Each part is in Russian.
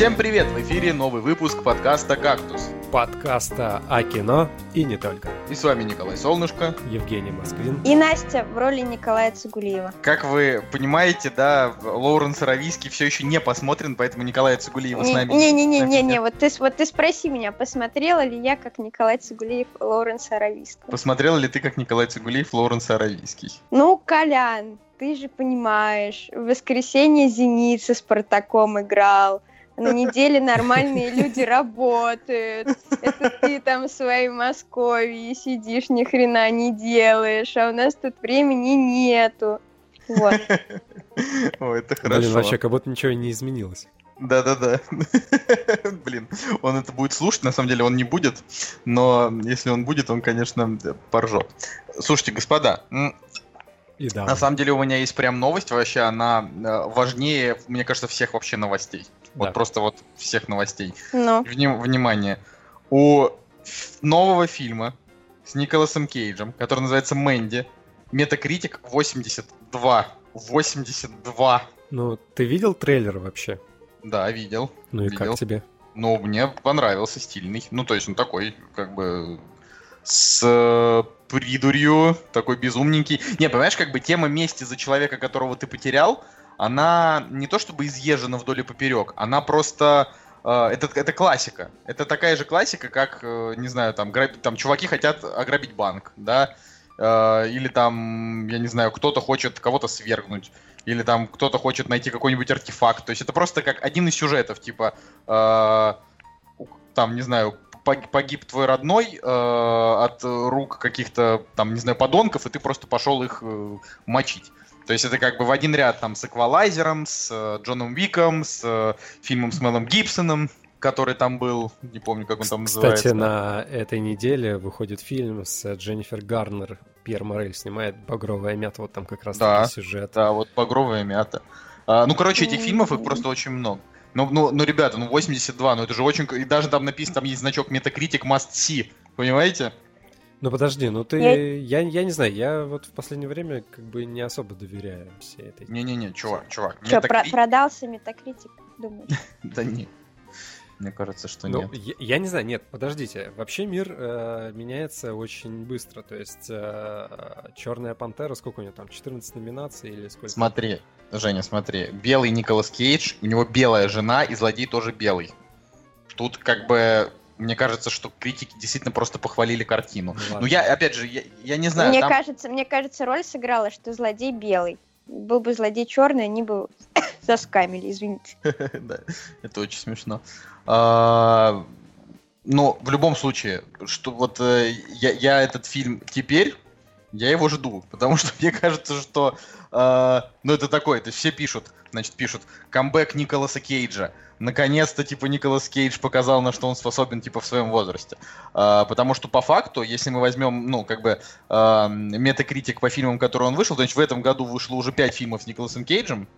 Всем привет! В эфире новый выпуск подкаста «Кактус». Подкаста о кино и не только. И с вами Николай Солнышко. Евгений Москвин. И Настя в роли Николая Цугулиева. Как вы понимаете, да, Лоуренс Аравийский все еще не посмотрен, поэтому Николая Цугулиева с нами Не-не-не, вот ты, вот ты спроси меня, посмотрела ли я, как Николай Цугулиев Лоуренс Аравийский? Посмотрела ли ты, как Николай Цугулиев Лоуренс Аравийский? Ну, Колян, ты же понимаешь, в воскресенье «Зенит» со «Спартаком» играл, на неделе нормальные люди работают. Это ты там в своей Москве сидишь, ни хрена не делаешь, а у нас тут времени нету. Вот. О, это хорошо. Блин, вообще, как будто ничего не изменилось. Да-да-да. Блин, он это будет слушать, на самом деле он не будет, но если он будет, он, конечно, поржет. Слушайте, господа, и да. На самом деле у меня есть прям новость, вообще она э, важнее, мне кажется, всех вообще новостей. Да. Вот просто вот всех новостей. Ну. Вним, внимание. У нового фильма с Николасом Кейджем, который называется «Мэнди», Метакритик 82. 82. Ну, ты видел трейлер вообще? Да, видел. Ну и видел. как тебе? Ну, мне понравился, стильный. Ну, то есть он такой, как бы, с э, придурью, такой безумненький. Не, понимаешь, как бы тема мести за человека, которого ты потерял, она не то чтобы изъезжена вдоль и поперек, она просто... Э, это, это классика. Это такая же классика, как, э, не знаю, там, граб... там чуваки хотят ограбить банк, да, э, или там, я не знаю, кто-то хочет кого-то свергнуть, или там кто-то хочет найти какой-нибудь артефакт. То есть это просто как один из сюжетов, типа, там, не знаю, погиб твой родной э, от рук каких-то, там, не знаю, подонков, и ты просто пошел их э, мочить. То есть это как бы в один ряд там с Эквалайзером, с э, Джоном Виком, с э, фильмом с Мелом Гибсоном, который там был, не помню, как он там Кстати, называется. Кстати, на этой неделе выходит фильм с Дженнифер Гарнер. Пьер Морель снимает «Багровая мята», вот там как раз да, таки сюжет. Да, вот «Багровая мята». А, ну, короче, этих фильмов их просто очень много. Ну, ну, ну, ребята, ну 82, ну это же очень... И даже там написано, там есть значок Metacritic Must See, понимаете? Ну подожди, ну ты... Я... я, я не знаю, я вот в последнее время как бы не особо доверяю всей этой... Не-не-не, чувак, чувак. Что, Metacri... про продался Metacritic, думаешь? Да не. Мне кажется, что ну, нет. Я, я не знаю, нет, подождите. Вообще мир э, меняется очень быстро. То есть э, Черная пантера, сколько у нее там? 14 номинаций или сколько? Смотри, Женя, смотри. Белый Николас Кейдж, у него белая жена, и злодей тоже белый. Тут как бы мне кажется, что критики действительно просто похвалили картину. Ну, ну я, опять же, я, я не знаю. Мне там... кажется, мне кажется, роль сыграла, что злодей белый. Был бы злодей черный, они бы заскамили, извините. Да, это очень смешно. А, но в любом случае, что вот э, я, я этот фильм теперь я его жду, потому что мне кажется, что, э, ну это такое, то есть все пишут, значит пишут, камбэк Николаса Кейджа, наконец-то типа Николас Кейдж показал, на что он способен типа в своем возрасте, э, потому что по факту, если мы возьмем, ну как бы э, метакритик по фильмам, которые он вышел, значит в этом году вышло уже пять фильмов с Николасом Кейджем,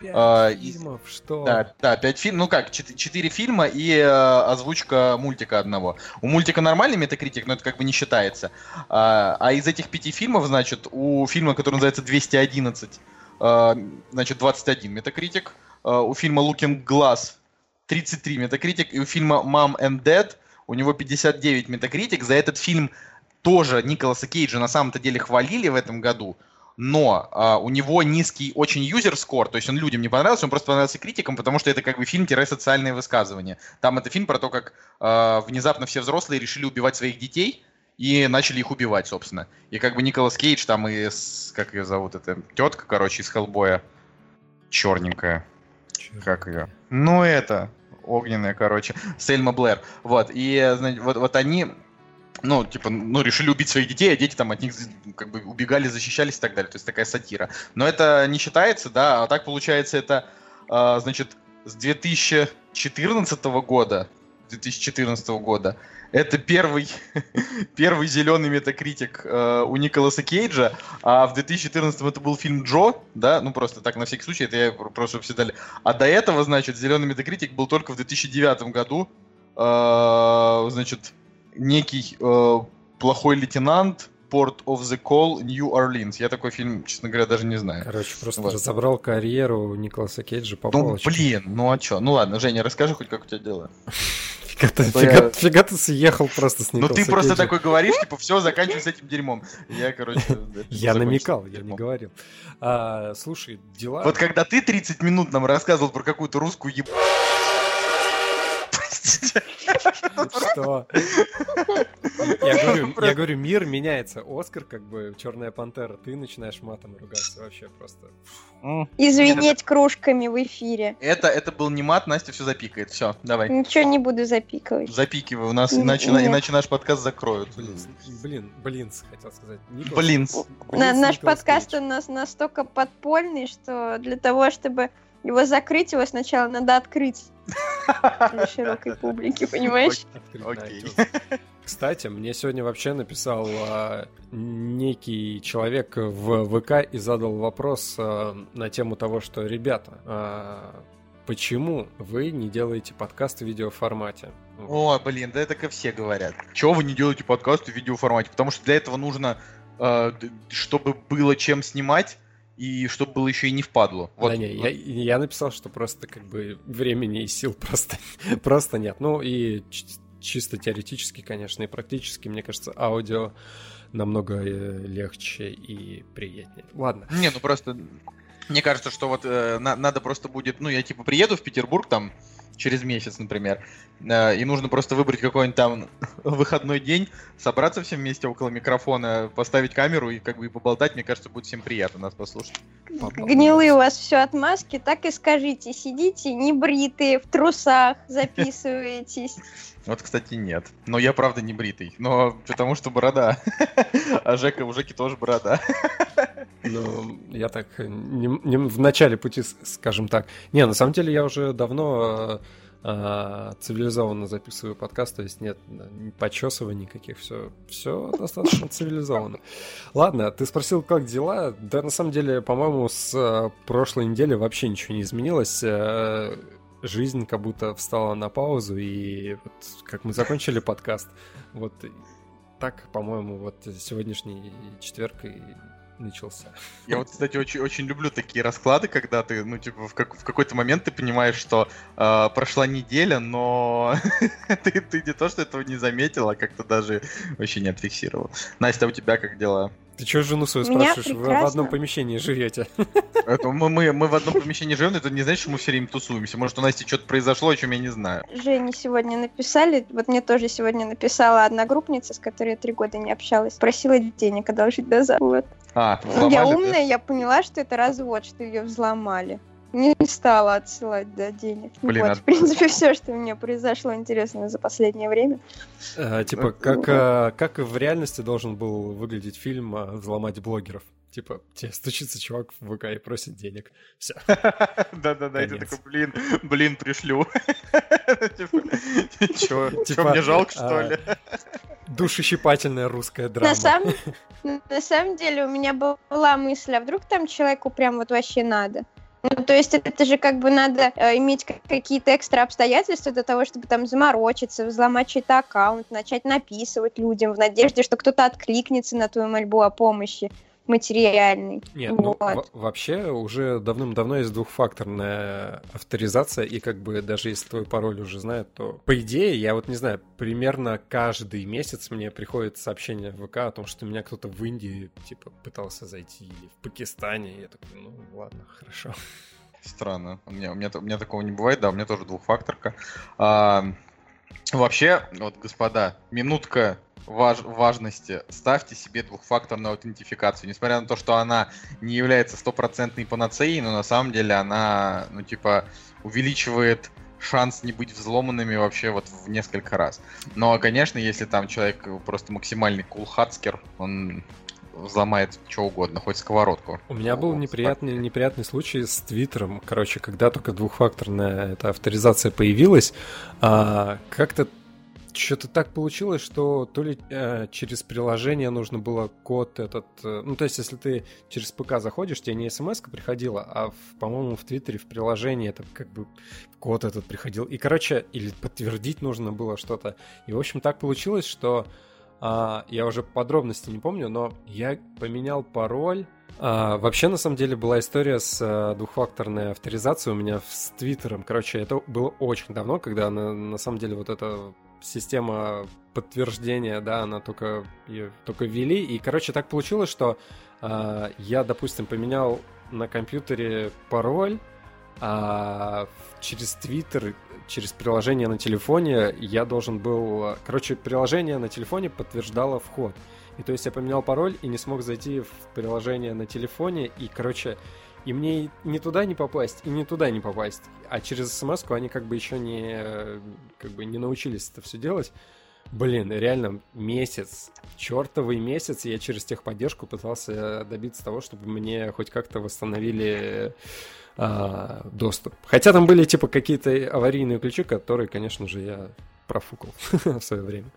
Пять а, фильмов, что? Да, да, пять фильмов. Ну как, четыре фильма и э, озвучка мультика одного. У мультика нормальный метакритик, но это как бы не считается. А, а из этих пяти фильмов, значит, у фильма, который называется 211, э, значит, 21 метакритик. Э, у фильма Looking Glass 33 метакритик. И у фильма Mom and Dad у него 59 метакритик. За этот фильм тоже Николаса Кейджа на самом-то деле хвалили в этом году но а, у него низкий очень юзер-скор, то есть он людям не понравился, он просто понравился критикам, потому что это как бы фильм-социальные высказывания. Там это фильм про то, как а, внезапно все взрослые решили убивать своих детей, и начали их убивать, собственно. И как бы Николас Кейдж там и, с, как ее зовут, это тетка, короче, из Хеллбоя, черненькая. Черт. Как ее? Ну это, огненная, короче, Сельма Блэр. Вот, и, значит, вот, вот они ну, типа, ну, решили убить своих детей, а дети там от них как бы убегали, защищались и так далее. То есть такая сатира. Но это не считается, да, а так получается это, э, значит, с 2014 года, 2014 года, это первый, первый зеленый метакритик э, у Николаса Кейджа, а в 2014 это был фильм Джо, да, ну просто так на всякий случай, это я просто все дали. А до этого, значит, зеленый метакритик был только в 2009 году, э, значит, некий э, плохой лейтенант Port of the Call, New Orleans. Я такой фильм, честно говоря, даже не знаю. Короче, просто вот. разобрал карьеру Николаса Кейджа по Ну, полочке. блин, ну а чё? Ну ладно, Женя, расскажи хоть, как у тебя дела. Фига ты, фига, я... фига ты съехал просто с Николаса Ну ты просто такой говоришь, типа, все, заканчивай с этим дерьмом. Я, короче... Я намекал, я не говорил. А, слушай, дела... Вот когда ты 30 минут нам рассказывал про какую-то русскую еб... Что? Я говорю, я говорю, мир меняется. Оскар, как бы, Черная пантера. Ты начинаешь матом ругаться вообще просто. Извинить кружками в эфире. Это, это был не мат, Настя все запикает. Все, давай. Ничего не буду запикивать. Запикивай, у нас иначе, иначе наш подкаст закроют. Блин, блин, хотел сказать. Блин. Наш подкаст у нас настолько подпольный, что для того, чтобы его закрыть, его сначала надо открыть для широкой публики, понимаешь? Окей. Кстати, мне сегодня вообще написал а, некий человек в ВК и задал вопрос а, на тему того, что, ребята, а, почему вы не делаете подкаст в видеоформате? О, блин, да это ко все говорят. Чего вы не делаете подкаст в видеоформате? Потому что для этого нужно, а, чтобы было чем снимать, и чтобы было еще и не впадло. Вот, да не. Я, я написал, что просто как бы времени и сил просто, просто нет. Ну и чисто теоретически, конечно, и практически, мне кажется, аудио намного э, легче и приятнее. Ладно. Не, ну просто мне кажется, что вот э, на, надо просто будет, ну я типа приеду в Петербург там через месяц, например, э, и нужно просто выбрать какой-нибудь там выходной день, собраться всем вместе около микрофона, поставить камеру и как бы и поболтать, мне кажется, будет всем приятно нас послушать. Гнилые у вас все отмазки, так и скажите, сидите небритые, в трусах записываетесь. Вот, кстати, нет. Но я, правда, не бритый. Но потому что борода. А Жека, у Жеки тоже борода. Ну, я так не, не в начале пути, скажем так. Не, на самом деле я уже давно э, цивилизованно записываю подкаст, то есть нет почесываний никаких, все, все достаточно цивилизованно. Ладно, ты спросил, как дела? Да, на самом деле, по-моему, с э, прошлой недели вообще ничего не изменилось. Э, жизнь как будто встала на паузу, и вот как мы закончили подкаст, вот так, по-моему, вот сегодняшний четверг и начался. Я вот, кстати, очень, очень люблю такие расклады, когда ты, ну, типа, в, как, в какой-то момент ты понимаешь, что э, прошла неделя, но ты, ты не то, что этого не заметил, а как-то даже вообще не отфиксировал. Настя, а у тебя как дела? Ты что жену свою спрашиваешь? Вы в одном помещении живете. Это мы, мы, мы в одном помещении живем, это не значит, что мы все время тусуемся. Может, у Насти что-то произошло, о чем я не знаю. Жене сегодня написали, вот мне тоже сегодня написала одногруппница, с которой я три года не общалась, просила денег одолжить до завтра. Вот. А, я умная, да? я поняла, что это развод, что ее взломали не стала отсылать да, денег. Блин, вот, а... в принципе, все, что у меня произошло интересно за последнее время. А, типа, как, а, как в реальности должен был выглядеть фильм а, «Взломать блогеров»? Типа, тебе стучится чувак в ВК и просит денег. Все. Да-да-да, и ты такой, блин, блин, пришлю. Типа, Че, типа, мне жалко, что а, ли? Душещипательная русская драма. На самом деле у меня была мысль, а вдруг там человеку прям вот вообще надо? Ну, то есть это же как бы надо э, иметь какие-то экстра обстоятельства для того, чтобы там заморочиться, взломать чей-то аккаунт, начать написывать людям в надежде, что кто-то откликнется на твою мольбу о помощи материальный. Нет, ну, вот. ну вообще уже давным-давно есть двухфакторная авторизация, и как бы даже если твой пароль уже знает, то по идее, я вот не знаю, примерно каждый месяц мне приходит сообщение в ВК о том, что меня кто-то в Индии, типа, пытался зайти, или в Пакистане, и я такой, ну ладно, хорошо. Странно. У меня, у, меня, у меня такого не бывает, да, у меня тоже двухфакторка. А, вообще, вот, господа, минутка важ важности, ставьте себе двухфакторную аутентификацию. Несмотря на то, что она не является стопроцентной панацеей, но на самом деле она, ну, типа, увеличивает шанс не быть взломанными вообще вот в несколько раз. Но, конечно, если там человек просто максимальный кулхацкер, он взломает что угодно, хоть сковородку. У меня был неприятный, неприятный случай с Твиттером. Короче, когда только двухфакторная эта авторизация появилась, а, как-то что-то так получилось, что то ли э, через приложение нужно было код этот... Э, ну, то есть, если ты через ПК заходишь, тебе не смс приходила, а, в, по-моему, в Твиттере в приложении это как бы код этот приходил. И, короче, или подтвердить нужно было что-то. И, в общем, так получилось, что А, я уже подробности не помню, но я поменял пароль. А, вообще, на самом деле, была история с а, двухфакторной авторизацией у меня с Твиттером. Короче, это было очень давно, когда на, на самом деле вот эта система подтверждения, да, она только ее только ввели. И, короче, так получилось, что а, я, допустим, поменял на компьютере пароль, а через Твиттер через приложение на телефоне я должен был... Короче, приложение на телефоне подтверждало вход. И то есть я поменял пароль и не смог зайти в приложение на телефоне. И, короче, и мне ни туда не попасть, и ни туда не попасть. А через смс они как бы еще не, как бы не научились это все делать. Блин, реально месяц, чертовый месяц я через техподдержку пытался добиться того, чтобы мне хоть как-то восстановили а, доступ. Хотя там были типа какие-то аварийные ключи, которые, конечно же, я профукал в свое время.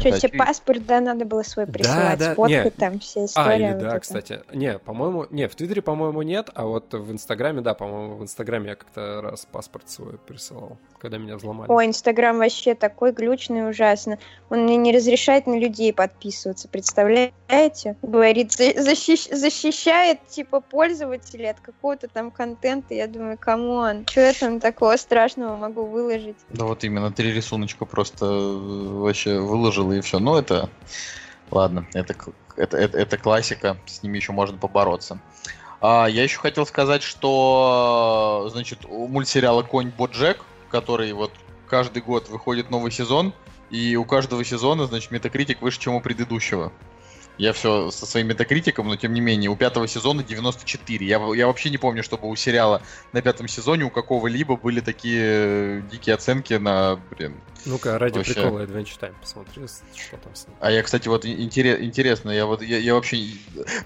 Что, тебе паспорт, да, надо было свой присылать, да, да. фотку, не. там вся история. А, или, вот да, это. кстати. Не, по-моему, не, в Твиттере, по-моему, нет, а вот в Инстаграме, да, по-моему, в Инстаграме я как-то раз паспорт свой присылал, когда меня взломали. Ой, Инстаграм вообще такой глючный ужасно. Он мне не разрешает на людей подписываться, представляете? Говорит, защищ защищает, типа, пользователей от какого-то там контента. Я думаю, come on, что я там такого страшного могу выложить? Да вот именно, три рисуночка просто э, вообще выложил выложил и все. Ну, это... Ладно, это, это, это, это классика, с ними еще можно побороться. А, я еще хотел сказать, что, значит, у мультсериала «Конь Боджек», который вот каждый год выходит новый сезон, и у каждого сезона, значит, метакритик выше, чем у предыдущего. Я все со своим метакритиком, но тем не менее, у пятого сезона 94. Я, я вообще не помню, чтобы у сериала на пятом сезоне у какого-либо были такие э, дикие оценки на, блин... Ну-ка, ради вообще... прикола Adventure Time посмотри, что там с ним. А я, кстати, вот интерес, интересно, я вот, я, я вообще...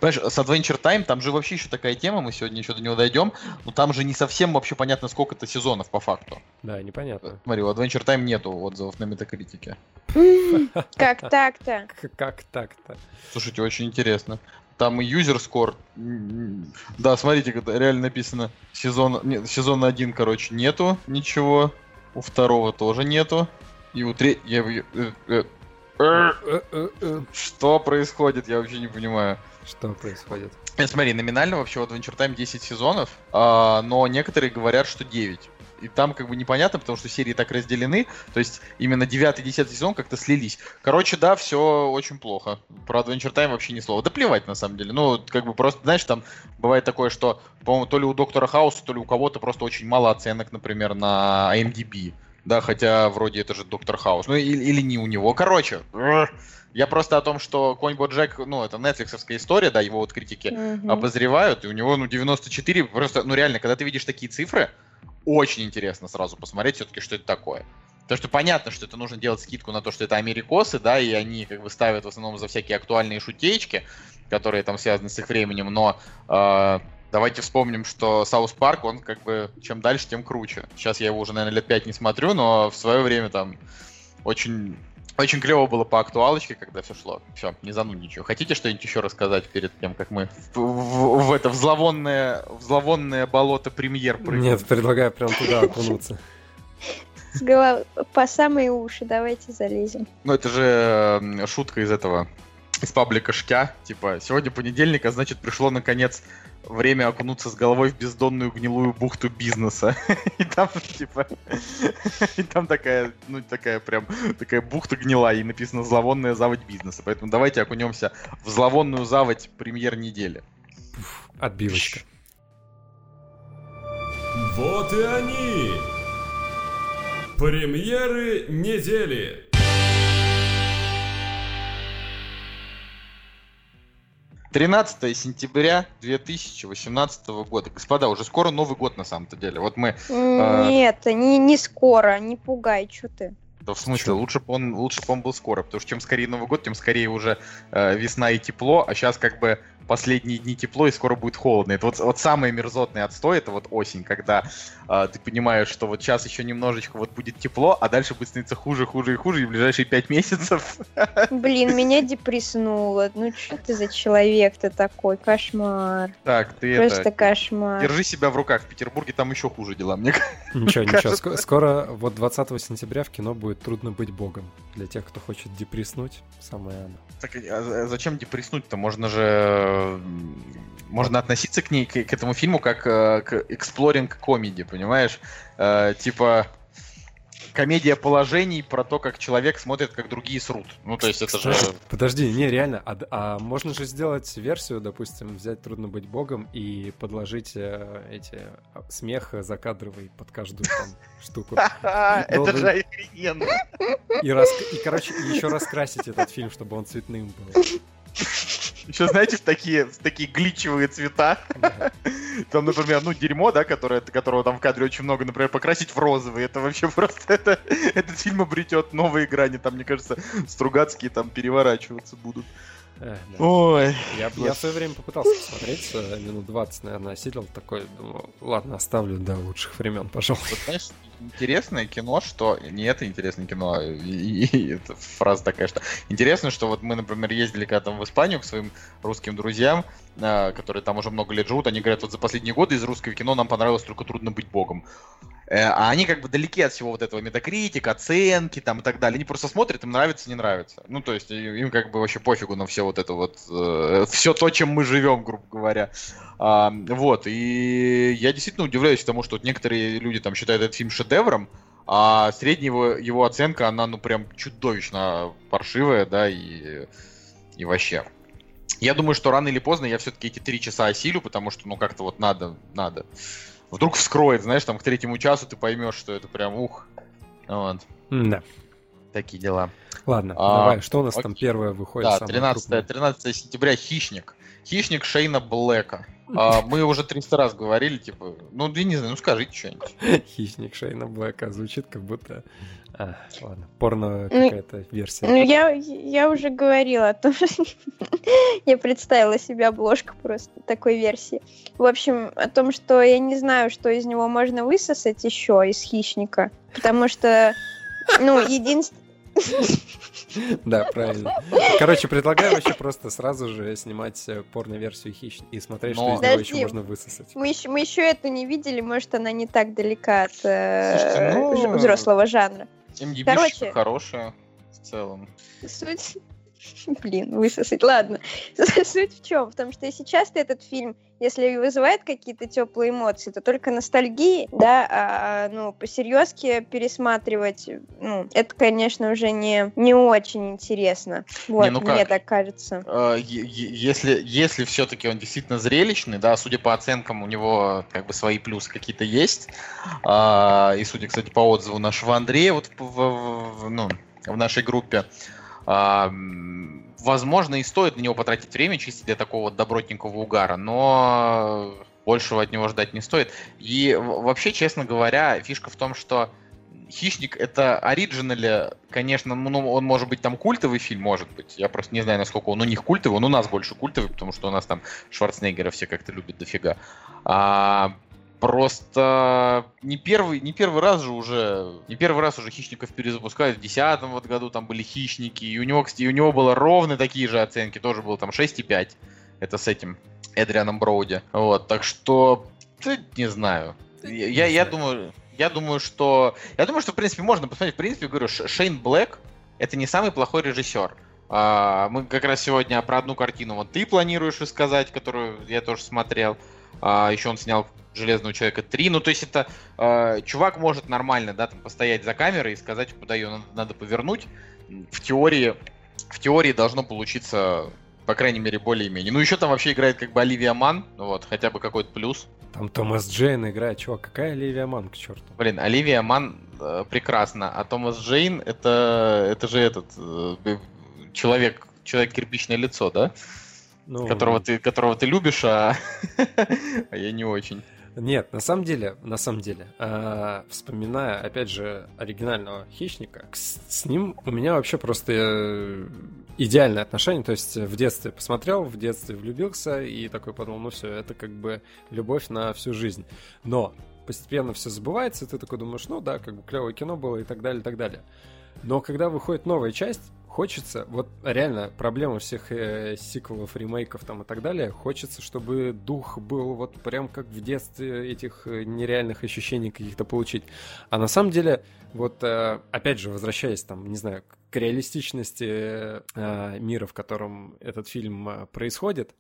Понимаешь, с Adventure Time там же вообще еще такая тема, мы сегодня еще до него дойдем, но там же не совсем вообще понятно, сколько это сезонов по факту. Да, непонятно. Смотри, у Adventure Time нету отзывов на метакритике. Как так-то? Как так-то? Слушайте, очень интересно. Там и user score. Да, смотрите, когда реально написано сезон, нет, сезон один, короче, нету ничего. У второго тоже нету. И у третьего... Э, э, э, что происходит? Я вообще не понимаю. Что происходит? Смотри, номинально вообще вот в Adventure Time 10 сезонов, а, но некоторые говорят, что 9 и там как бы непонятно, потому что серии так разделены, то есть именно 9 и 10 сезон как-то слились. Короче, да, все очень плохо. Про Adventure Time вообще ни слова. Да плевать, на самом деле. Ну, как бы просто, знаешь, там бывает такое, что, по-моему, то ли у Доктора Хауса, то ли у кого-то просто очень мало оценок, например, на IMDb. Да, хотя вроде это же Доктор Хаус. Ну, или, или не у него. Короче, я просто о том, что Конь Боджек, ну, это нетфликсовская история, да, его вот критики mm-hmm. обозревают, и у него, ну, 94, просто, ну, реально, когда ты видишь такие цифры, очень интересно сразу посмотреть все-таки, что это такое. Потому что понятно, что это нужно делать скидку на то, что это америкосы, да, и они как бы ставят в основном за всякие актуальные шутеечки, которые там связаны с их временем, но э, давайте вспомним, что South Park, он как бы чем дальше, тем круче. Сейчас я его уже, наверное, лет пять не смотрю, но в свое время там очень очень клево было по актуалочке, когда все шло. Все, не зану ничего. Хотите что-нибудь еще рассказать перед тем, как мы в, в, в это в зловонное, в зловонное болото премьер прыгнем? Нет, предлагаю прям туда окунуться. С по самые уши давайте залезем. Ну это же шутка из этого, из паблика Шкя. Типа, сегодня понедельник, а значит пришло наконец время окунуться с головой в бездонную гнилую бухту бизнеса. И там, типа, и там такая, ну, такая прям, такая бухта гнила, и написано «Зловонная заводь бизнеса». Поэтому давайте окунемся в зловонную заводь премьер недели. Отбивочка. Вот и они! Премьеры недели! 13 сентября 2018 года. Господа, уже скоро Новый год на самом-то деле. Вот мы... Э, Нет, э... не, не скоро, не пугай, что ты. Да в смысле, лучше бы он, лучше бы он был скоро, потому что чем скорее Новый год, тем скорее уже э, весна и тепло, а сейчас как бы последние дни тепло и скоро будет холодно. Это вот, вот самый мерзотный отстой, это вот осень, когда э, ты понимаешь, что вот сейчас еще немножечко вот будет тепло, а дальше будет становиться хуже, хуже и хуже, и в ближайшие пять месяцев. Блин, меня депресснуло. Ну что ты за человек-то такой? Кошмар. Так, ты Просто это... кошмар. Держи себя в руках. В Петербурге там еще хуже дела, мне Ничего, ничего. Ск- Скоро, вот 20 сентября в кино будет «Трудно быть богом». Для тех, кто хочет депресснуть, самое оно. Так, а зачем депресснуть-то? Можно же... Можно относиться к ней, к, к этому фильму, как э, к exploring комедии, понимаешь? Э, типа комедия положений про то, как человек смотрит, как другие срут. Ну, то есть это же... Подожди, не, реально, а, а можно же сделать версию, допустим, взять «Трудно быть богом» и подложить э, эти а, смех закадровый под каждую там штуку. Это же охрененно. И, короче, и еще раскрасить этот фильм, чтобы он цветным был. Еще, знаете, в такие, в такие гличевые цвета. Там, например, ну, дерьмо, да, которое, которого там в кадре очень много, например, покрасить в розовый. Это вообще просто... Это, этот фильм обретет новые грани. Там, мне кажется, Стругацкие там переворачиваться будут. Э, да. Ой. Я, я в свое время попытался посмотреть, э, минут 20, наверное, осилил такой, думаю, ладно, оставлю до лучших времен, пожалуй. Вот, знаешь, интересное кино, что... Не это интересное кино, и, и- и это фраза такая, что... Интересно, что вот мы, например, ездили когда там в Испанию к своим русским друзьям, а, которые там уже много лет живут, они говорят, вот за последние годы из русского кино нам понравилось только «Трудно быть богом». Э, А они как бы далеки от всего вот этого метакритика, оценки там и так далее. Они просто смотрят, им нравится, не нравится. Ну, то есть им как бы вообще пофигу на все вот это вот, все то, чем мы живем, грубо говоря. А, вот, и я действительно удивляюсь тому, что вот некоторые люди там считают этот фильм шедевром, а средняя его, его оценка, она ну прям чудовищно паршивая, да, и, и вообще. Я думаю, что рано или поздно я все-таки эти три часа осилю, потому что, ну, как-то вот надо, надо. Вдруг вскроет, знаешь, там к третьему часу ты поймешь, что это прям ух. Вот, Да. такие дела. Ладно, А, давай, что у нас там окей. первое выходит? Да, самое 13, крупное? 13 сентября «Хищник». «Хищник» Шейна Блэка. А, мы уже 300 раз говорили, типа, ну, я не знаю, ну скажите что-нибудь. Хищник Шейна Блэка звучит как будто... А, ладно, порно Ну, какая-то версия. Ну, я, я уже говорила о том, что я представила себе обложку просто такой версии. В общем, о том, что я не знаю, что из него можно высосать еще из хищника. Потому что, ну, единственное... Да, правильно. Короче, предлагаю вообще просто сразу же снимать э, порно-версию «Хищника» и смотреть, что из него еще можно высосать. Мы еще, мы еще эту не видели, может, она не так далека от э, ну- взрослого жанра. МДБ Короче. хорошая в целом. Суть... Блин, высосать, ладно. Суть в чем? В том, что если часто этот фильм, если и вызывает какие-то теплые эмоции, то только ностальгии, да, а, ну, по-серьезки пересматривать, ну, это, конечно, уже не, не очень интересно. Вот, ну мне как? так кажется. Э, Если, если все-таки он действительно зрелищный, да, судя по оценкам, у него как бы свои плюсы какие-то есть. А, И судя, кстати, по отзыву нашего Андрея вот в, в- в- ну, в нашей группе, а, возможно, и стоит на него потратить время чисто для такого добротненького угара, но большего от него ждать не стоит. И вообще, честно говоря, фишка в том, что Хищник это оригинали, конечно, ну, он может быть там культовый фильм, может быть. Я просто не знаю, насколько он у них культовый. Он у нас больше культовый, потому что у нас там Шварценеггера все как-то любят дофига. А, просто не первый, не первый раз же уже, не первый раз уже хищников перезапускают. В 2010 вот году там были хищники, и у него, кстати, у него было ровно такие же оценки, тоже было там 6,5. Это с этим Эдрианом Броуди. Вот, так что, да, не знаю. Я, я, я знаю. думаю, я думаю, что, я думаю, что в принципе можно посмотреть. В принципе, говорю, Шейн Блэк это не самый плохой режиссер. А, мы как раз сегодня про одну картину вот ты планируешь рассказать, которую я тоже смотрел. А, еще он снял Железного человека 3. Ну, то есть это а, чувак может нормально, да, там постоять за камерой и сказать, куда ее надо, надо повернуть. В теории, в теории должно получиться, по крайней мере, более-менее. Ну, еще там вообще играет как бы Оливия Ман, ну вот, хотя бы какой-то плюс. Там Томас Джейн играет. Чувак, какая Оливия Ман, к черту? Блин, Оливия Ман э, прекрасно, а Томас Джейн это, это же этот э, человек, человек кирпичное лицо, да? Ну, Которого ты, которого ты любишь, а, а я не очень. Нет, на самом деле, на самом деле, а, вспоминая, опять же, оригинального хищника, с, с ним у меня вообще просто э, идеальное отношение, то есть в детстве посмотрел, в детстве влюбился и такой подумал, ну все, это как бы любовь на всю жизнь. Но постепенно все забывается, и ты такой думаешь, ну да, как бы клевое кино было и так далее, и так далее. Но когда выходит новая часть, хочется, вот реально проблема всех э, сиквелов, ремейков там и так далее, хочется, чтобы дух был вот прям как в детстве этих э, нереальных ощущений каких-то получить. А на самом деле, вот э, опять же, возвращаясь там, не знаю, к реалистичности э, мира, в котором этот фильм э, происходит, Скажем,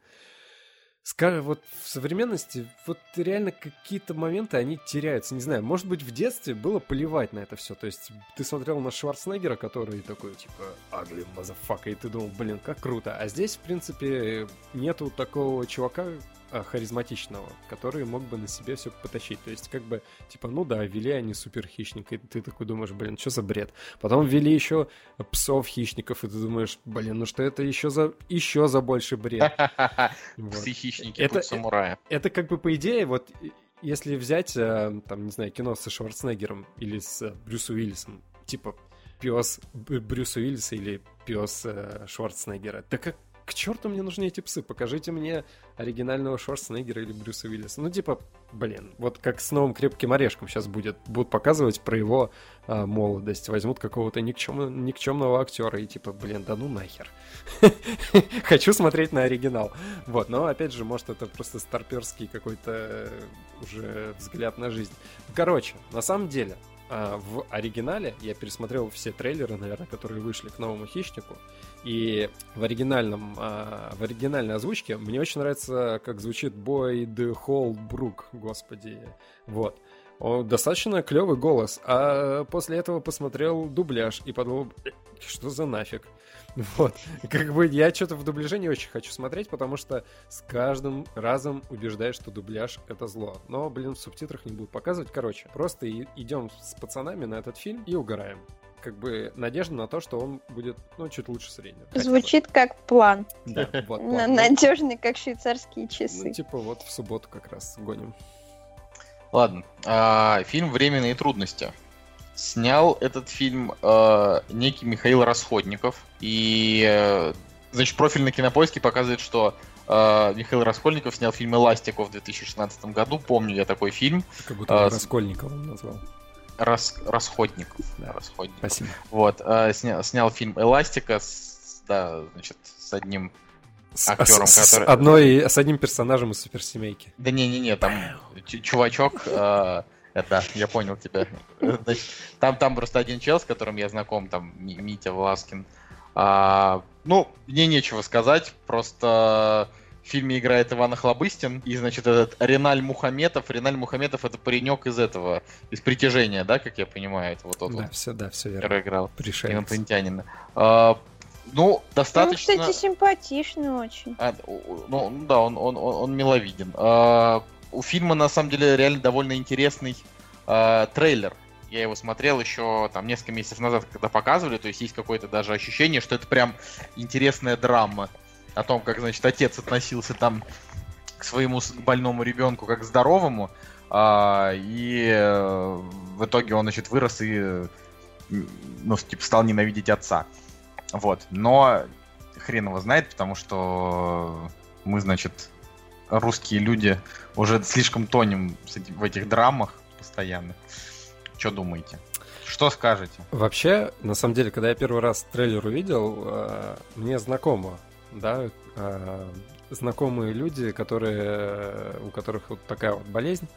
вот в современности вот реально какие-то моменты, они теряются. Не знаю, может быть, в детстве было поливать на это все. То есть ты смотрел на Шварценеггера, который такой, типа, ugly motherfucker, и ты думал, блин, как круто. А здесь, в принципе, нету такого чувака, харизматичного, который мог бы на себе все потащить. То есть, как бы, типа, ну да, вели они супер хищник, и ты такой думаешь, блин, что за бред? Потом ввели еще псов хищников, и ты думаешь, блин, ну что это еще за еще за больше бред? Псы хищники, это самурая. Это как бы по идее, вот если взять, э, там, не знаю, кино со Шварценеггером или с э, Брюсом Уиллисом, типа пес Брюса Уиллиса или пес э, Шварценеггера, да как к черту мне нужны эти псы? Покажите мне оригинального Шварценеггера или Брюса Уиллиса. Ну, типа, блин, вот как с новым крепким орешком сейчас будет. Будут показывать про его а, молодость. Возьмут какого-то никчем, никчемного актера и типа, блин, да ну нахер. Хочу смотреть на оригинал. Вот, но опять же, может, это просто старперский какой-то э, уже взгляд на жизнь. Короче, на самом деле, а, в оригинале я пересмотрел все трейлеры, наверное, которые вышли к новому хищнику. И в оригинальном, а, в оригинальной озвучке мне очень нравится, как звучит Бойд Холбрук, господи. Вот. Он достаточно клевый голос. А после этого посмотрел дубляж и подумал, что за нафиг. Вот. Как бы я что-то в дубляже не очень хочу смотреть, потому что с каждым разом убеждаюсь, что дубляж это зло. Но, блин, в субтитрах не будут показывать. Короче, просто идем с пацанами на этот фильм и угораем как бы надежда на то, что он будет, ну, чуть лучше среднего. Звучит как план. Да, вот план. Надежный, как швейцарские часы. Ну, типа вот в субботу как раз гоним. Ладно. А, фильм «Временные трудности». Снял этот фильм э, некий Михаил Расходников. И, э, значит, профиль на Кинопоиске показывает, что э, Михаил Раскольников снял фильм «Эластико» в 2016 году. Помню я такой фильм. Как будто э, Раскольников он назвал. Рас, расходников. Да, расходников. Спасибо. Вот, э, сня, снял фильм Эластика с, да, значит, с одним с, актером, с, который... С, одной, с одним персонажем из суперсемейки. Да не-не-не, там чувачок, э, да, я понял тебя. Значит, там, там просто один чел, с которым я знаком, там Митя Власкин. А, ну, мне нечего сказать, просто в фильме играет Иван Охлобыстин, и, значит, этот Реналь Мухаметов. Реналь Мухаметов это паренек из этого, из притяжения, да, как я понимаю, это вот тот да, вот, все, да, все верно. играл Пришелец. инопланетянина. А, ну, достаточно... Он, кстати, симпатичный очень. А, ну, да, он, он, он, он миловиден. А, у фильма, на самом деле, реально довольно интересный а, трейлер. Я его смотрел еще там несколько месяцев назад, когда показывали, то есть есть какое-то даже ощущение, что это прям интересная драма о том, как, значит, отец относился там к своему больному ребенку как к здоровому, а, и э, в итоге он, значит, вырос и, ну, типа, стал ненавидеть отца. Вот. Но хрен его знает, потому что мы, значит, русские люди уже слишком тонем в этих драмах постоянно. Что думаете? Что скажете? Вообще, на самом деле, когда я первый раз трейлер увидел, э, мне знакомо да, э, знакомые люди, которые, у которых вот такая вот болезнь.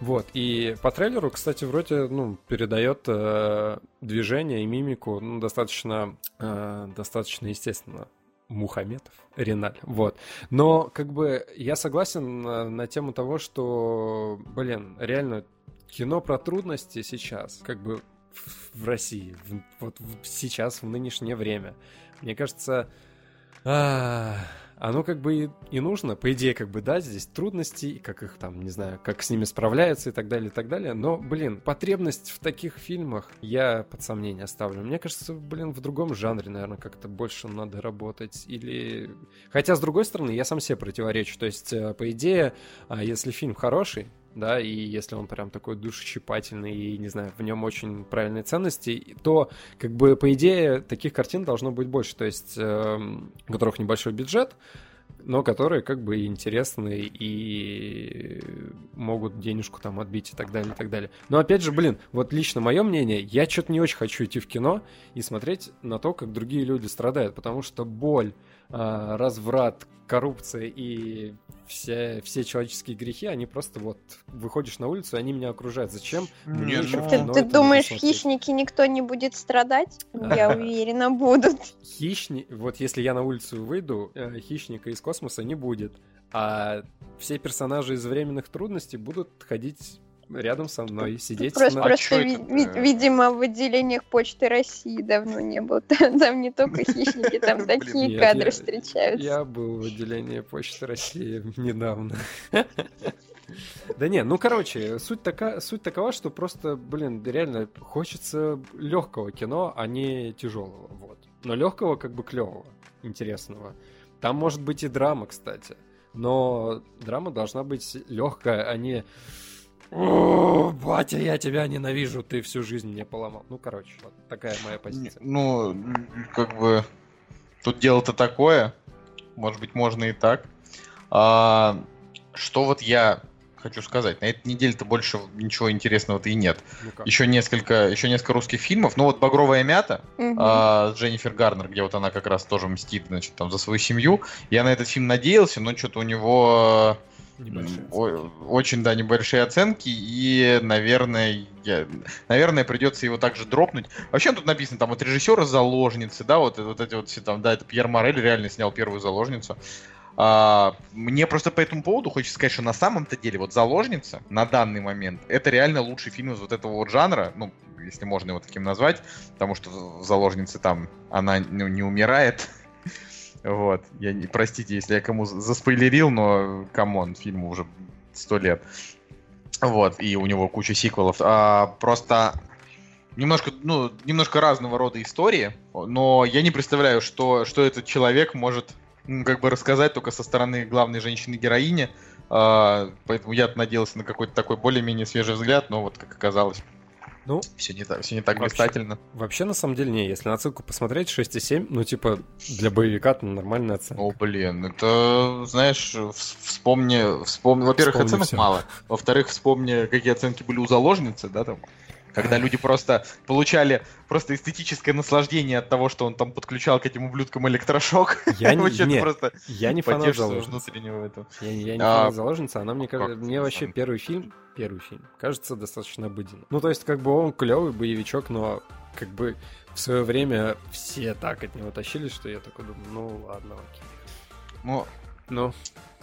Вот, и по трейлеру, кстати, вроде, ну, передает э, движение и мимику, ну, достаточно, э, достаточно естественно. Мухаметов, Реналь, вот. Но, как бы, я согласен на, на тему того, что, блин, реально, кино про трудности сейчас, как бы, в, в России, в, вот в, сейчас, в нынешнее время, мне кажется, оно как бы и, и нужно, по идее, как бы, да, здесь трудности, как их там, не знаю, как с ними справляются и так далее, и так далее. Но, блин, потребность в таких фильмах я под сомнение ставлю. Мне кажется, блин, в другом жанре, наверное, как-то больше надо работать. Или... Хотя, с другой стороны, я сам себе противоречу. То есть, э, по идее, а, если фильм хороший, да, и если он прям такой душещипательный и, не знаю, в нем очень правильные ценности, то, как бы, по идее, таких картин должно быть больше, то есть, э, у которых небольшой бюджет, но которые как бы интересны и могут денежку там отбить и так далее, и так далее. Но опять же, блин, вот лично мое мнение, я что-то не очень хочу идти в кино и смотреть на то, как другие люди страдают, потому что боль, а, разврат, коррупция и все, все человеческие грехи, они просто вот выходишь на улицу, и они меня окружают. Зачем? Не, еще ну, Ты, ты думаешь, хищники никто не будет страдать? Я уверена, будут. Хищник, вот если я на улицу выйду, э, хищника из космоса не будет, а все персонажи из временных трудностей будут ходить рядом со мной, сидеть Просто, на- А просто чё ви- это ви- ты? видимо, в отделениях Почты России давно не был. Там, там не только хищники, там такие нет, кадры я- встречаются. Я был в отделении Почты России недавно. Да не, ну короче, суть, така, суть такова, что просто, блин, реально хочется легкого кино, а не тяжелого. Вот. Но легкого, как бы клевого, интересного. Там может быть и драма, кстати. Но драма должна быть легкая, а не «О, батя, я тебя ненавижу, ты всю жизнь мне поломал. Ну, короче, вот такая моя позиция. Ну, как бы тут дело-то такое. Может быть, можно и так. А, что вот я хочу сказать? На этой неделе-то больше ничего интересного-то и нет. Ну? Еще несколько, еще несколько русских фильмов. Ну вот «Багровая мята» Мгм. а, с Дженнифер Гарнер, где вот она как раз тоже мстит, значит, там за свою семью. Я на этот фильм надеялся, но что-то у него Небольшие. Очень, да, небольшие оценки, и, наверное, я, наверное, придется его также дропнуть. Вообще тут написано, там, вот режиссера заложницы, да, вот, вот эти вот все там, да, это Пьер Морель реально снял первую заложницу. А, мне просто по этому поводу хочется сказать, что на самом-то деле вот заложница на данный момент это реально лучший фильм из вот этого вот жанра, ну, если можно его таким назвать, потому что в заложнице там она ну, не умирает, вот. Я не, простите, если я кому за- заспойлерил, но come on, фильму уже сто лет. Вот, и у него куча сиквелов. А, просто немножко, ну, немножко разного рода истории, но я не представляю, что, что этот человек может м, как бы рассказать только со стороны главной женщины-героини. А, поэтому я надеялся на какой-то такой более-менее свежий взгляд, но вот как оказалось, Ну, все не так, все не так Вообще. блистательно. Вообще, на самом деле, не. Если на ссылку посмотреть, 6,7, ну, типа, для боевика это нормальная оценка. О, блин, это, знаешь, вс- вспомни, вспомни, во-первых, оценок всё. мало, во-вторых, вспомни, какие оценки были у заложницы, да, там, когда люди просто получали просто эстетическое наслаждение от того, что он там подключал к этим ублюдкам электрошок. Я не, Вообще не, просто я не фанат внутреннего этого. Я, я не А, фанат заложницы, она мне кажется, мне вообще первый фильм, первый фильм, кажется достаточно обыденным. Ну, то есть, как бы он клевый боевичок, но как бы в свое время все так от него тащились, что я такой думаю, ну ладно, окей. Ну, Ну,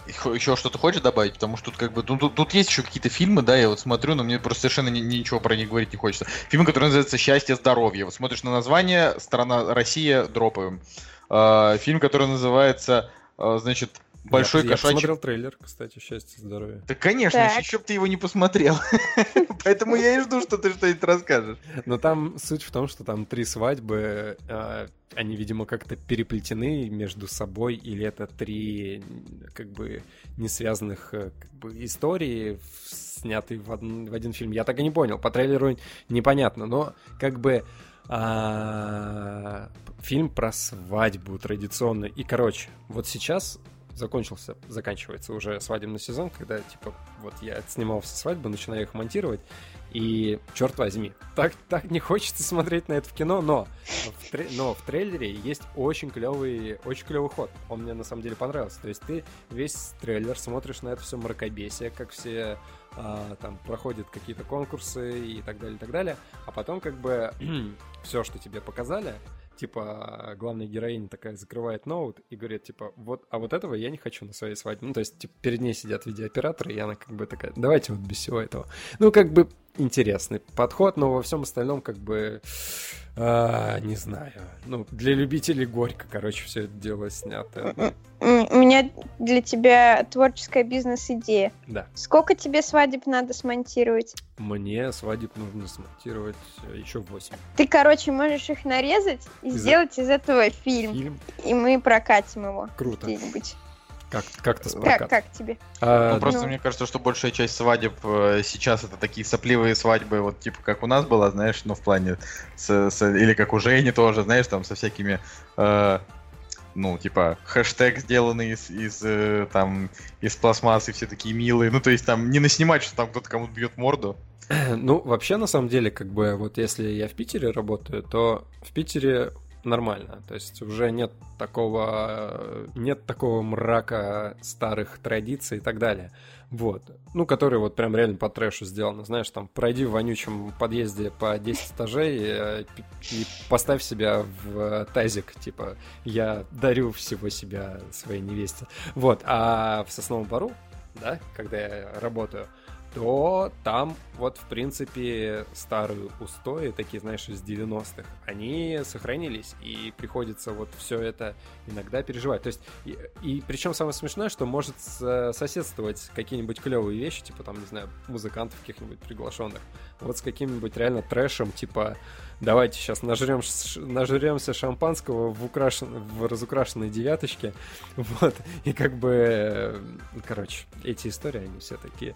еще что-то хочешь добавить? Потому что тут как бы, ну, тут, тут есть еще какие-то фильмы, да, я вот смотрю, но мне просто совершенно ни- ничего про них говорить не хочется. Фильм, который называется «Счастье, здоровье». Вот смотришь на название, страна Россия, дропаем. А, фильм, который называется, а, значит, «Большой я, я кошачий...» посмотрел трейлер, кстати, счастье, здоровье. Да, конечно, Так. еще б ты его не посмотрел. Поэтому я и жду, что ты что-нибудь расскажешь. Но там суть в том, что там три свадьбы, э, они, видимо, как-то переплетены между собой, или это три, как бы, не связанных э, как бы, истории, снятые в один, в один фильм. Я так и не понял. По трейлеру непонятно, но как бы а, фильм про свадьбу традиционный. И, короче, вот сейчас закончился, заканчивается уже свадебный сезон, когда, типа, вот я снимал все свадьбы, начинаю их монтировать, и, черт возьми, так, так не хочется смотреть на это в кино, но в, тре- но в трейлере есть очень клевый, очень клевый ход. Он мне на самом деле понравился. То есть ты весь трейлер смотришь на это все мракобесие, как все а, там проходят какие-то конкурсы и так далее, и так далее. А потом как бы все, что тебе показали, типа, главная героиня такая закрывает ноут и говорит, типа, вот, а вот этого я не хочу на своей свадьбе. Ну, то есть, типа, перед ней сидят видеооператоры, и она как бы такая, давайте вот без всего этого. Ну, как бы интересный подход, но во всем остальном, как бы, а, не знаю. Ну, для любителей горько, короче, все это дело снято. У меня для тебя творческая бизнес-идея. Да. Сколько тебе свадеб надо смонтировать? Мне свадеб нужно смонтировать еще 8. Ты, короче, можешь их нарезать и Из- сделать из этого фильм. Фильм И мы прокатим его круто. где-нибудь. Как, как-то с Как, как тебе? А, Ну, просто ну. мне кажется, что большая часть свадеб э, сейчас это такие сопливые свадьбы, вот типа как у нас была, знаешь, ну в плане, с- с- или как у Жени тоже, знаешь, там со всякими, э, ну типа хэштег сделанный из, из э, там из пластмассы, все такие милые, ну то есть там не наснимать, что там кто-то кому-то бьет морду. Ну, вообще, на самом деле, как бы, вот если я в Питере работаю, то в Питере нормально. То есть уже нет такого, э, нет такого мрака старых традиций и так далее. Вот. Ну, которые вот прям реально по трэшу сделаны. Знаешь, там, пройди в вонючем подъезде по 10 этажей э, пи- и поставь себя в тазик, типа, я дарю всего себя своей невесте. Вот. А в Сосновом Бару, да, когда я работаю, то там вот, в принципе, старые устои, такие, знаешь, из 90-х, они сохранились, и приходится вот все это иногда переживать. То есть, и, и причем самое смешное, что может с- соседствовать какие-нибудь клевые вещи, типа там, не знаю, музыкантов каких-нибудь приглашенных, вот с каким-нибудь реально трэшем, типа, давайте сейчас нажрем, нажремся шампанского в, украшен, в разукрашенной девяточке, вот, и как бы, э, короче, эти истории, они все такие.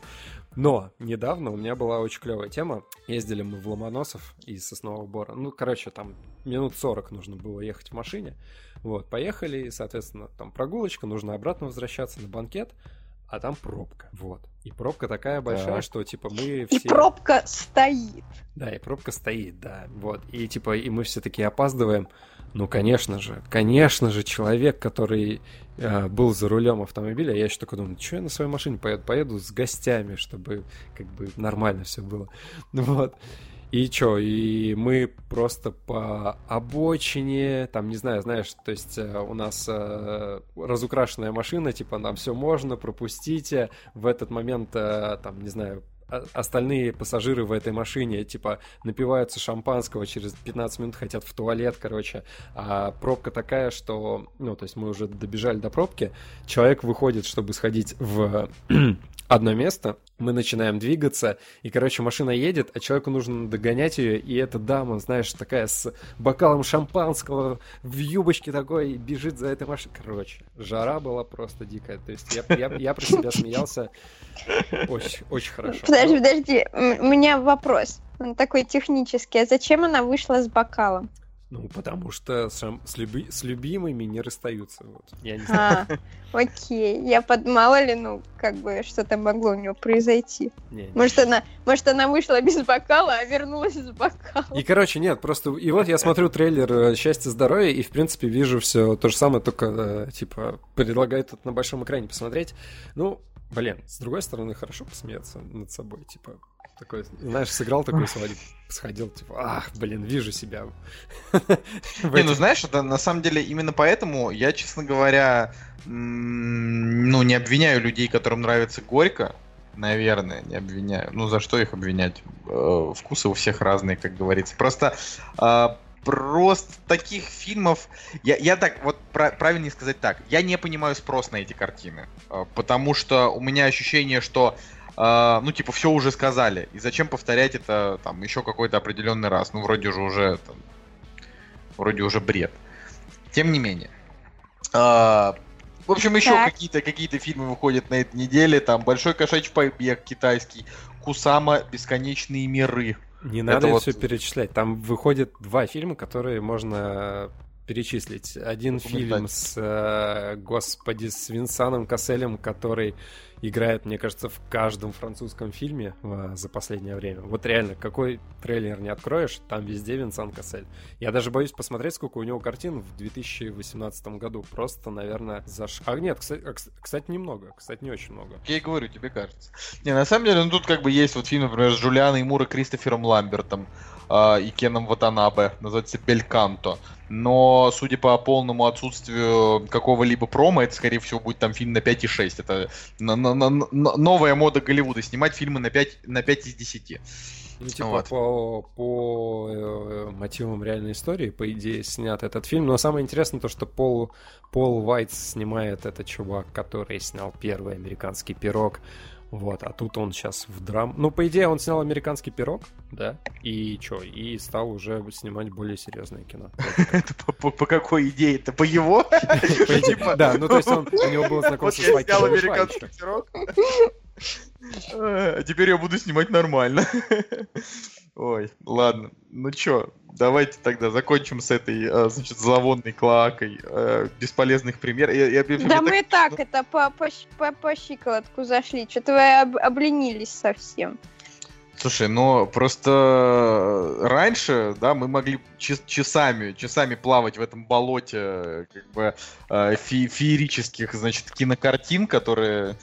Но недавно у меня была очень клевая тема. Ездили мы в Ломоносов из Соснового Бора. Ну, короче, там минут 40 нужно было ехать в машине. Вот, поехали, и, соответственно, там прогулочка, нужно обратно возвращаться на банкет, а там пробка. Вот. И пробка такая большая, Так. что, типа, мы И все... пробка стоит. Да, и пробка стоит, да. Вот. И типа, и мы все такие опаздываем. Ну, конечно же, конечно же, человек, который был за рулем автомобиля, я еще такой думаю, что я на своей машине поеду? Поеду с гостями, чтобы как бы нормально все было. Ну Вот. И чё, и мы просто по обочине, там, не знаю, знаешь, то есть э, у нас э, разукрашенная машина, типа, нам все можно, пропустите. В этот момент, э, там, не знаю, остальные пассажиры в этой машине, типа, напиваются шампанского, через 15 минут хотят в туалет, короче. А пробка такая, что, ну, то есть мы уже добежали до пробки, человек выходит, чтобы сходить в одно место, мы начинаем двигаться, и, короче, машина едет, а человеку нужно догонять ее, и эта дама, знаешь, такая с бокалом шампанского в юбочке такой, бежит за этой машиной. Короче, жара была просто дикая. То есть я, я, я про себя смеялся очень, очень хорошо. Подожди, подожди, м- у меня вопрос. Он такой технический. А зачем она вышла с бокалом? Ну, потому что с, шам- с, люби- с любимыми не расстаются. Вот. Я не знаю. А, окей. Я под мало ли, ну, как бы, что-то могло у него произойти. Не, не. Может, она, может, она вышла без бокала, а вернулась с бокалом. И, короче, нет, просто... И вот я смотрю трейлер э, «Счастье, здоровье», и, в принципе, вижу все то же самое, только, э, типа, предлагают это на большом экране посмотреть. Ну, блин, с другой стороны, хорошо посмеяться над собой, типа... Такой, знаешь, сыграл такой свадеб, сходил, типа, ах, блин, вижу себя. Не, ну знаешь, это на самом деле именно поэтому я, честно говоря, ну не обвиняю людей, которым нравится горько, наверное, не обвиняю. Ну за что их обвинять? Э, Вкусы у всех разные, как говорится. Просто а, просто таких фильмов, я, я так вот пра- правильнее сказать так, я не понимаю спрос на эти картины, А, потому что у меня ощущение, что а, ну, типа, все уже сказали. И зачем повторять это там еще какой-то определенный раз? Ну, вроде же уже там, вроде уже бред. Тем не менее. А, в общем, еще Так. какие-то какие фильмы выходят на этой неделе. Там Большой кошачий побег китайский, Кусама Бесконечные миры. Не Это надо вот- все перечислять. Там выходят два фильма, которые можно перечислить. Один фильм с, э, господи, с Винсаном Касселем, который играет, мне кажется, в каждом французском фильме э, за последнее время. Вот реально, какой трейлер не откроешь, там везде Винсан Кассель. Я даже боюсь посмотреть, сколько у него картин в 2018 году. Просто, наверное, за... ш- А нет, кстати, а, кс- кстати, немного. Кстати, не очень много. Я и говорю, тебе кажется. Не, на самом деле, ну тут как бы есть вот фильм, например, с Джулианой Мур и Кристофером Ламбертом а, и Кеном Ватанабе, называется Бельканто. Но, судя по полному отсутствию какого-либо промо, это, скорее всего, будет там фильм на 5,6. Это на- на- на- на- новая мода Голливуда, снимать фильмы на 5, на 5 из 10. Ну, типа, Вот. по, по э, мотивам реальной истории, по идее, снят этот фильм. Но самое интересное то, что Пол, Пол Вайтс снимает этот чувак, который снял первый американский пирог. Вот, а тут он сейчас в драм. Ну, по идее, он снял американский пирог, да? И чё? И стал уже снимать более серьезное кино. Это по- какой идее? Это по его? Типа, Да, ну то есть он, у него было Вот знакомство я с снял американский пирог. А Теперь я буду снимать нормально. Ой, ладно. Ну чё, давайте тогда закончим с этой, э, значит, зловонной клоакой э, бесполезных примеров. Я- я- Да так- мы и так это по, по, по, по щиколотку зашли. Что-то вы об- обленились совсем. Слушай, ну просто раньше, да, мы могли час- часами, часами плавать в этом болоте, э, как бы э, фе- феерических, значит, кинокартин, которые,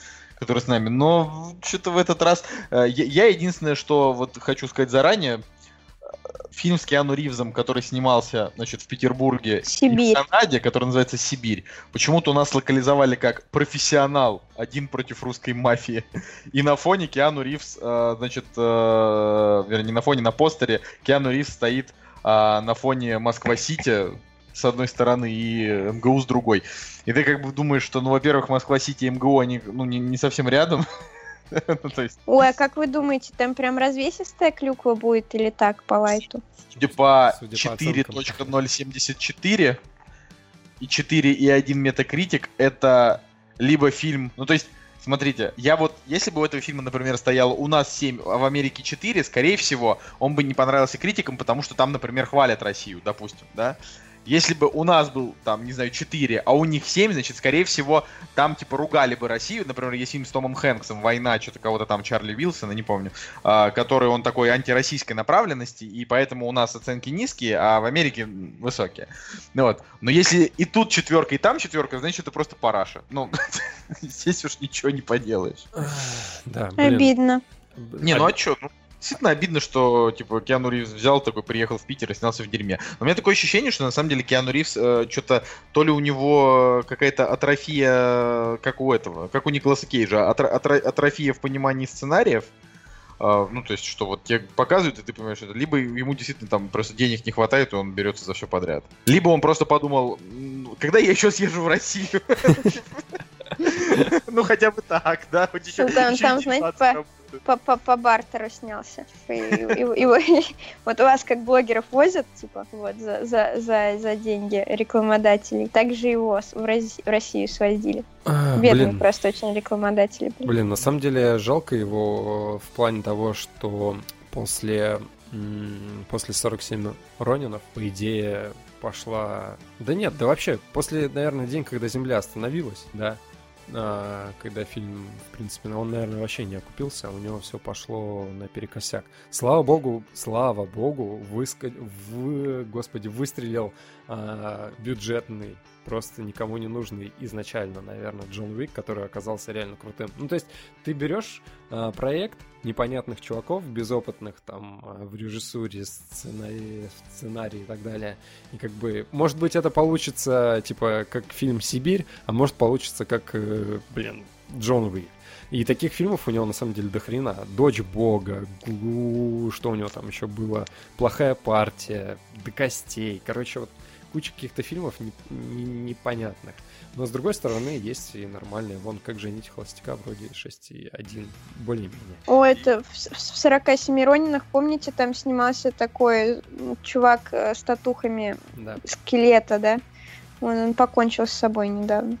которые с нами. Но что-то в этот раз э, я, я единственное, что вот хочу сказать заранее, э, фильм с Киану Ривзом, который снимался, значит, в Петербурге и Сибирь. в Канаде, который называется «Сибирь», почему-то у нас локализовали как «Профессионал. Один против русской мафии». И на фоне Киану Ривз, э, значит, вернее, не на фоне, на постере Киану Ривз стоит на фоне Москва-Сити с одной стороны и МГУ с другой. И ты как бы думаешь, что, ну, во-первых, Москва-Сити и МГУ, они, ну, не, не совсем рядом. Ну, Ой, а как вы думаете, там прям развесистая клюква будет или так по лайту? судя по Судя по оценкам. 4.074 и 4.1 метакритик, это либо фильм... Ну, то есть, смотрите, я вот, если бы у этого фильма, например, стояло у нас 7, а в Америке 4, скорее всего, он бы не понравился критикам, потому что там, например, хвалят Россию, допустим, да? Если бы у нас был, там, не знаю, 4, а у них 7, значит, скорее всего, там, типа, ругали бы Россию. Например, есть фильм с Томом Хэнксом «Война», что-то кого-то там, Чарли Вилсона, не помню, а, который он такой антироссийской направленности, и поэтому у нас оценки низкие, а в Америке высокие. Ну вот. Но если и тут четверка, и там четверка, значит, это просто параша. Ну, здесь уж ничего не поделаешь. Да, блин. Обидно. Не, ну а чё? Ну, действительно обидно, что, типа, Киану Ривз взял такой, приехал в Питер и снялся в дерьме. Но у меня такое ощущение, что на самом деле Киану Ривз что-то, то ли у него какая-то атрофия, как у этого, как у Николаса Кейджа, атро- атро- атрофия в понимании сценариев, А, ну, то есть, что вот тебе показывают, и ты понимаешь, это либо ему действительно там просто денег не хватает, и он берется за все подряд. Либо он просто подумал, «М, когда я еще съезжу в Россию? Ну, хотя бы так, да? там- знаете, по-. По, бартеру снялся. И- и- и- вот вас как блогеров возят, типа, вот, за, за, за, за деньги рекламодателей. Также его в, Рози- в Россию свозили. А, Бедные Блин, просто очень рекламодатели. Блин, на самом деле жалко его в плане того, что после, после 47 Ронинов, по идее, пошла... Да нет, да вообще, после, наверное, день, когда Земля остановилась, да, а, когда фильм, в принципе, он, наверное, вообще не окупился, у него все пошло наперекосяк. Слава богу, слава богу, выска... вы, господи, выстрелил а, бюджетный, просто никому не нужный изначально, наверное, Джон Уик, который оказался реально крутым. Ну, то есть ты берешь а, проект непонятных чуваков, безопытных там а, в режиссуре, сценарии, сценарии и так далее, и как бы, может быть, это получится, типа, как фильм «Сибирь», а может получится как, э, блин, Джон Уик. И таких фильмов у него на самом деле до хрена. Дочь Бога, Глу, что у него там еще было, Плохая партия, До костей. Короче, вот куча каких-то фильмов не- не- непонятных. Но с другой стороны, есть и нормальные. Вон как женить холостяка вроде 6.1. Более-менее. О, это в, в 47 Ронинах, помните, там снимался такой чувак э, с татухами Да. скелета, да? Он, он покончил с собой недавно.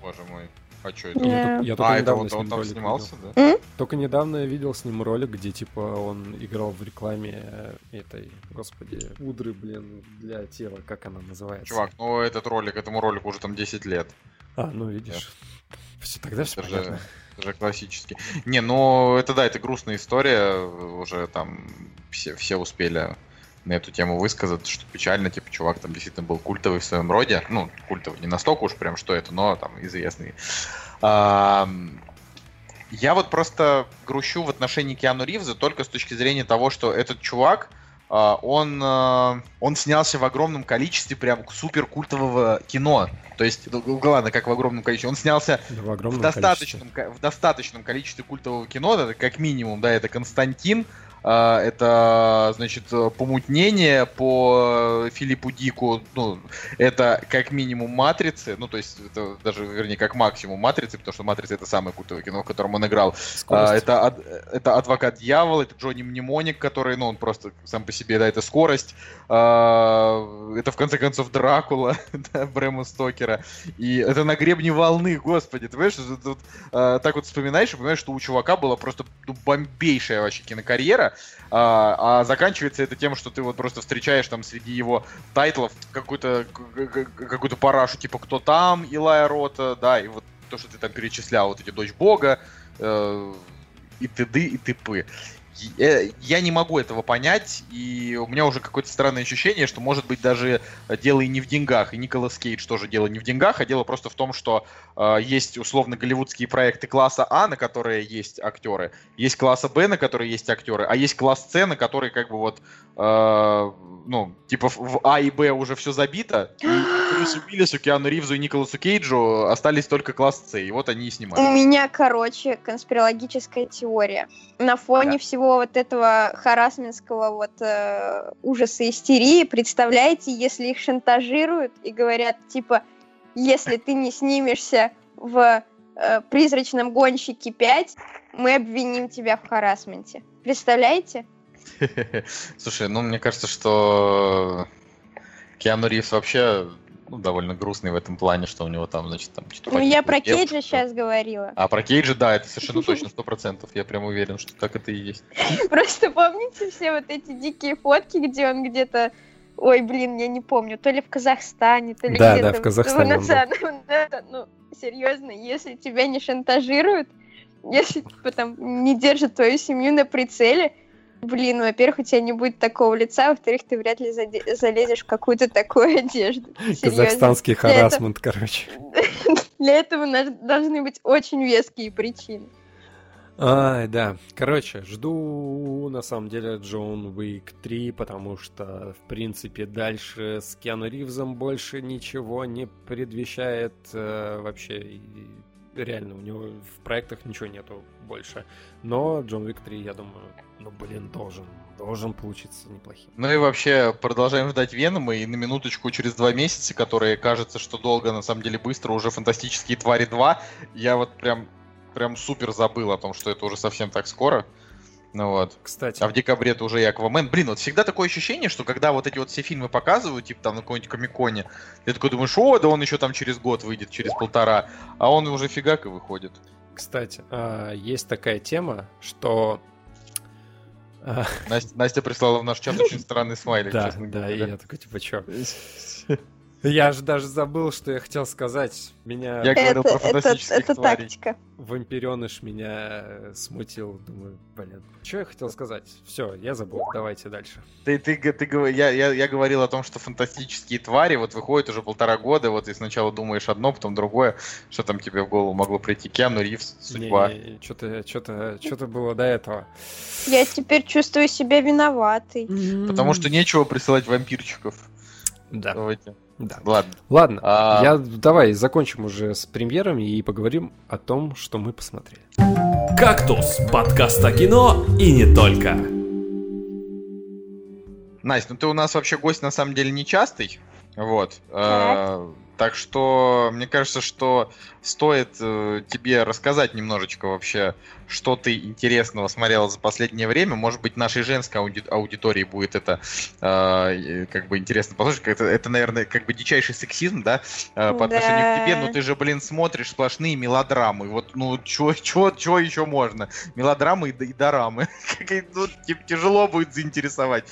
Боже мой. А что Да. это? Я, только- я только А, это недавно он, с ним он там снимался, видел. да? Только недавно я видел с ним ролик, где типа он играл в рекламе э, этой, господи, пудры, блин, для тела, как она называется? Чувак, ну этот ролик, этому ролику уже там 10 лет. А, ну видишь. Все, тогда все Это понятно. же, это же классический. Не, ну это да, это грустная история. Уже там все, все успели на эту тему высказать, что печально, типа, чувак там действительно был культовый в своем роде. Ну, культовый, не настолько уж прям, что это, но там известный. Ам, Я вот просто грущу в отношении Киану Ривза только с точки зрения того, что этот чувак, а, он, а, он снялся в огромном количестве прям супер культового кино. То есть, ну, ладно, как в огромном количестве. Он снялся Да, в в достаточном, в достаточном количестве культового кино, как минимум, да, это Константин, А, это, значит, помутнение по Филиппу Дику. Ну, это как минимум матрицы. Ну, то есть, это даже, вернее, как максимум матрицы, потому что матрица это самое крутое кино, в котором он играл. А, это, это адвокат дьявола, это Джонни Мнемоник, который, ну, он просто сам по себе, да, это скорость. А, это, в конце концов, Дракула, да, Брэма Стокера. И это на гребне волны, господи. Ты понимаешь, тут, а, так вот вспоминаешь и понимаешь, что у чувака была просто ну, бомбейшая вообще кинокарьера. А, а заканчивается это тем, что ты вот просто встречаешь там среди его тайтлов какую-то какую-то парашу, типа кто там, Илая Рота, да, и вот то, что ты там перечислял, вот эти Дочь Бога, э, и т.д. и т.п. Э, я не могу этого понять, и у меня уже какое-то странное ощущение, что, может быть, даже дело и не в деньгах, и Николас Кейдж тоже дело не в деньгах, а дело просто в том, что э, есть условно голливудские проекты класса А, на которые есть актеры, есть класса Б, на которые есть актеры, а есть класс С, на которые как бы вот, э, ну, типа в А и Б уже все забито, и Брюсу Уиллису, Киану Ривзу и Николасу Кейджу остались только класс С, и вот они и снимают. У меня, короче, конспирологическая теория. На фоне да. всего вот этого харасменского вот э, ужаса истерии, представляете, если их шантажируют и говорят, типа, если ты не снимешься в э, «Призрачном гонщике 5», мы обвиним тебя в харасменте. Представляете? Слушай, ну мне кажется, что Киану Ривз вообще ну, довольно грустный в этом плане, что у него там, значит, там. Ну, я про Кейджа что... сейчас говорила. А про Кейджа, да, это совершенно точно, сто процентов. Я прям уверен, что так это и есть. Просто помните все вот эти дикие фотки, где он где-то Ой, блин, я не помню, то ли в Казахстане, то ли да, где-то да, в Казахстане. В ну, серьезно, если тебя не шантажируют, если типа, там не держат твою семью на прицеле, Блин, во-первых, у тебя не будет такого лица, во-вторых, ты вряд ли залезешь в какую-то такую одежду. Казахстанский харасмент, короче. Для этого должны быть очень веские причины. Ай, да. Короче, жду на самом деле Джон Уик 3, потому что, в принципе, дальше с Киану Ривзом больше ничего не предвещает э, вообще. Реально, у него в проектах ничего нету больше. Но Джон Уик 3, я думаю, ну, блин, должен, должен получиться неплохим. Ну и вообще, продолжаем ждать Венома, и на минуточку через два месяца, которые кажется, что долго, на самом деле быстро, уже «Фантастические твари 2», я вот прям, прям супер забыл о том, что это уже совсем так скоро. Ну вот. Кстати. А в декабре это уже и Аквамен. Блин, вот всегда такое ощущение, что когда вот эти вот все фильмы показывают, типа там на какой-нибудь Комиконе, ты такой думаешь, о, да он еще там через год выйдет, через полтора, а он уже фигак и выходит. Кстати, а, есть такая тема, что Настя, Настя прислала в наш чат очень странный смайлик, да, честно да, говоря. Да, и я такой, типа, чё? Я же даже забыл, что я хотел сказать. Меня... Я говорил это, про фантастических это, это тактика. Вампиреныш меня э, смутил. Думаю, блин, что я хотел сказать? Все, я забыл. Давайте дальше. Ты, ты, ты, ты, я, я, я говорил о том, что фантастические твари вот выходят уже полтора года, вот и сначала думаешь одно, потом другое. Что там тебе в голову могло прийти? Киану Ривз, судьба. Что-то, что-то, что-то было до этого. Я теперь чувствую себя виноватой. Потому что нечего присылать вампирчиков. Да. Давайте. Да. Ладно. Ладно. А... Я давай закончим уже с премьерами и поговорим о том, что мы посмотрели. Кактус. Подкаст о кино и не только. Настя, ну ты у нас вообще гость на самом деле нечастый. Вот. А, так что мне кажется, что стоит э, тебе рассказать немножечко вообще, что ты интересного смотрела за последнее время. Может быть, нашей женской ауди- аудитории будет это э, как бы интересно послушать. Это, это, наверное, как бы дичайший сексизм, да, э, по да. отношению к тебе. Но ты же, блин, смотришь сплошные мелодрамы. Вот, ну, чего еще можно? Мелодрамы и, и дорамы. ну, тяжело будет заинтересовать.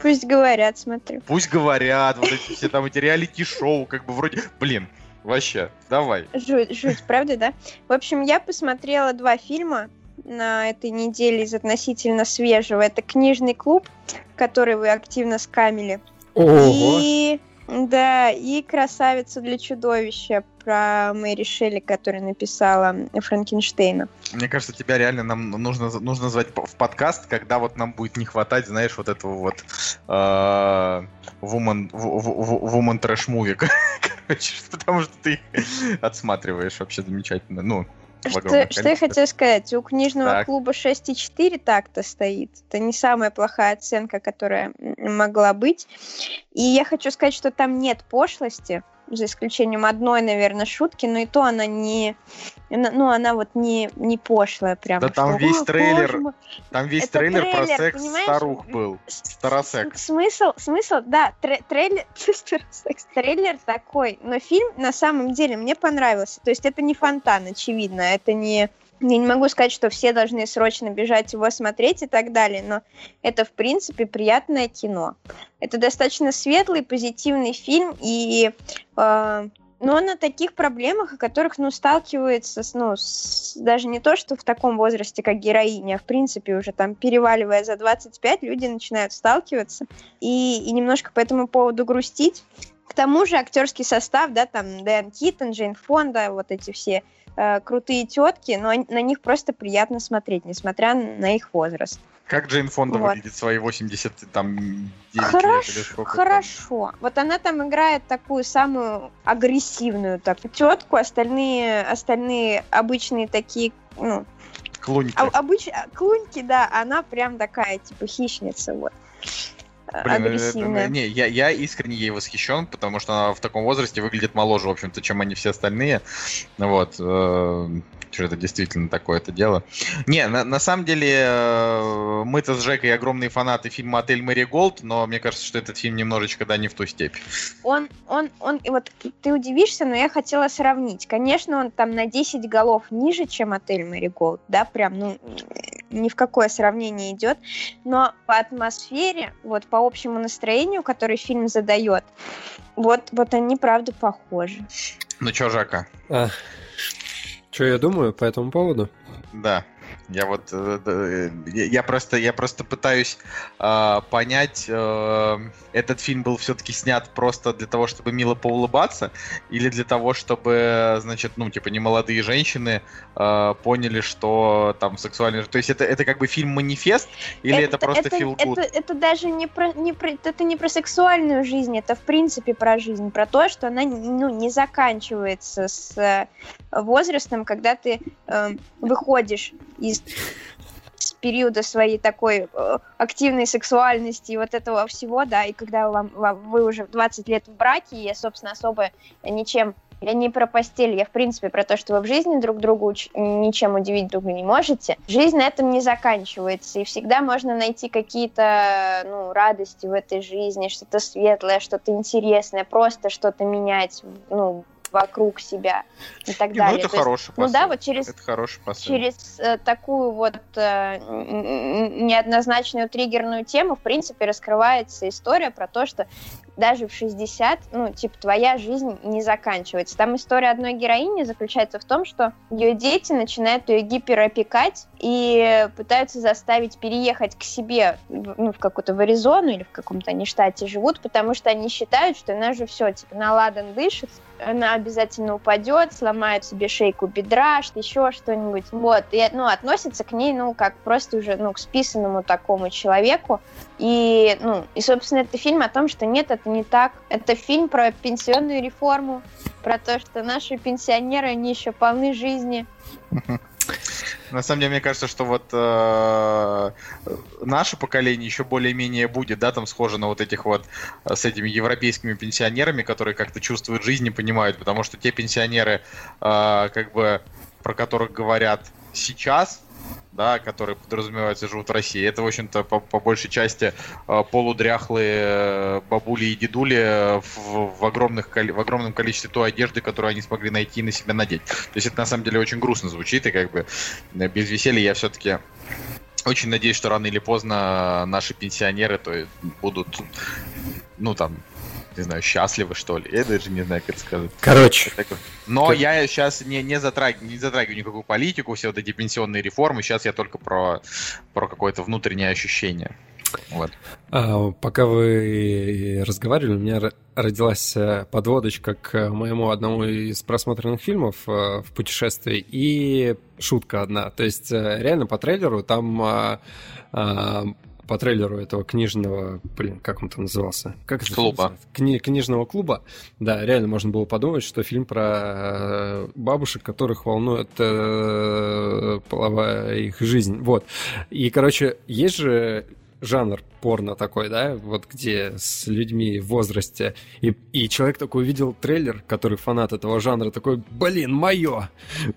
Пусть говорят, смотрю. Пусть говорят, вот эти все там эти реалити-шоу, как бы вроде, блин, вообще, давай. Жуть, жуть, правда, да? В общем, я посмотрела два фильма на этой неделе из относительно свежего. Это «Книжный клуб», который вы активно скамили. Ого. И да, и «Красавица для чудовища» про Мэри Шелли, которая написала Франкенштейна. Мне кажется, тебя реально нам нужно, нужно звать в подкаст, когда вот нам будет не хватать, знаешь, вот этого вот э, woman, woman trash movie, короче, потому что ты отсматриваешь вообще замечательно. Ну, что, что я хотела сказать, у книжного так. клуба 6,4 так-то стоит. Это не самая плохая оценка, которая могла быть. И я хочу сказать, что там нет пошлости за исключением одной, наверное, шутки, но и то она не, ну, она вот не, не пошлая прям. Да там весь трейлер, там весь трейлер, трейлер про секс понимаешь? старух был, старосекс. Смысл, смысл, да, трейлер, трейлер такой, но фильм на самом деле мне понравился, то есть это не фонтан, очевидно, это не я не могу сказать, что все должны срочно бежать его смотреть и так далее, но это, в принципе, приятное кино. Это достаточно светлый, позитивный фильм, и э, но о таких проблемах, о которых, ну, сталкивается, с, ну, с, даже не то, что в таком возрасте, как героиня, а в принципе уже там, переваливая за 25, люди начинают сталкиваться и, и немножко по этому поводу грустить. К тому же актерский состав, да, там Дэн Киттон, Джейн Фонда, вот эти все э, крутые тетки, но на них просто приятно смотреть, несмотря на их возраст. Как Джейн Фонда вот. выглядит свои 80, там, 9 хорошо, лет или сколько? Хорошо. Там? Вот она там играет такую самую агрессивную так, тетку, остальные, остальные обычные такие, ну... Клуньки. А, обыч... Клуньки, да, она прям такая, типа, хищница, вот. Блин, агрессивная. не, я, я искренне ей восхищен, потому что она в таком возрасте выглядит моложе, в общем-то, чем они все остальные. Вот. Что это действительно такое-то дело. Не, на, на самом деле э, мы-то с Жекой огромные фанаты фильма «Отель Мэри Голд», но мне кажется, что этот фильм немножечко, да, не в ту степь. Он, он, он, вот ты удивишься, но я хотела сравнить. Конечно, он там на 10 голов ниже, чем «Отель Мэри Голд», да, прям, ну, ни в какое сравнение идет, но по атмосфере, вот по общему настроению, который фильм задает, вот, вот они, правда, похожи. Ну чё, Жака? А, что я думаю по этому поводу? Да. Я вот э, я просто я просто пытаюсь э, понять, э, этот фильм был все-таки снят просто для того, чтобы мило поулыбаться, или для того, чтобы, значит, ну типа не молодые женщины э, поняли, что там сексуальный, то есть это это как бы фильм манифест или это, это просто это, feel good? Это, это даже не про не про это не про сексуальную жизнь, это в принципе про жизнь, про то, что она ну не заканчивается с э, возрастом, когда ты э, выходишь из с периода своей такой э, активной сексуальности и вот этого всего, да, и когда вам, вам, вы уже 20 лет в браке, и, собственно, особо ничем я не про постель, я в принципе про то, что вы в жизни друг другу ничем удивить друга не можете. Жизнь на этом не заканчивается, и всегда можно найти какие-то ну, радости в этой жизни, что-то светлое, что-то интересное, просто что-то менять, ну, вокруг себя и так не, далее. Ну, это То хороший есть, посыл. Ну да, вот через, это хороший посыл. через э, такую вот э, неоднозначную триггерную тему, в принципе, раскрывается история про то, что даже в 60, ну, типа, твоя жизнь не заканчивается. Там история одной героини заключается в том, что ее дети начинают ее гиперопекать и пытаются заставить переехать к себе, ну, в какую-то в Аризону или в каком-то они живут, потому что они считают, что она же все, типа, наладан дышит, она обязательно упадет, сломает себе шейку бедра, что еще что-нибудь. Вот, и, ну, относится к ней, ну, как просто уже, ну, к списанному такому человеку. И, ну, и, собственно, это фильм о том, что нет, это не так. Это фильм про пенсионную реформу, про то, что наши пенсионеры, они еще полны жизни. На самом деле, мне кажется, что вот э, наше поколение еще более-менее будет, да, там схоже на вот этих вот э, с этими европейскими пенсионерами, которые как-то чувствуют жизнь и понимают, потому что те пенсионеры, э, как бы, про которых говорят сейчас, да, которые подразумеваются живут в России. Это, в общем-то, по, по большей части э, полудряхлые э, бабули и дедули в, в, огромных, в огромном количестве той одежды, которую они смогли найти и на себя надеть. То есть это на самом деле очень грустно звучит, и как бы э, без веселья я все-таки очень надеюсь, что рано или поздно наши пенсионеры то есть, будут, ну там, не знаю, счастливы, что ли. Я даже не знаю, как это сказать. Короче. Но как... я сейчас не, не, затрагиваю, не затрагиваю никакую политику, все вот эти пенсионные реформы. Сейчас я только про, про какое-то внутреннее ощущение. Вот. А, пока вы разговаривали, у меня родилась э, подводочка к моему одному из просмотренных фильмов э, в путешествии и шутка одна. То есть э, реально по трейлеру там по трейлеру этого книжного, блин, как он там назывался? Как это Клуба. Кни- книжного клуба. Да, реально можно было подумать, что фильм про э, бабушек, которых волнует э, половая их жизнь. Вот. И, короче, есть же жанр порно такой, да, вот где с людьми в возрасте, и, и человек такой увидел трейлер, который фанат этого жанра, такой, блин, мое!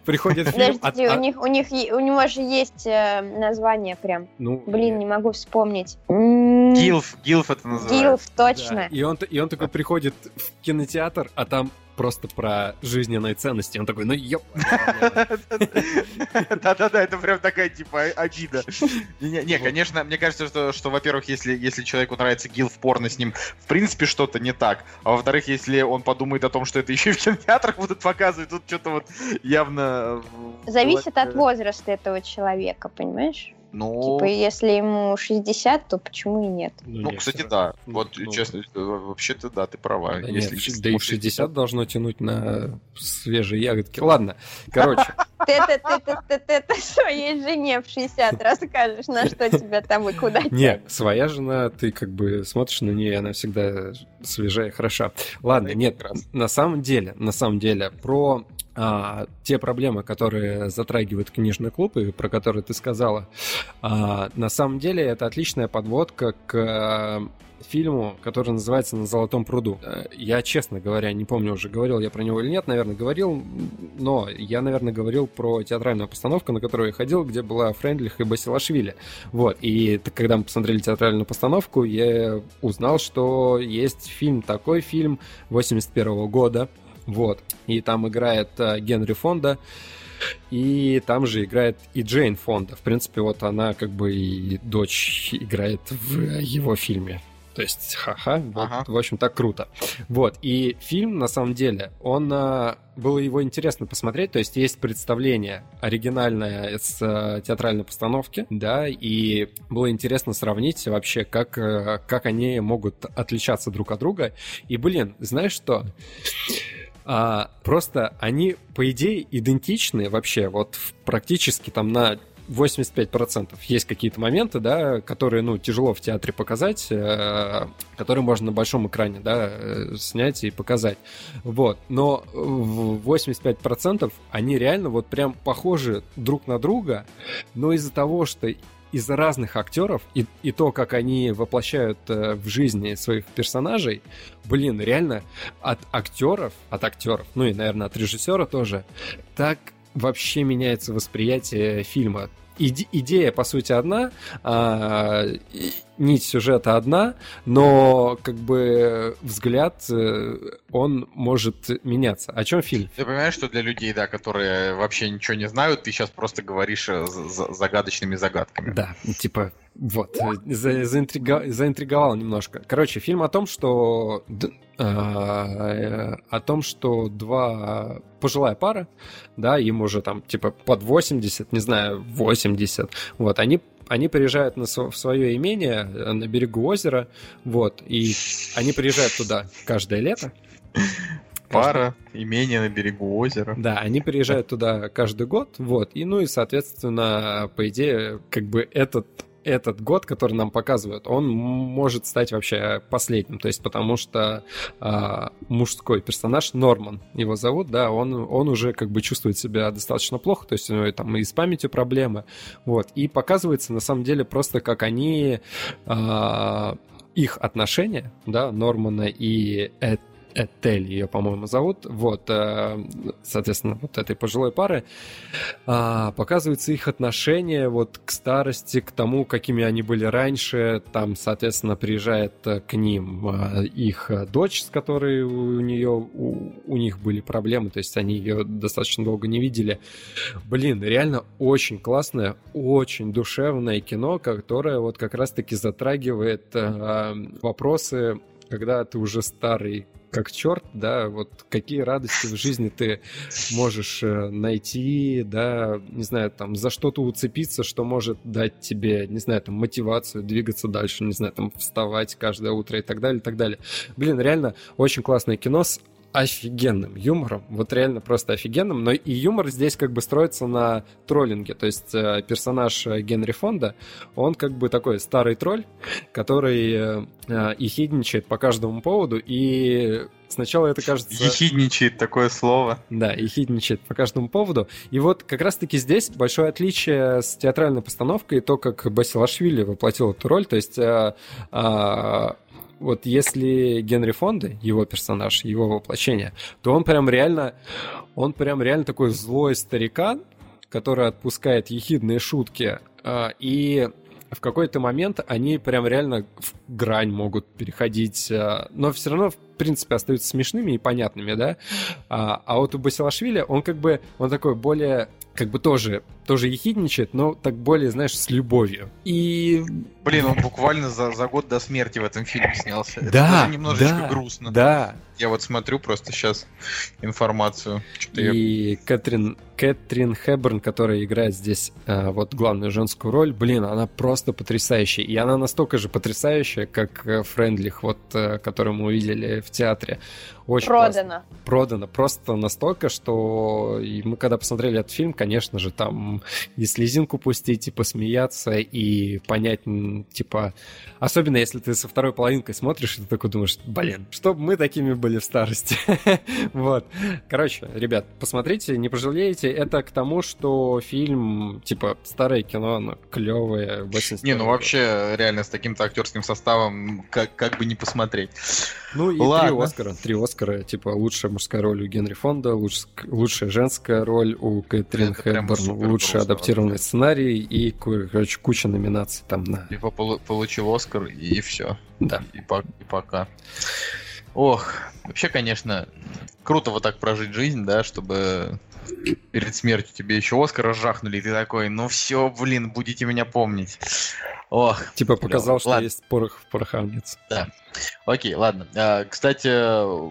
Приходит фильм... Подожди, а- у них, у них, у него же есть э, название прям. ну, Блин, не могу вспомнить. Гилф, Гилф это называется. Гилф, Да, точно. И он, и он такой приходит в кинотеатр, а там просто про жизненные ценности. Он такой, ну ёп. Да-да-да, это прям такая, типа, обида. Не, не, конечно, мне кажется, что, что во-первых, если, если человеку нравится гил в порно, с ним, в принципе, что-то не так. А во-вторых, если он подумает о том, что это еще и в кинотеатрах будут показывать, тут что-то вот явно... э, Зависит от возраста этого человека, понимаешь? Ну, Типа, если ему 60, то почему и нет? ну, не, кстати, всё да. равно. Вот, Ну, честно, э, вообще-то, да, ты права. Да, Если- нет, если да и ему в 60 должно тянуть на свежие ягодки. Ладно, короче, Ты это, ты, ты, ты, ты, ты своей жене в 60 расскажешь, на что тебя там и куда не, своя жена, ты как бы смотришь на нее, она всегда свежая и хороша. Ладно, нет, на самом деле, на самом деле, про а, те проблемы, которые затрагивают книжный клуб и про которые ты сказала, а, на самом деле это отличная подводка к а, фильму, который называется «На золотом пруду». Э, Я, честно говоря, не помню, уже говорил я про него или нет, наверное, говорил, но я, наверное, говорил про театральную постановку, на которую я ходил, где была Френдлих и Басилашвили. Вот, и т- когда мы посмотрели театральную постановку, я узнал, что есть фильм, такой фильм 81 года, вот, и там играет э, Генри Фонда, и там же играет и Джейн Фонда. В принципе, вот она как бы и дочь играет в его фильме. То есть, ха-ха, вот, Ага. в общем, так круто. Вот, и фильм, на самом деле, он, а, было его интересно посмотреть, то есть есть представление оригинальное с театральной постановки, да, и было интересно сравнить вообще, как, как они могут отличаться друг от друга. И, блин, знаешь что? А, просто они, по идее, идентичны вообще, вот практически там на 85%. Есть какие-то моменты, да, которые, ну, тяжело в театре показать, э, которые можно на большом экране, да, э, снять и показать. Вот. Но в 85% они реально вот прям похожи друг на друга, но из-за того, что из-за разных актеров и, и то, как они воплощают э, в жизни своих персонажей, блин, реально от актеров, от актеров, ну и, наверное, от режиссера тоже, так вообще меняется восприятие фильма. Иде- идея, по сути, одна, а, нить сюжета одна, но как бы взгляд, э, он может меняться. О чем фильм? Ты понимаешь, что для людей, да, которые вообще ничего не знают, ты сейчас просто говоришь э, за- за- загадочными загадками. Да, типа, вот, э, за- заинтрига- заинтриговал немножко. Короче, фильм о том, что... э, о том, что два пожилая пара, да, им уже там, типа, под 80, не знаю, 80, вот, они они приезжают на в свое имение э, на берегу озера, вот, и они приезжают туда каждое лето. Пара, имение на берегу озера. Да, они приезжают туда каждый год, вот, и ну и, соответственно, по идее, как бы этот этот год, который нам показывают, он может стать вообще последним, то есть потому что а, мужской персонаж Норман его зовут, да, он он уже как бы чувствует себя достаточно плохо, то есть у него там и с памятью проблемы, вот, и показывается на самом деле просто как они а, их отношения, да, Нормана и Эд- Этель ее, по-моему, зовут. Вот, э, соответственно, вот этой пожилой пары а, показываются их отношения вот к старости, к тому, какими они были раньше. Там, соответственно, приезжает э, к ним а, их э, дочь, с которой у нее у, у них были проблемы, то есть они ее достаточно долго не видели. Блин, реально очень классное, очень душевное кино, которое вот как раз-таки затрагивает э, вопросы, когда ты уже старый как черт, да, вот какие радости в жизни ты можешь э, найти, да, не знаю, там, за что-то уцепиться, что может дать тебе, не знаю, там, мотивацию двигаться дальше, не знаю, там, вставать каждое утро и так далее, и так далее. Блин, реально очень классное кино с офигенным юмором, вот реально просто офигенным, но и юмор здесь как бы строится на троллинге, то есть э, персонаж э, Генри Фонда, он как бы такой старый тролль, который э, э, ехидничает по каждому поводу, и сначала это кажется... Ехидничает такое слово. Да, ехидничает по каждому поводу, и вот как раз-таки здесь большое отличие с театральной постановкой, то, как Басилашвили воплотил эту роль, то есть э, вот если Генри Фонда, его персонаж, его воплощение, то он прям реально, он прям реально такой злой старикан, который отпускает ехидные шутки, а, и в какой-то момент они прям реально в грань могут переходить, а, но все равно, в принципе, остаются смешными и понятными, да? А, а вот у Басилашвили он как бы, он такой более как бы тоже, тоже ехидничает, но так более, знаешь, с любовью. И... Блин, он буквально за, за год до смерти в этом фильме снялся. Да, Это даже немножечко да, грустно. Да. Я вот смотрю просто сейчас информацию. Что-то я- И Кэтрин, Кэтрин Хэбберн, которая играет здесь э, вот главную женскую роль, блин, она просто потрясающая. И она настолько же потрясающая, как э, Френдлих, вот, э, которую мы увидели в театре. Очень классно. Продано. продано просто настолько, что и мы когда посмотрели этот фильм, конечно же, там и слезинку пустить, и посмеяться, и понять, типа, особенно если ты со второй половинкой смотришь, и ты такой думаешь, блин, чтобы мы такими были в старости. Вот. Короче, ребят, посмотрите, не пожалеете. Это к тому, что фильм, типа, старое кино, оно клевое. Не, ну вообще, реально, с таким-то актерским составом, как, как бы не посмотреть. Ну и Ладно. три Оскара. Три Оскара, типа лучшая мужская роль у Генри Фонда, луч- лучшая женская роль у Кэтрин Хэбберн, лучший адаптированный вообще. сценарий и, короче, куча номинаций там на... Типа полу- получил Оскар, и все. Да. И, и пока. Ох, вообще, конечно, круто вот так прожить жизнь, да, чтобы перед смертью тебе еще Оскар разжахнули, и ты такой, ну все, блин, будете меня помнить. Ох, Типа показал, что Ладно. есть порох в пороховнице. Окей, ладно. А, Кстати,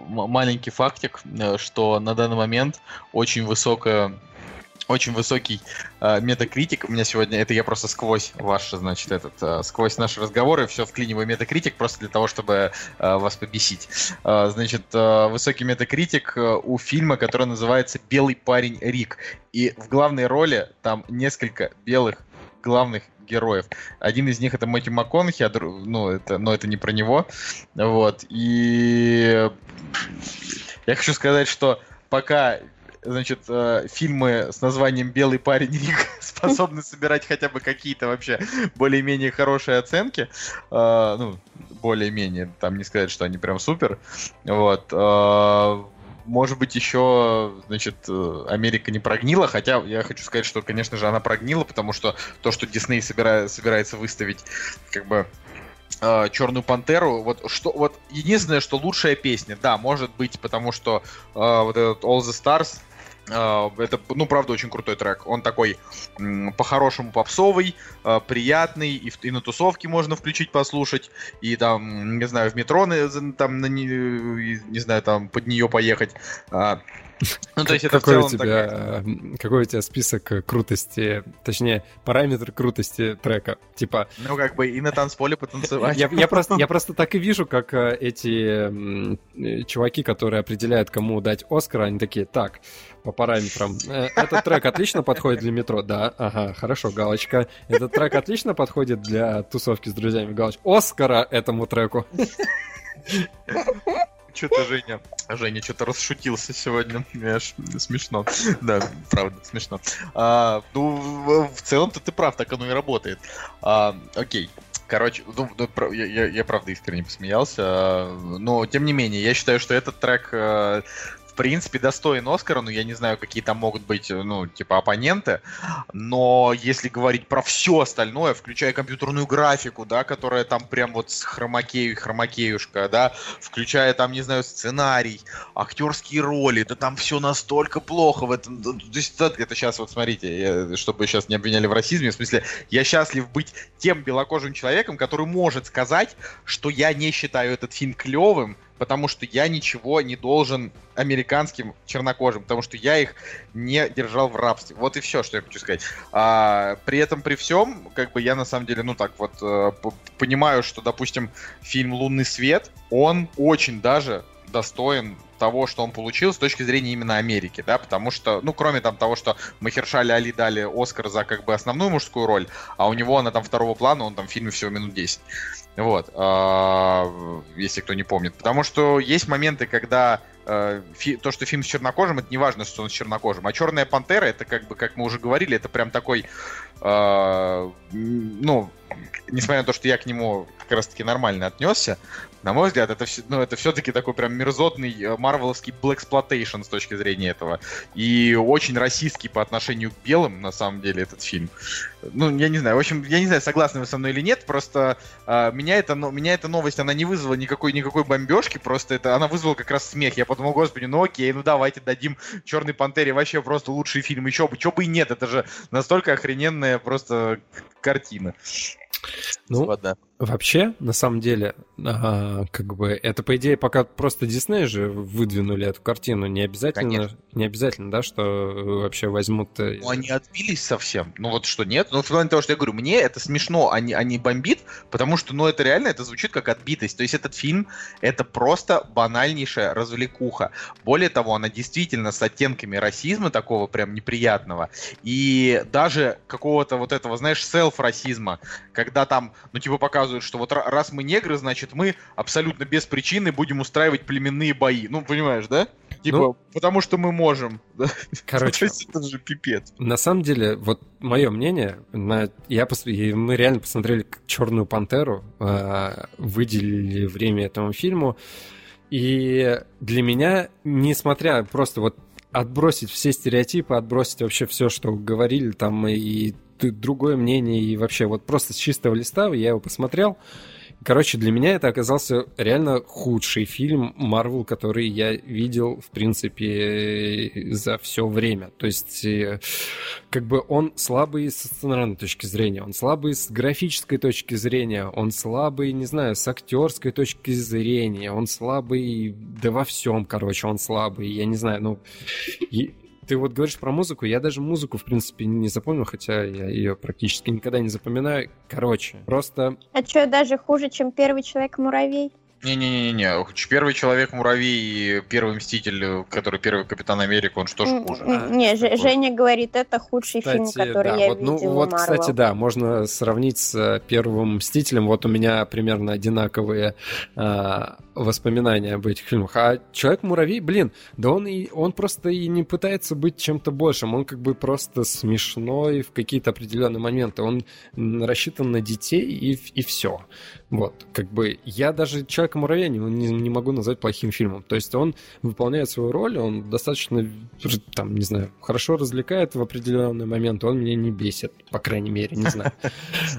маленький фактик, э, что на данный момент очень высокая очень высокий э, метакритик. У меня сегодня, это я просто сквозь ваш, значит, этот, э, сквозь наши разговоры все вклиниваю метакритик просто для того, чтобы э, вас побесить. Э, значит, э, высокий метакритик у фильма, который называется «Белый парень Рик». И в главной роли там несколько белых главных героев. Один из них это Мэтью МакКонахи, а дру- ну, это, но это не про него. Вот. И я хочу сказать, что пока значит, э, фильмы с названием «Белый парень Рик» способны собирать хотя бы какие-то вообще более-менее хорошие оценки, э, ну, более-менее, там не сказать, что они прям супер, вот, э, может быть, еще, значит, э, Америка не прогнила, хотя я хочу сказать, что, конечно же, она прогнила, потому что то, что Дисней собира- собирается выставить, как бы, э, Черную пантеру. Вот что, вот единственное, что лучшая песня, да, может быть, потому что э, вот этот All the Stars. Э, это, ну, правда, очень крутой трек. Он такой по-хорошему попсовый, э, приятный, и, и на тусовке можно включить, послушать, и там, не знаю, в метро, там, на не, не знаю, там под нее поехать. Ну, то есть это в какой, у тебя, какой у тебя список э, крутости, точнее, параметр крутости трека? Типа, Ну, как бы и на танцполе потанцевать. я, я просто, я просто так и вижу, как э, эти э, чуваки, которые определяют, кому дать Оскар, они такие, так, по параметрам, этот трек отлично подходит для метро, да, ага, хорошо, галочка. Этот трек отлично подходит для тусовки с друзьями, галочка. Оскара этому треку. Что-то Женя, Женя что-то расшутился сегодня, смешно. Да, правда, смешно. А, ну, в, целом-то ты прав, так оно и работает. А, окей. Короче, ну, ну, я, я- я правда искренне посмеялся, а, но тем не менее, я считаю, что этот трек в принципе достоин Оскара, ну я не знаю, какие там могут быть, ну, типа оппоненты, но если говорить про все остальное, включая компьютерную графику, да, которая там прям вот с хромакею, хромакеюшка, да, включая там, не знаю, сценарий, актерские роли, да там все настолько плохо в этом. То есть это сейчас вот смотрите, я- чтобы сейчас не обвиняли в расизме, в смысле, я счастлив быть тем белокожим человеком, который может сказать, что я не считаю этот фильм клевым, потому что я ничего не должен американским чернокожим, потому что я их не держал в рабстве. Вот и все, что я хочу сказать. А, при этом, при всем, как бы я на самом деле, ну так вот, э, понимаю, что, допустим, фильм «Лунный свет», он очень даже достоин того, что он получил с точки зрения именно Америки, да, потому что, ну, кроме там того, что Махершали Али дали Оскар за как бы основную мужскую роль, а у него она там второго плана, он там в фильме всего минут 10. Вот, э, если кто не помнит. Потому что есть моменты, когда э, то, что фильм с чернокожим, это не важно, что он с чернокожим. А Черная пантера, это как бы, как мы уже говорили, это прям такой, э, ну, несмотря на то, что я к нему как раз-таки нормально отнесся, на мой взгляд, это, ну, это все-таки такой прям мерзотный э, марвеловский blaxploitation с точки зрения этого. И очень российский по отношению к белым, на самом деле, этот фильм. Ну, я не знаю. В общем, я не знаю, согласны вы со мной или нет, просто э, меня, это, ну, меня эта новость, она не вызвала никакой, никакой бомбежки, просто это, она вызвала как раз смех. Я подумал, господи, ну окей, ну давайте дадим Черной Пантере вообще просто лучший фильм. И чё бы, чё бы и нет, это же настолько охрененная просто картина. Ну, Вода. Вообще, на самом деле, а, как бы это по идее пока просто Дисней же выдвинули эту картину, не обязательно, Конечно. не обязательно, да, что вообще возьмут. Э, ну они отбились совсем, ну вот что нет, ну в плане того, что я говорю, мне это смешно, а не, а бомбит, потому что, ну это реально, это звучит как отбитость, то есть этот фильм это просто банальнейшая развлекуха. Более того, она действительно с оттенками расизма такого прям неприятного и даже какого-то вот этого, знаешь, селф-расизма, когда там, ну типа показывают, что вот раз мы негры, значит мы абсолютно без причины будем устраивать племенные бои. Ну, понимаешь, да? Типа, ну, потому что мы можем. Короче, это же пипец. На самом деле, вот мое мнение, на, я пос, мы реально посмотрели Черную пантеру, э, выделили время этому фильму. И для меня, несмотря просто вот отбросить все стереотипы, отбросить вообще все, что говорили там и другое мнение, и вообще вот просто с чистого листа я его посмотрел. Короче, для меня это оказался реально худший фильм Марвел, который я видел, в принципе, за все время. То есть, э, как бы он слабый с сценарной точки зрения, он слабый с графической точки зрения, он слабый, не знаю, с актерской точки зрения, он слабый, да во всем, короче, он слабый. Я не знаю, ну, ты вот говоришь про музыку, я даже музыку, в принципе, не запомнил, хотя я ее практически никогда не запоминаю. Короче, просто... А что, даже хуже, чем первый человек-муравей? Не-не-не-не, первый Человек-муравей и первый Мститель, который первый Капитан Америка, он что ж хуже? Не, а, Женя говорит, это худший кстати, фильм, который да, я вот, ну, видел Вот, Marvel. кстати, да, можно сравнить с э, первым Мстителем. Вот у меня примерно одинаковые а, воспоминания об этих фильмах. А Человек-муравей, блин, да он, и, он просто и не пытается быть чем-то большим. Он как бы просто смешной в какие-то определенные моменты. Он рассчитан на детей и, и все. Вот, как бы я даже Человека-муравья не, не, не могу назвать плохим фильмом. То есть он выполняет свою роль, он достаточно, там, не знаю, хорошо развлекает в определенный момент, он меня не бесит, по крайней мере, не знаю.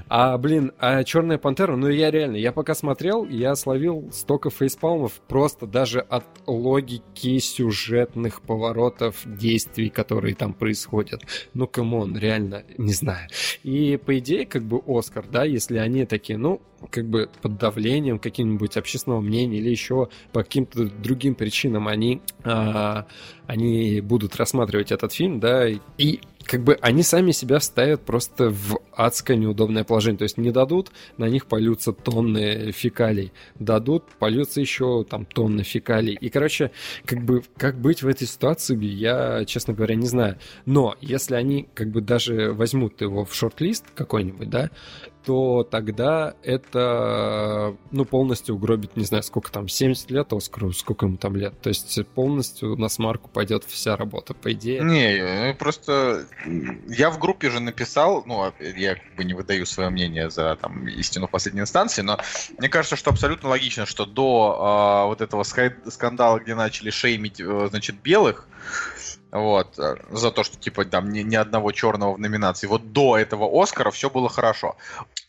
А, блин, а Черная пантера, ну я реально, я пока смотрел, я словил столько фейспалмов просто даже от логики сюжетных поворотов, действий, которые там происходят. Ну, come on, реально, не знаю. И по идее, как бы Оскар, да, если они такие, ну, как бы под давлением каким-нибудь общественного мнения или еще по каким-то другим причинам они, а, они будут рассматривать этот фильм, да, и как бы они сами себя ставят просто в адское неудобное положение. То есть не дадут, на них польются тонны фекалий. Дадут, польются еще там тонны фекалий. И, короче, как бы, как быть в этой ситуации, я, честно говоря, не знаю. Но если они как бы даже возьмут его в шорт-лист какой-нибудь, да, то тогда это, ну, полностью угробит, не знаю, сколько там, 70 лет Оскару, сколько ему там лет. То есть полностью на смарку пойдет вся работа, по идее. Не, просто я в группе же написал, ну, а я как бы не выдаю свое мнение за там истину в последней инстанции, но мне кажется, что абсолютно логично, что до э, вот этого скандала, где начали шеймить, э, значит, белых, вот, э, за то, что, типа, там, ни, ни одного черного в номинации. Вот до этого Оскара все было хорошо.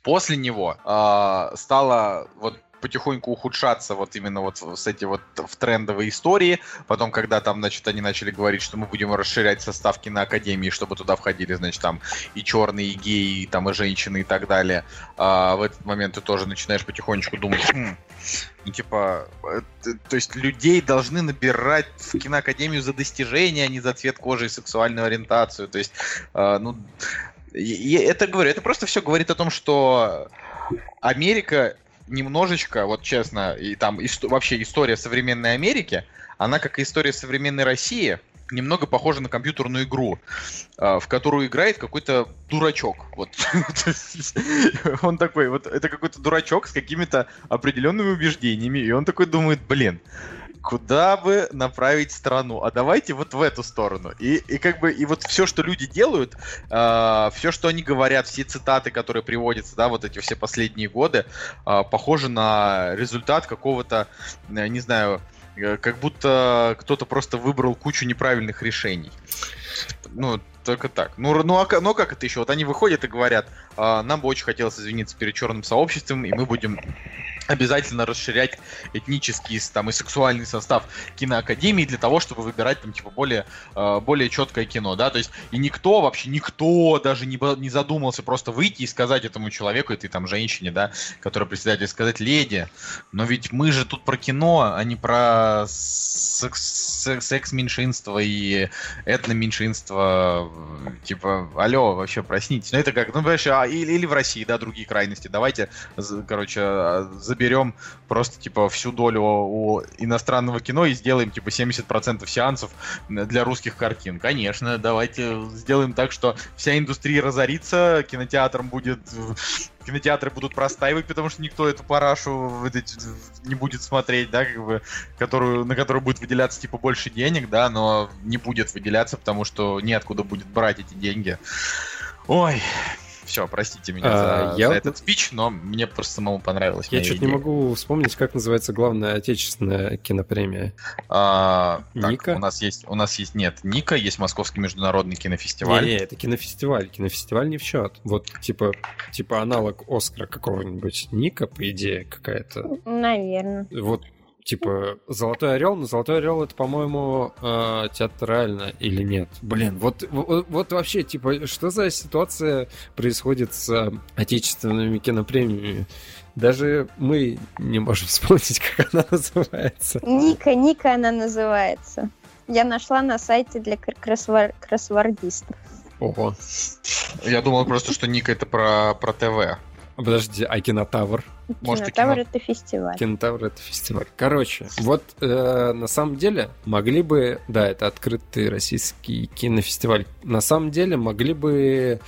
После него э, стало вот потихоньку ухудшаться вот именно вот с эти вот в трендовые истории. Потом, когда там, значит, они начали говорить, что мы будем расширять состав киноакадемии, чтобы туда входили, значит, там и черные, и геи, и, там и женщины, и так далее. А, в этот момент ты тоже начинаешь потихонечку думать, хм, ну, типа, э, то есть людей должны набирать в киноакадемию за достижения, а не за цвет кожи и сексуальную ориентацию. То есть, э, ну, это говорю, это просто все говорит о том, что Америка немножечко, вот честно, и там ист- вообще история современной Америки, она как и история современной России, немного похожа на компьютерную игру, а, в которую играет какой-то дурачок. Вот. он такой, вот это какой-то дурачок с какими-то определенными убеждениями, и он такой думает, блин, куда бы направить страну, а давайте вот в эту сторону. И, и как бы, и вот все, что люди делают, э, а, все, что они говорят, все цитаты, которые приводятся, да, вот эти все последние годы, э, похожи на результат какого-то, э, не знаю, Э, как будто кто-то просто выбрал кучу неправильных решений. Ну, только так. Ну, ну, а, ну как это еще? Вот они выходят и говорят, а, нам бы очень хотелось извиниться перед черным сообществом, и мы будем обязательно расширять этнический там, и сексуальный состав киноакадемии для того, чтобы выбирать там типа более, э, более четкое кино, да, то есть и никто, вообще никто даже не, не задумался просто выйти и сказать этому человеку, этой там женщине, да, которая председатель, сказать, леди, но ведь мы же тут про кино, а не про секс, секс-меньшинство и этно-меньшинство, типа, алло, вообще проснитесь, ну это как, ну, понимаешь, а, или, или в России, да, другие крайности, давайте, короче, а, заберем просто, типа, всю долю у иностранного кино и сделаем, типа, 70% сеансов для русских картин. Конечно, давайте сделаем так, что вся индустрия разорится, кинотеатром будет кинотеатры будут простаивать, потому что никто эту парашу не будет смотреть, да, как бы, которую, на которую будет выделяться, типа, больше денег, да, но не будет выделяться, потому что неоткуда будет брать эти деньги. Ой, все, простите меня а, за, я... за этот спич, но мне просто самому понравилось. Я что-то не могу вспомнить, как называется главная отечественная кинопремия. А, Ника? у нас есть, у нас есть, нет, Ника, есть Московский международный кинофестиваль. Не, не, это кинофестиваль, кинофестиваль не в счет. Вот типа, типа аналог Оскара какого-нибудь. Ника, по идее, какая-то. Наверное. Вот типа Золотой Орел, но Золотой Орел это, по-моему, э, театрально или нет? Блин, вот, вот, вот вообще, типа, что за ситуация происходит с э, отечественными кинопремиями? Даже мы не можем вспомнить, как она называется. Ника, Ника она называется. Я нашла на сайте для кроссвор... кроссвордистов. Ого. Я думал просто, что Ника это про, про ТВ. Подожди, а кинотавр? Может, кинотавр кино... это фестиваль. Кинотавр это фестиваль. Короче, вот э, на самом деле могли бы, да, это открытый российский кинофестиваль. На самом деле могли бы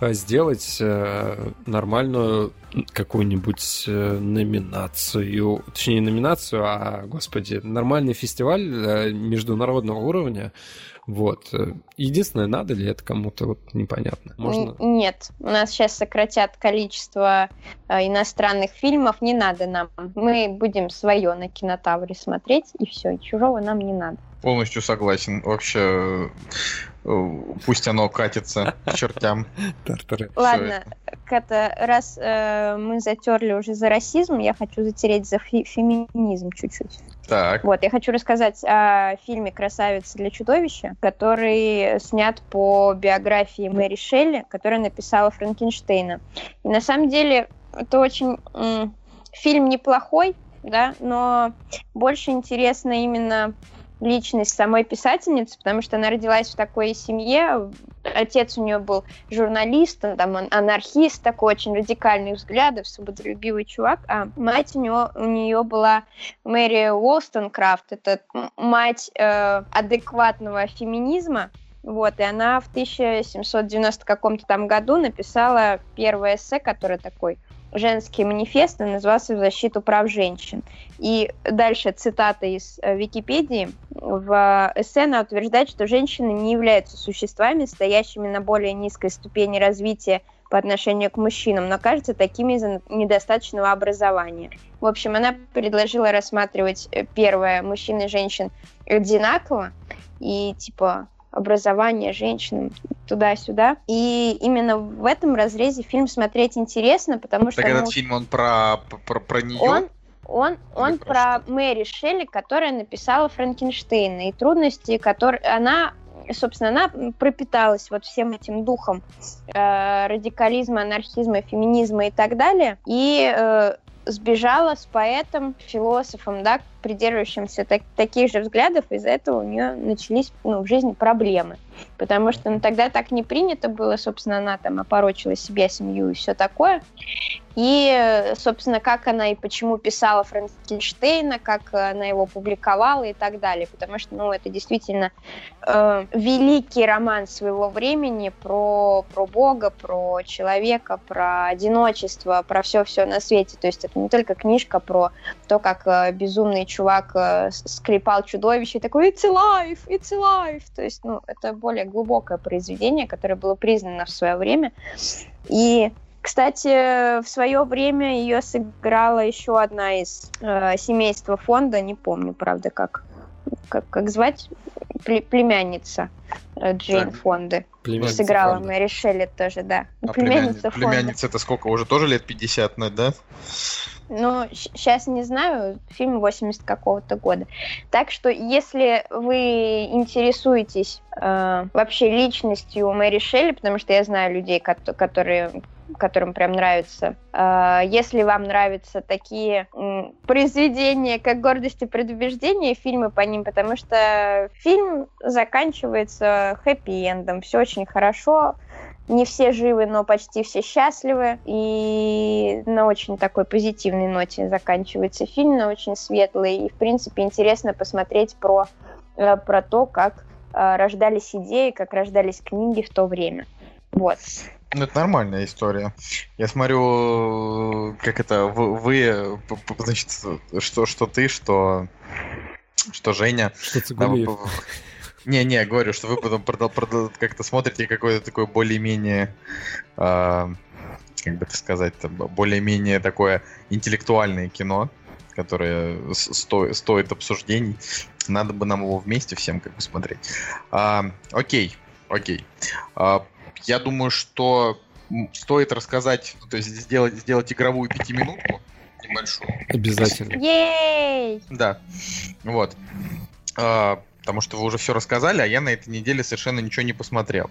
э, сделать э, нормальную какую-нибудь э, номинацию, точнее не номинацию, а, господи, нормальный фестиваль э, международного уровня, вот. Единственное, надо ли это кому-то, вот непонятно. Можно... Нет, у нас сейчас сократят количество э, иностранных фильмов, не надо нам. Мы будем свое на кинотавре смотреть, и все, чужого нам не надо. Полностью согласен. Вообще, э, пусть оно катится к чертям. Ладно, Ката, раз э, мы затерли уже за расизм, я хочу затереть за феминизм чуть-чуть. Так. Вот, я хочу рассказать о фильме «Красавица для чудовища», который снят по биографии Мэри Шелли, которая написала Франкенштейна. И на самом деле это очень... Фильм неплохой, да, но больше интересно именно личность самой писательницы, потому что она родилась в такой семье. Отец у нее был журналист, там анархист, такой очень радикальных взглядов, свободолюбивый чувак, а мать у, него, у нее была Мэри Уолстонкрафт, это мать э, адекватного феминизма, вот, и она в 1790 каком-то там году написала первое эссе, которое такой женский манифест, он назывался «В защиту прав женщин». И дальше цитата из э, Википедии. В эссе она утверждает, что женщины не являются существами, стоящими на более низкой ступени развития по отношению к мужчинам, но кажется такими из-за недостаточного образования. В общем, она предложила рассматривать э, первое мужчин и женщин одинаково, и типа образование женщинам туда-сюда. И именно в этом разрезе фильм смотреть интересно, потому что... Так этот ну, фильм, он про, про, про нее? Он, он, он про Мэри Шелли, которая написала Франкенштейна, и трудности, которые... Она собственно, она пропиталась вот всем этим духом э, радикализма, анархизма, феминизма и так далее. И э, сбежала с поэтом, философом, да, придерживающимся так, таких же взглядов, из-за этого у нее начались ну, в жизни проблемы. Потому что ну, тогда так не принято было, собственно, она там опорочила себя, семью и все такое. И, собственно, как она и почему писала Франкенштейна, как она его публиковала и так далее. Потому что, ну, это действительно э, великий роман своего времени про, про Бога, про человека, про одиночество, про все-все на свете. То есть это не только книжка про то, как э, безумный чувак э, скрипал чудовище и такой «It's alive! It's alive!» То есть, ну, это более глубокое произведение, которое было признано в свое время. И кстати, в свое время ее сыграла еще одна из э, семейства фонда, не помню, правда, как, как, как звать, племянница э, Джейн так, Фонды. Племянница сыграла фонда. Мэри Шелли тоже, да. А племянница, племянница, племянница это сколько? Уже тоже лет 50, ну, да? Ну, сейчас не знаю, фильм 80 какого-то года. Так что, если вы интересуетесь э, вообще личностью Мэри Шелли, потому что я знаю людей, которые которым прям нравится. Э, если вам нравятся такие произведения, как «Гордость и предубеждение», фильмы по ним, потому что фильм заканчивается хэппи-эндом, все очень хорошо, не все живы, но почти все счастливы. И на очень такой позитивной ноте заканчивается фильм, на очень светлый. И, в принципе, интересно посмотреть про, э, про то, как э, рождались идеи, как рождались книги в то время. Вот. Ну, это нормальная история. Я смотрю, как это, вы, значит, что, что ты, что, что Женя. Что Цигулиев. Не-не, говорю, что вы потом как-то смотрите какое-то такое более-менее, э, как бы это сказать, более-менее такое интеллектуальное кино, которое сто, стоит обсуждений. Надо бы нам его вместе всем как бы смотреть. А, окей, окей. А, я думаю, что стоит рассказать, то есть сделать, сделать игровую пятиминутку небольшую. Обязательно. Ей! Да. Вот. А, потому что вы уже все рассказали, а я на этой неделе совершенно ничего не посмотрел.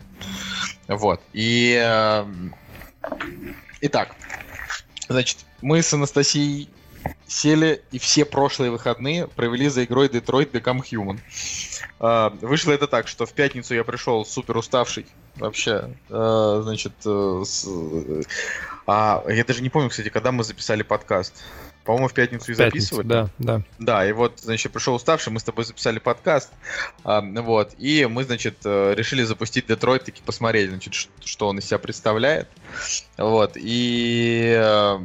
Вот. И... Э, итак, значит, мы с Анастасией сели и все прошлые выходные провели за игрой Detroit Become Human. Э, вышло это так, что в пятницу я пришел супер уставший вообще. Э, значит, с... а, я даже не помню, кстати, когда мы записали подкаст. По-моему, в пятницу и записывали. Да, да. Да, и вот, значит, пришел уставший, мы с тобой записали подкаст, а, вот, и мы, значит, э, решили запустить Детройт, таки посмотреть, значит, что он из себя представляет, вот, и э,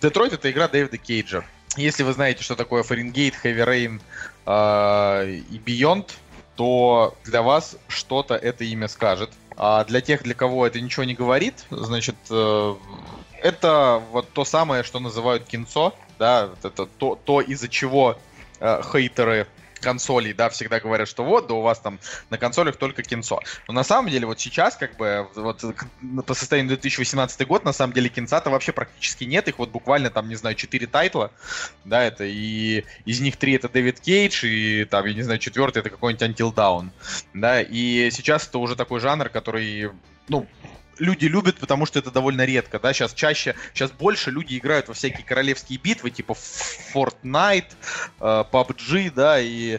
Детройт это игра Дэвида Кейджа. Если вы знаете, что такое Фаренгейт, Heavy Rain э, и Beyond, то для вас что-то это имя скажет. А для тех, для кого это ничего не говорит, значит, э, это вот то самое, что называют кинцо, да, это то, то из-за чего э, хейтеры консолей, да, всегда говорят, что вот, да у вас там на консолях только кинцо. Но на самом деле вот сейчас, как бы, вот по состоянию 2018 год, на самом деле кинца-то вообще практически нет. Их вот буквально там, не знаю, 4 тайтла, да, это и из них 3 это Дэвид Кейдж, и там, я не знаю, четвертый это какой-нибудь Until Dawn, да, и сейчас это уже такой жанр, который, ну, люди любят, потому что это довольно редко, да, сейчас чаще, сейчас больше люди играют во всякие королевские битвы, типа Fortnite, э, PUBG, да, и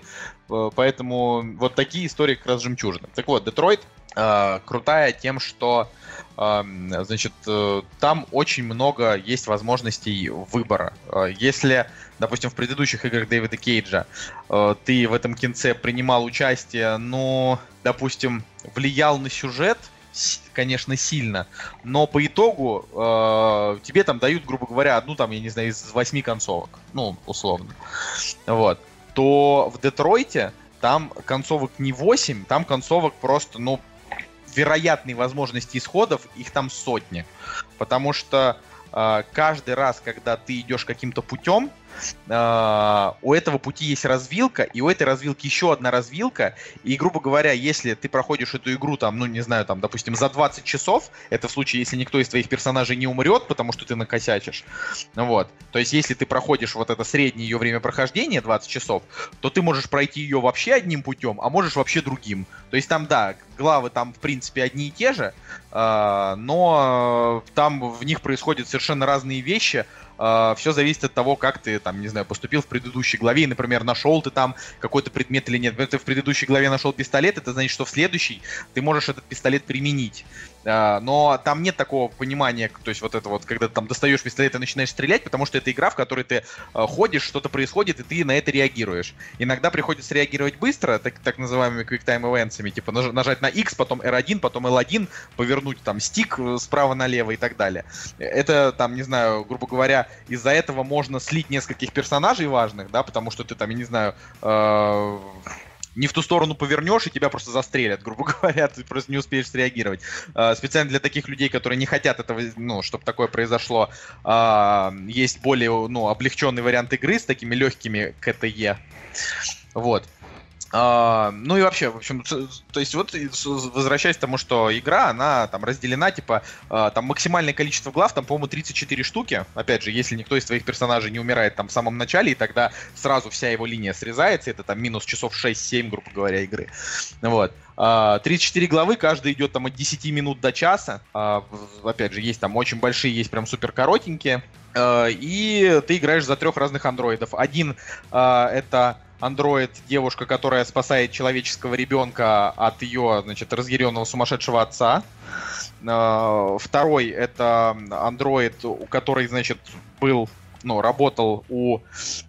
э, поэтому вот такие истории как раз жемчужины. Так вот, Детройт э, крутая тем, что значит, там очень много есть возможностей выбора. Если, допустим, в предыдущих играх Дэвида Кейджа ты в этом кинце принимал участие, но, допустим, влиял на сюжет, конечно, сильно, но по итогу э, тебе там дают, грубо говоря, одну там, я не знаю, из восьми концовок, ну, условно, вот, то в Детройте там концовок не 8, там концовок просто, ну, вероятные возможности исходов, их там сотни. Потому что э, каждый раз, когда ты идешь каким-то путем, Uh, у этого пути есть развилка, и у этой развилки еще одна развилка. И, грубо говоря, если ты проходишь эту игру, там, ну, не знаю, там, допустим, за 20 часов, это в случае, если никто из твоих персонажей не умрет, потому что ты накосячишь, вот. То есть, если ты проходишь вот это среднее ее время прохождения, 20 часов, то ты можешь пройти ее вообще одним путем, а можешь вообще другим. То есть, там, да, главы там, в принципе, одни и те же, uh, но там в них происходят совершенно разные вещи, э, все зависит от того, как ты, там, не знаю, поступил в предыдущей главе, и, например, нашел ты там какой-то предмет или нет. Если ты в предыдущей главе нашел пистолет, это значит, что в следующей ты можешь этот пистолет применить. А, но там нет такого понимания, то есть вот это вот, когда ты там достаешь пистолет и начинаешь стрелять, потому что это игра, в которой ты а, ходишь, что-то происходит, и ты на это реагируешь. Иногда приходится реагировать быстро, так, так называемыми quicktime events, типа нажать на X, потом R1, потом L1, повернуть там стик э, справа налево и так далее. Это там, не знаю, грубо говоря, из-за этого можно слить нескольких персонажей важных, да, потому что ты там, я не знаю, э не в ту сторону повернешь, и тебя просто застрелят, грубо говоря, ты просто не успеешь среагировать. А, специально для таких людей, которые не хотят этого, ну, чтобы такое произошло, а, есть более, ну, облегченный вариант игры с такими легкими КТЕ. Вот. А, ну и вообще, в общем, то есть вот возвращаясь к тому, что игра, она там разделена, типа, а, там максимальное количество глав, там, по-моему, 34 штуки. Опять же, если никто из твоих персонажей не умирает там в самом начале, и тогда сразу вся его линия срезается, это там минус часов 6-7, грубо говоря, игры. Вот. 34 а, главы, каждый идет там от 10 минут до часа. Опять же, есть там очень большие, есть прям супер коротенькие. И ты играешь за трех разных андроидов. Один это андроид девушка, которая спасает человеческого ребенка от ее, значит, разъяренного сумасшедшего отца. А, второй это андроид, который, значит, был ну, работал у,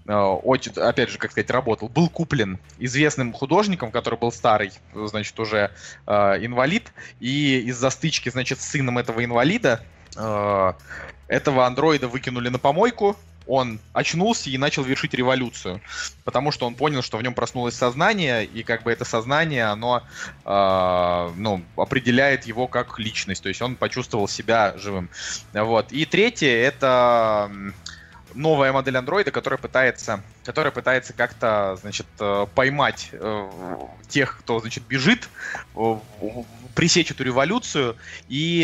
э, опять же, как сказать, работал, был куплен известным художником, который был старый, значит, уже э, инвалид, и из-за стычки, значит, с сыном этого инвалида э, этого андроида выкинули на помойку, он очнулся и начал вершить революцию, потому что он понял, что в нем проснулось сознание, и как бы это сознание, оно э, ну, определяет его как личность, то есть он почувствовал себя живым. Вот. И третье это новая модель андроида, которая пытается, которая пытается как-то, значит, э, поймать э, тех, кто, значит, бежит, э, пресечь эту революцию и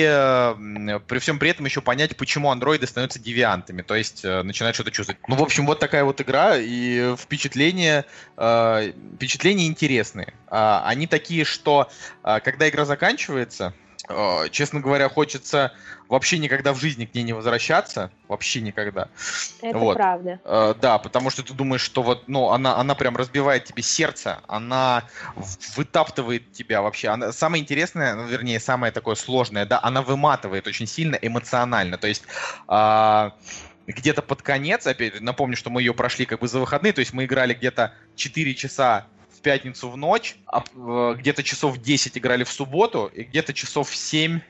при всем при этом еще понять, почему андроиды становятся девиантами, то есть начинают что-то чувствовать. Ну, в общем, вот такая вот игра, и впечатления, впечатления интересные. А, они такие, что когда игра заканчивается, честно говоря, хочется вообще никогда в жизни к ней не возвращаться. Вообще никогда. Это вот. правда. Э, да, потому что ты думаешь, что вот, ну, она, она прям разбивает тебе сердце, она вытаптывает тебя вообще. Она, самое интересное, ну, вернее, самое такое сложное, да, она выматывает очень сильно эмоционально. То есть... Э, где-то под конец, опять напомню, что мы ее прошли как бы за выходные, то есть мы играли где-то 4 часа в пятницу в ночь, а, э, где-то часов 10 играли в субботу, и где-то часов 7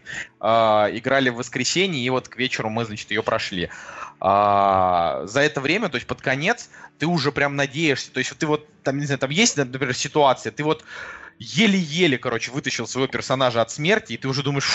э, играли в воскресенье, и вот к вечеру мы, значит, ее прошли. А, за это время, то есть под конец, ты уже прям надеешься, то есть ты вот, там, не знаю, там есть, например, ситуация, ты вот еле-еле, короче, вытащил своего персонажа от смерти, и ты уже думаешь,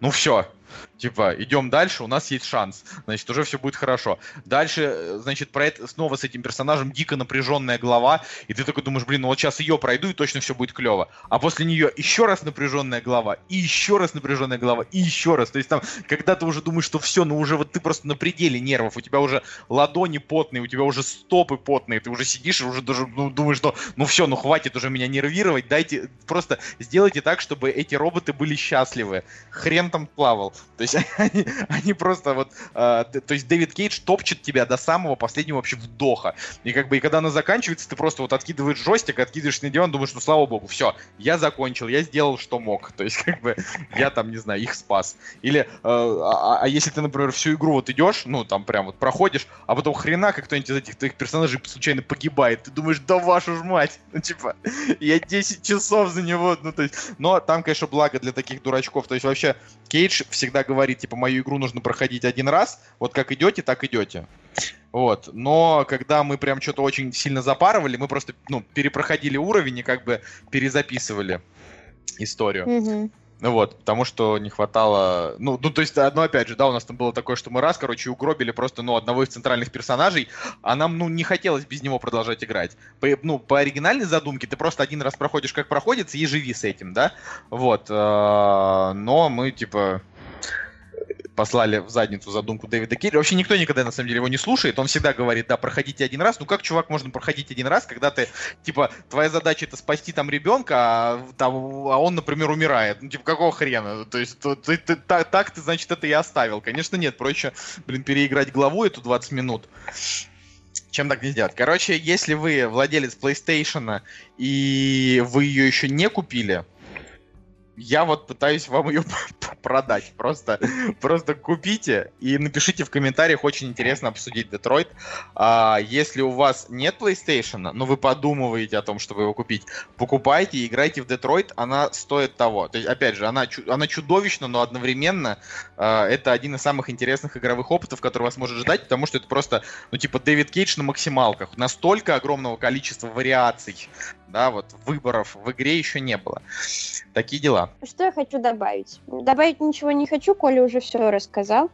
ну все, Типа, идем дальше, у нас есть шанс. Значит, уже все будет хорошо. Дальше, э, значит, про это снова с этим персонажем дико напряженная глава, и ты такой думаешь, блин, ну вот сейчас ее пройду, и точно все будет клево. А после нее еще раз напряженная глава, и еще раз напряженная глава, и еще раз. То есть там, когда ты уже думаешь, что все, ну уже вот ты просто на пределе нервов, у тебя уже ладони потные, у тебя уже стопы потные, ты уже сидишь и уже даже ну, думаешь, что ну все, ну хватит уже меня нервировать, дайте, просто сделайте так, чтобы эти роботы были счастливы. Хрен там плавал. То есть они, они просто вот... Э, то есть Дэвид Кейдж топчет тебя до самого последнего вообще вдоха. И как бы, и когда она заканчивается, ты просто вот откидываешь джойстик, откидываешь на диван, думаешь, ну слава богу, все, я закончил, я сделал, что мог. То есть как бы я там, не знаю, их спас. Или, э, а, а если ты, например, всю игру вот идешь, ну там прям вот проходишь, а потом хрена как кто-нибудь из этих твоих персонажей случайно погибает, ты думаешь, да вашу ж мать, ну типа, я 10 часов за него, ну то есть, но там, конечно, благо для таких дурачков, то есть вообще Кейдж всегда говорит, типа, мою игру нужно проходить один раз, вот как идете, так идете. Вот. Но когда мы прям что-то очень сильно запарывали, мы просто, ну, перепроходили уровень и как бы перезаписывали историю. Mm-hmm. Ну вот, потому что не хватало... Ну, ну, то есть, ну, опять же, да, у нас там было такое, что мы раз, короче, угробили просто, ну, одного из центральных персонажей, а нам, ну, не хотелось без него продолжать играть. По, ну, по оригинальной задумке ты просто один раз проходишь, как проходится, и живи с этим, да? Вот. Э, но мы, типа, послали в задницу задумку Дэвида Кейджа. Вообще никто никогда, на самом деле, его не слушает. Он всегда говорит, да, проходите один раз. Ну как, чувак, можно проходить один раз, когда ты, типа, твоя задача это спасти там ребенка, а, там, а он, например, умирает. Ну, типа, какого хрена? То есть, ты, ты, ты, так, так ты, значит, это и оставил. Конечно, нет. Проще, блин, переиграть главу эту 20 минут чем так не сделать. Короче, если вы владелец PlayStation и вы ее еще не купили, я вот пытаюсь вам ее продать. Просто, просто купите и напишите в комментариях, очень интересно обсудить Детройт. А, если у вас нет PlayStation, но вы подумываете о том, чтобы его купить, покупайте и играйте в Детройт, она стоит того. То есть, опять же, она, она чудовищна, но одновременно а, это один из самых интересных игровых опытов, который вас может ждать, потому что это просто, ну, типа, Дэвид Кейдж на максималках. Настолько огромного количества вариаций, да, вот, выборов в игре еще не было. Такие дела. Что я хочу добавить? Добавить ничего не хочу, Коля уже все рассказал.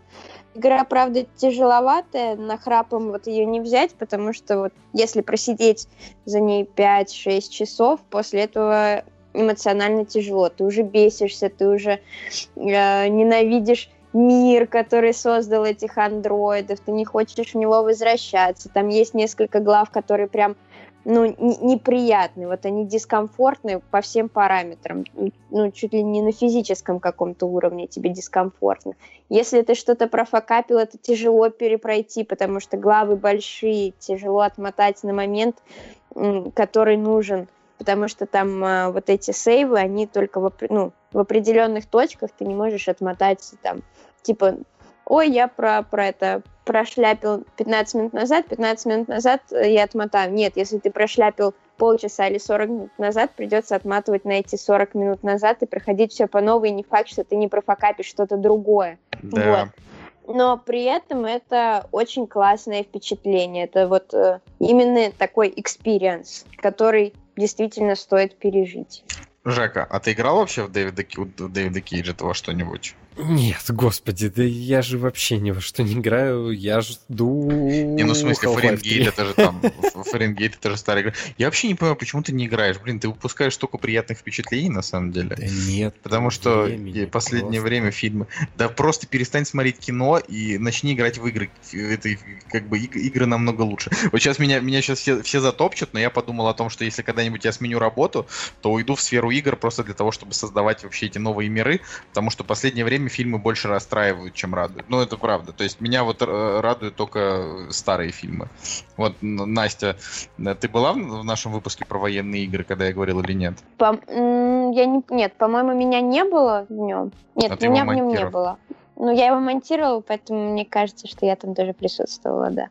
Игра, правда, тяжеловатая, на храпом вот ее не взять, потому что вот если просидеть за ней 5-6 часов, после этого эмоционально тяжело. Ты уже бесишься, ты уже э, ненавидишь мир, который создал этих андроидов, ты не хочешь в него возвращаться. Там есть несколько глав, которые прям ну, неприятные, вот они дискомфортные по всем параметрам, ну, чуть ли не на физическом каком-то уровне тебе дискомфортно. Если ты что-то профокапил, это тяжело перепройти, потому что главы большие, тяжело отмотать на момент, который нужен, потому что там а, вот эти сейвы, они только в, ну, в определенных точках ты не можешь отмотать там, типа, ой, я про, про это прошляпил 15 минут назад, 15 минут назад я отмотаю. Нет, если ты прошляпил полчаса или 40 минут назад, придется отматывать на эти 40 минут назад и проходить все по новой. Не факт, что ты не профокапишь что-то другое. Да. Вот. Но при этом это очень классное впечатление. Это вот э, именно такой experience, который действительно стоит пережить. Жека, а ты играл вообще в Дэвида, в Дэвида Кейджа того что-нибудь? Нет, господи, да я же вообще ни во что не играю, я жду... Не, ну в смысле, Фаренгейт это же там, Фаренгейт это же старая игра. Я вообще не понимаю, почему ты не играешь. Блин, ты выпускаешь столько приятных впечатлений на самом деле. Да нет. Потому что последнее просто. время фильмы... Да просто перестань смотреть кино и начни играть в игры. Это как бы игры намного лучше. Вот сейчас меня, меня сейчас все, все затопчут, но я подумал о том, что если когда-нибудь я сменю работу, то уйду в сферу игр просто для того, чтобы создавать вообще эти новые миры, потому что последнее время время фильмы больше расстраивают, чем радуют. Ну, это правда. То есть меня вот э, радуют только старые фильмы. Вот, Настя, ты была в нашем выпуске про военные игры, когда я говорил или нет? По, я не, нет, по-моему, меня не было в нем. Нет, а меня в нем не было. Ну, я его монтировала, поэтому мне кажется, что я там тоже присутствовала, да.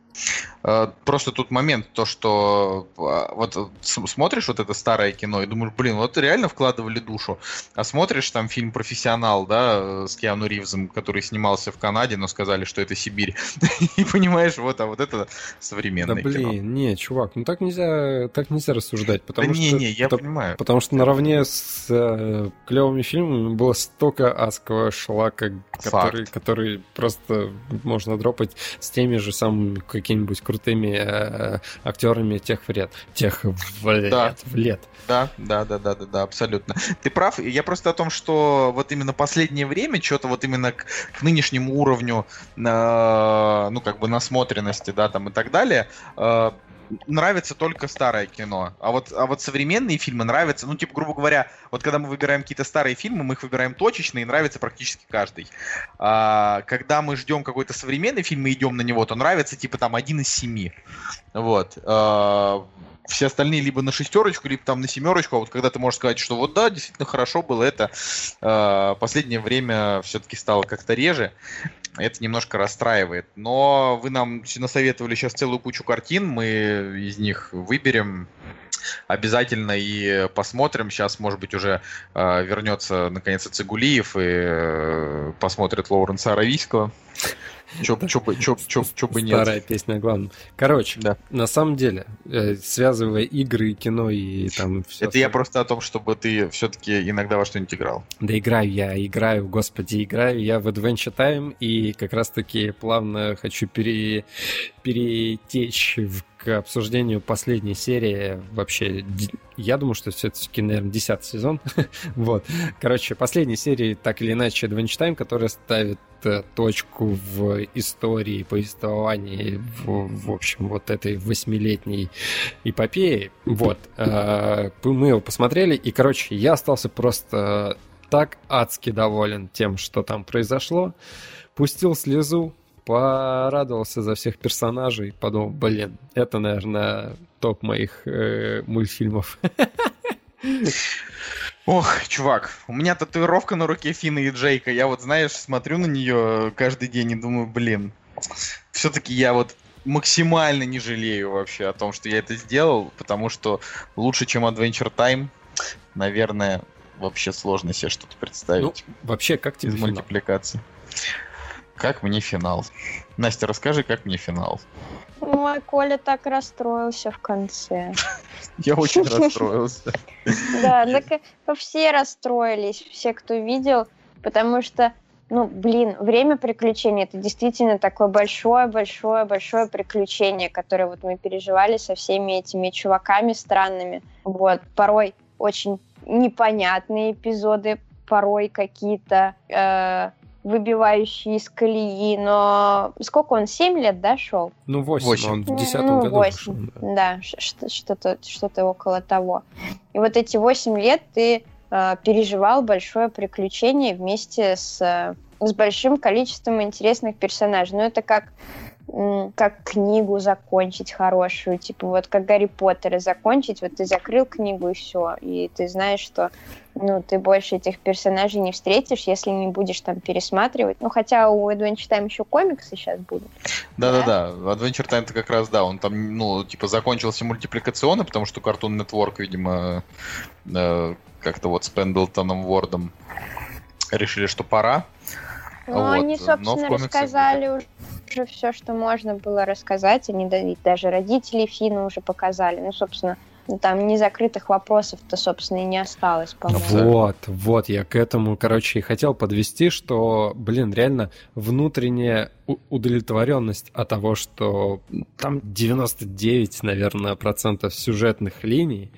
Э, просто тут момент, то, что а, вот смотришь вот это старое кино и думаешь, блин, вот реально вкладывали душу. А смотришь там фильм «Профессионал», да, с Киану Ривзом, который снимался в Канаде, но сказали, что это Сибирь. И понимаешь, вот, а вот это современное да, блин, кино. не, чувак, ну так нельзя, так нельзя рассуждать, потому да что... не, не, я то, понимаю. Потому что наравне с э, клевыми фильмами было столько адского шлака, который который, просто можно дропать с теми же самыми какими-нибудь крутыми э, актерами тех вред, тех в лет, да. лет. Да, да, да, да, да, да, абсолютно. Ты прав. Я просто о том, что вот именно последнее время что-то вот именно к, к нынешнему уровню, э, ну как бы насмотренности, да, там и так далее. Э, нравится только старое кино. А вот, а вот современные фильмы нравятся, ну, типа, грубо говоря, вот когда мы выбираем какие-то старые фильмы, мы их выбираем точечно, и нравится практически каждый. А, когда мы ждем какой-то современный фильм и идем на него, то нравится, типа, там, один из семи. Вот. А, все остальные либо на шестерочку, либо там на семерочку, а вот когда ты можешь сказать, что вот да, действительно хорошо было это, э, последнее время все-таки стало как-то реже, это немножко расстраивает. Но вы нам насоветовали сейчас целую кучу картин, мы из них выберем обязательно и посмотрим. Сейчас, может быть, уже э, вернется наконец-то Цигулиев и э, посмотрит Лоуренса Аравийского. Чё, бы, нет. Старая песня, главное. Короче, да. на самом деле, э, связывая игры, и кино и там все. Это я просто о том, чтобы ты все-таки иногда во что-нибудь играл. Да играю я, играю, господи, играю я в Adventure Time, и как раз-таки плавно хочу пере... перетечь в к обсуждению последней серии вообще, я думаю, что все-таки, наверное, десятый сезон. вот. Короче, последней серии так или иначе Adventure Time, которая ставит э, точку в истории, повествовании, в, в общем, вот этой восьмилетней эпопеи. Вот. Э, мы его посмотрели, и, короче, я остался просто так адски доволен тем, что там произошло. Пустил слезу, порадовался за всех персонажей, подумал, блин, это, наверное, топ моих э, мультфильмов. Ох, чувак, у меня татуировка на руке Фина и Джейка. Я вот, знаешь, смотрю на нее каждый день и думаю, блин, все-таки я вот максимально не жалею вообще о том, что я это сделал, потому что лучше, чем Adventure Time, наверное, вообще сложно себе что-то представить. Ну, вообще, как тебе мультипликации? Как мне финал? Настя, расскажи, как мне финал. Мой Коля так расстроился в конце. Я очень расстроился. Да, так все расстроились, все, кто видел, потому что, ну, блин, время приключений это действительно такое большое-большое-большое приключение, которое вот мы переживали со всеми этими чуваками странными. Вот, порой очень непонятные эпизоды, порой какие-то э, выбивающие из колеи, но сколько он, 7 лет, да, шел? Ну, 8, 8. он в 10 ну, году 8, шел, да, да что-то, что-то около того. И вот эти 8 лет ты э, переживал большое приключение вместе с, с большим количеством интересных персонажей. Ну, это как как книгу закончить хорошую, типа вот как Гарри Поттера закончить, вот ты закрыл книгу и все, и ты знаешь, что ну, ты больше этих персонажей не встретишь, если не будешь там пересматривать. Ну, хотя у Adventure Time еще комиксы сейчас будут. Да-да-да, Adventure Time то как раз, да, он там, ну, типа, закончился мультипликационно, потому что Cartoon Network, видимо, э, как-то вот с Пендлтоном Вордом решили, что пора. Ну, вот. они, собственно, рассказали уже уже все, что можно было рассказать. Они даже родители Фина уже показали. Ну, собственно, ну, там незакрытых вопросов-то, собственно, и не осталось, по-моему. Вот, вот, я к этому, короче, и хотел подвести, что, блин, реально внутренняя удовлетворенность от того, что там 99, наверное, процентов сюжетных линий,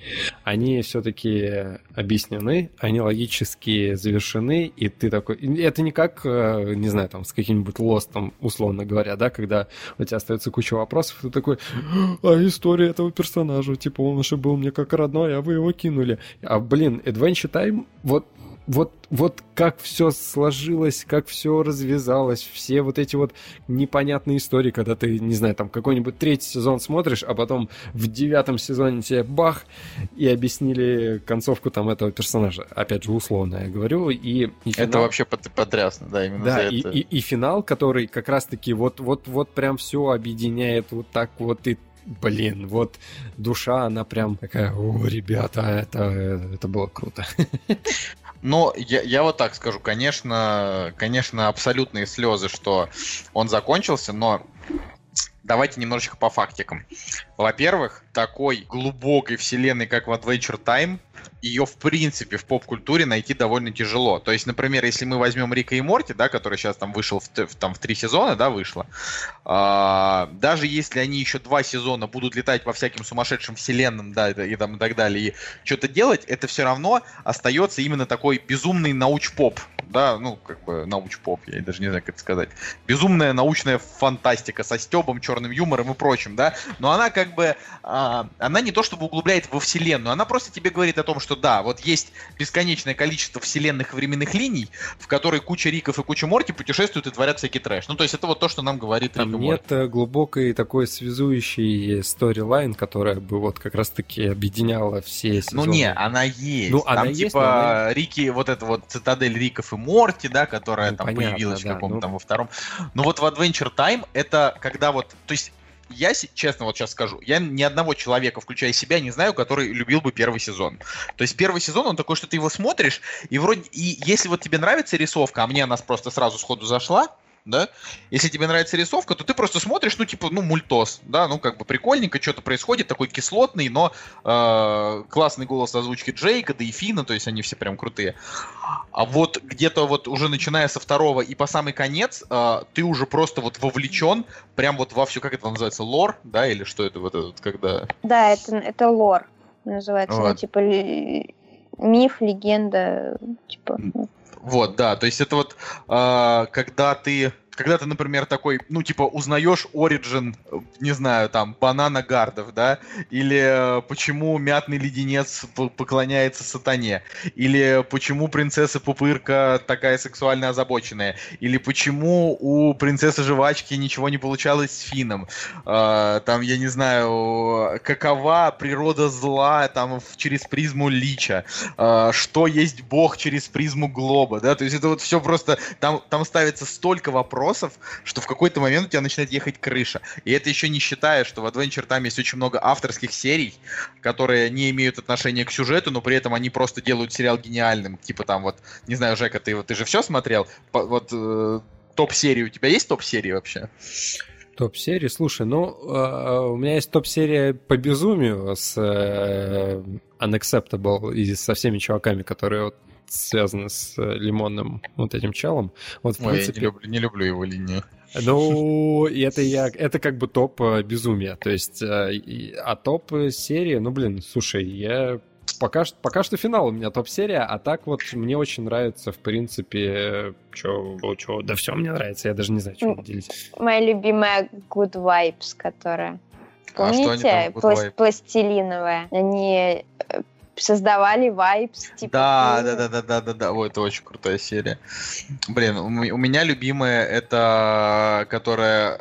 они все-таки объяснены, они логически завершены, и ты такой... Это не как, э, не знаю, там, с каким-нибудь лостом, условно говоря, да, когда у тебя остается куча вопросов, ты такой, а история этого персонажа, типа, он уже был мне как родной, а вы его кинули. А, блин, Adventure Time, вот вот, вот как все сложилось, как все развязалось, все вот эти вот непонятные истории, когда ты, не знаю, там какой-нибудь третий сезон смотришь, а потом в девятом сезоне тебе бах, и объяснили концовку там этого персонажа. Опять же, условно я говорю. И, и финал... Это вообще потрясно, да, именно да, за и, это. И, и, и финал, который как раз-таки вот, вот, вот прям все объединяет вот так вот, и блин, вот душа, она прям такая, о, ребята, это, это было круто. Но я, я вот так скажу, конечно, конечно, абсолютные слезы, что он закончился, но давайте немножечко по фактикам. Во-первых, такой глубокой вселенной, как в Adventure Time, ее в принципе в поп-культуре найти довольно тяжело. То есть, например, если мы возьмем Рика и Морти, да, который сейчас там вышел в, в, там, в три сезона, да, вышло, а, даже если они еще два сезона будут летать по всяким сумасшедшим вселенным, да, и, там, и так далее, и что-то делать, это все равно остается именно такой безумный науч-поп, да, ну, как бы науч-поп, я даже не знаю, как это сказать. Безумная научная фантастика со стебом, черным юмором и прочим, да, но она как бы, а, она не то чтобы углубляет во вселенную, она просто тебе говорит о том, что да, вот есть бесконечное количество вселенных временных линий, в которой куча Риков и куча Морти путешествуют и творят всякий трэш. Ну, то есть это вот то, что нам говорит Там Рик нет Морти. глубокой такой связующей сторилайн, которая бы вот как раз-таки объединяла все сезоны. Ну, не, она есть. Ну, Там она типа есть, она... Рики, вот это вот цитадель Риков и Морти, да, которая ну, там понятно, появилась да, в каком-то ну... там во втором. Но вот в Adventure Time это когда вот, то есть я честно вот сейчас скажу, я ни одного человека, включая себя, не знаю, который любил бы первый сезон. То есть первый сезон, он такой, что ты его смотришь, и вроде, и если вот тебе нравится рисовка, а мне она просто сразу сходу зашла, да, если тебе нравится рисовка, то ты просто смотришь, ну, типа, ну, мультос, да, ну, как бы прикольненько, что-то происходит, такой кислотный, но э, классный голос озвучки Джейка, да и Фина, то есть они все прям крутые. А вот где-то вот уже начиная со второго и по самый конец, э, ты уже просто вот вовлечен прям вот во все, как это называется, лор, да, или что это вот этот, когда... Да, это, это лор называется, вот. ну, типа миф, легенда, типа... Вот, да, то есть это вот, э, когда ты когда ты, например, такой, ну, типа, узнаешь Origin, не знаю, там, банана гардов, да, или э, почему мятный леденец поклоняется сатане, или почему принцесса Пупырка такая сексуально озабоченная, или почему у принцессы Жвачки ничего не получалось с Фином, э, там, я не знаю, какова природа зла, там, через призму Лича, э, что есть бог через призму Глоба, да, то есть это вот все просто, там, там ставится столько вопросов, вопросов, что в какой-то момент у тебя начинает ехать крыша. И это еще не считая, что в Adventure Time есть очень много авторских серий, которые не имеют отношения к сюжету, но при этом они просто делают сериал гениальным. Типа там вот, не знаю, Жека, ты, ты же все смотрел? Вот э, топ-серии, у тебя есть топ-серии вообще? Топ-серии? Слушай, ну, э, у меня есть топ-серия по безумию с э, Unacceptable и со всеми чуваками, которые вот связаны с э, лимонным вот этим челом. Вот, в Ой, принципе... я не люблю, не люблю его линию. Ну, это я, это как бы топ э, безумия, то есть, э, а топ серии, ну, блин, слушай, я пока, пока что финал у меня топ-серия, а так вот мне очень нравится, в принципе, что, что, да все мне нравится, я даже не знаю, что делить. Моя любимая Good Vibes, которая, помните, а они Пла- пластилиновая, они создавали vibes. Типа, да, да, да, да, да, да, да. Ой, это очень крутая серия. Блин, у, у меня любимая это, которая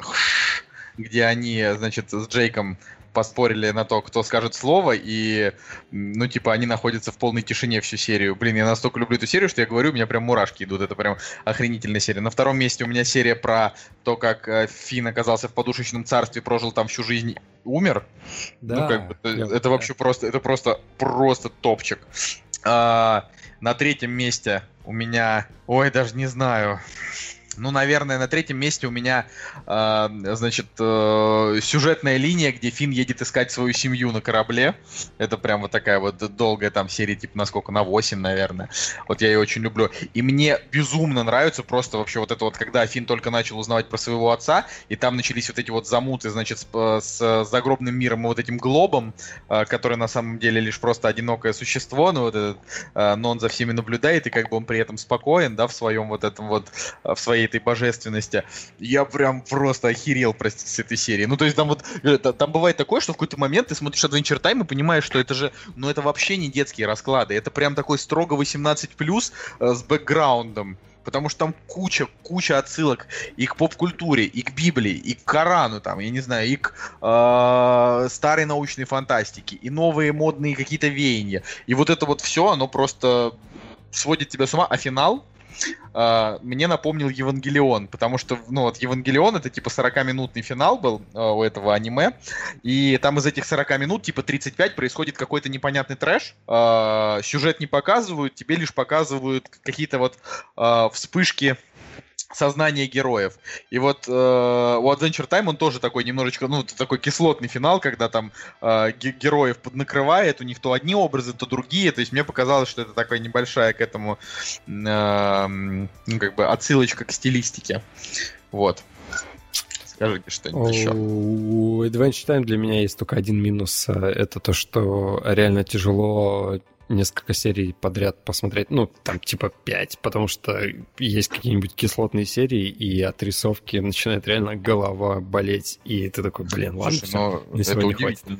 где они, значит, с Джейком поспорили на то, кто скажет слово, и, ну, типа, они находятся в полной тишине всю серию. Блин, я настолько люблю эту серию, что я говорю, у меня прям мурашки идут. Это прям охренительная серия. На втором месте у меня серия про то, как э, Финн оказался в подушечном царстве, прожил там всю жизнь, умер. Да. Ну, как бы, это, это вообще просто, это просто, просто топчик. А, на третьем месте у меня, ой, даже не знаю. Ну, наверное, на третьем месте у меня, э, значит, э, сюжетная линия, где Финн едет искать свою семью на корабле. Это прям вот такая вот долгая там серия, типа, на сколько? На 8, наверное. Вот я ее очень люблю. И мне безумно нравится просто вообще вот это вот, когда Финн только начал узнавать про своего отца, и там начались вот эти вот замуты, значит, с, э, с загробным миром и вот этим глобом, э, который на самом деле лишь просто одинокое существо, но вот этот, э, но он за всеми наблюдает, и как бы он при этом спокоен, да, в своем вот этом вот, в своей всей этой божественности. Я прям просто охерел, простите, с этой серии. Ну, то есть там вот, там бывает такое, что в какой-то момент ты смотришь Adventure Time и понимаешь, что это же, ну, это вообще не детские расклады. Это прям такой строго 18+, э, с бэкграундом. Потому что там куча, куча отсылок и к поп-культуре, и к Библии, и к Корану, там, я не знаю, и к э, старой научной фантастике, и новые модные какие-то веяния. И вот это вот все, оно просто сводит тебя с ума. А финал, Uh, мне напомнил Евангелион, потому что, ну, вот Евангелион это типа 40-минутный финал был uh, у этого аниме, и там из этих 40 минут, типа 35, происходит какой-то непонятный трэш, uh, сюжет не показывают, тебе лишь показывают какие-то вот вспышки сознание героев. И вот э, у Adventure Time он тоже такой немножечко, ну, такой кислотный финал, когда там э, героев поднакрывает, у них то одни образы, то другие. То есть мне показалось, что это такая небольшая к этому, э, ну, как бы отсылочка к стилистике. Вот. Скажите что-нибудь еще. У Adventure Time для меня есть только один минус. Это то, что реально тяжело несколько серий подряд посмотреть, ну, там типа пять, потому что есть какие-нибудь кислотные серии, и от рисовки начинает реально голова болеть, и ты такой, блин, ладно, Слушай, все, ну, это удивительно.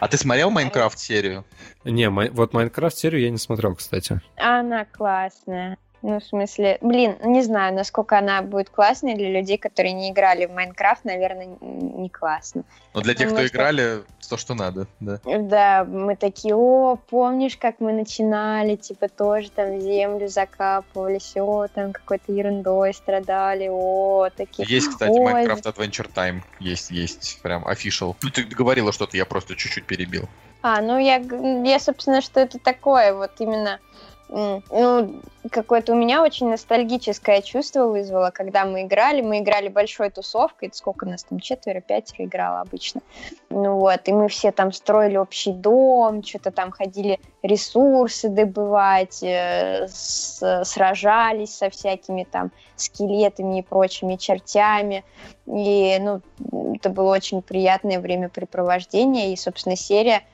А ты смотрел Майнкрафт серию? Не, вот Майнкрафт серию я не смотрел, кстати. Она классная. Ну, в смысле, блин, не знаю, насколько она будет классной для людей, которые не играли в Майнкрафт, наверное, не классно. Но для тех, Потому кто что... играли, то, что надо, да. Да, мы такие, о, помнишь, как мы начинали, типа, тоже там землю закапывали, все, там какой-то ерундой страдали, о, такие. Есть, кстати, Ой. Minecraft Adventure Time, есть, есть, прям official. Ну, ты говорила что-то, я просто чуть-чуть перебил. А, ну я, я, собственно, что это такое, вот именно ну, какое-то у меня очень ностальгическое чувство вызвало, когда мы играли. Мы играли большой тусовкой, сколько нас там, четверо, пятеро играло обычно. Ну вот, и мы все там строили общий дом, что-то там ходили ресурсы добывать, э, с, сражались со всякими там скелетами и прочими чертями. И, ну, это было очень приятное времяпрепровождение, и, собственно, серия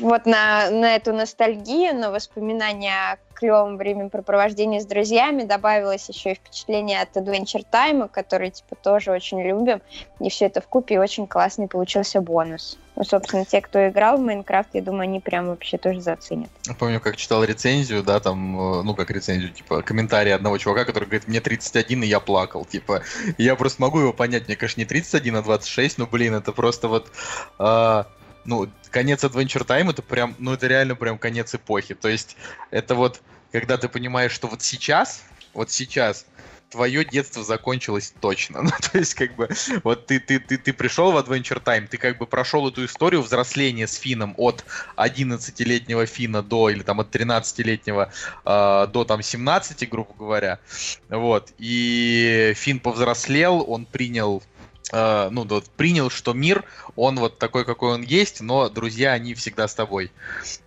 вот на, на эту ностальгию, на воспоминания о клевом времяпрепровождении с друзьями добавилось еще и впечатление от Adventure Time, который, типа, тоже очень любим. И все это в купе очень классный получился бонус. Ну, собственно, те, кто играл в Майнкрафт, я думаю, они прям вообще тоже заценят. Помню, как читал рецензию, да, там, э, ну, как рецензию, типа, комментарий одного чувака, который говорит, мне 31, и я плакал, типа. Я просто могу его понять, мне, конечно, не 31, а 26, но, блин, это просто вот... Э, ну, конец Adventure Time это прям, ну, это реально прям конец эпохи. То есть, это вот, когда ты понимаешь, что вот сейчас, вот сейчас, твое детство закончилось точно. Ну, то есть, как бы, вот ты, ты, ты, ты пришел в Adventure Time, ты как бы прошел эту историю взросления с Фином от 11-летнего Фина до, или там от 13-летнего э, до там 17, грубо говоря. Вот. И Фин повзрослел, он принял ну, вот, принял, что мир, он вот такой, какой он есть, но друзья, они всегда с тобой.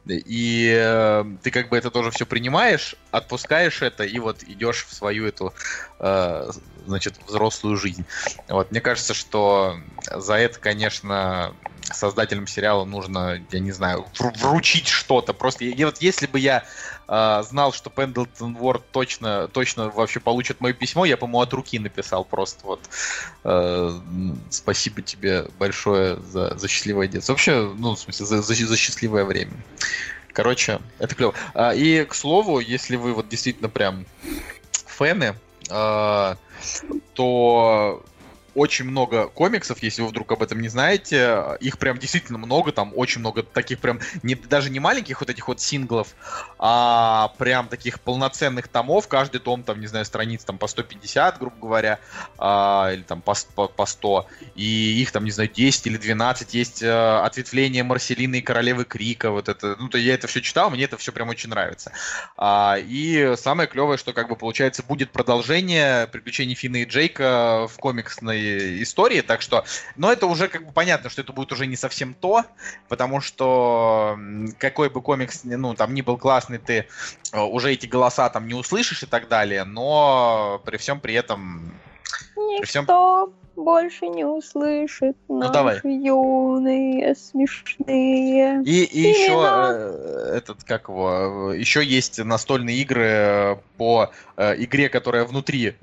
И э, ты как бы это тоже все принимаешь, отпускаешь это и вот идешь в свою эту, э, значит, взрослую жизнь. Вот, мне кажется, что за это, конечно, создателям сериала нужно, я не знаю, вручить что-то. Просто я, вот если бы я э, знал, что Пендлтон Ворд точно, точно вообще получит мое письмо, я, по-моему, от руки написал просто вот. Э, спасибо тебе большое за, за счастливое детство. Вообще, ну, в смысле, за, за, за счастливое время. Короче, это клево. А, и, к слову, если вы вот действительно прям фэны, а, то очень много комиксов, если вы вдруг об этом не знаете. Их прям действительно много, там очень много таких прям, не, даже не маленьких вот этих вот синглов, а прям таких полноценных томов. Каждый том, там, не знаю, страниц там по 150, грубо говоря, а, или там по, по, по 100. И их там, не знаю, 10 или 12. Есть а, ответвление Марселины и Королевы Крика. Вот это, ну, то я это все читал, мне это все прям очень нравится. А, и самое клевое, что как бы получается будет продолжение приключений Фина и Джейка в комиксной истории, так что, но это уже как бы понятно, что это будет уже не совсем то, потому что какой бы комикс, ну, там ни был классный, ты э, уже эти голоса там не услышишь и так далее, но при всем при этом... Никто при всем... больше не услышит ну, наши давай. юные, смешные. И, и еще э, этот, как его, еще есть настольные игры по э, игре, которая внутри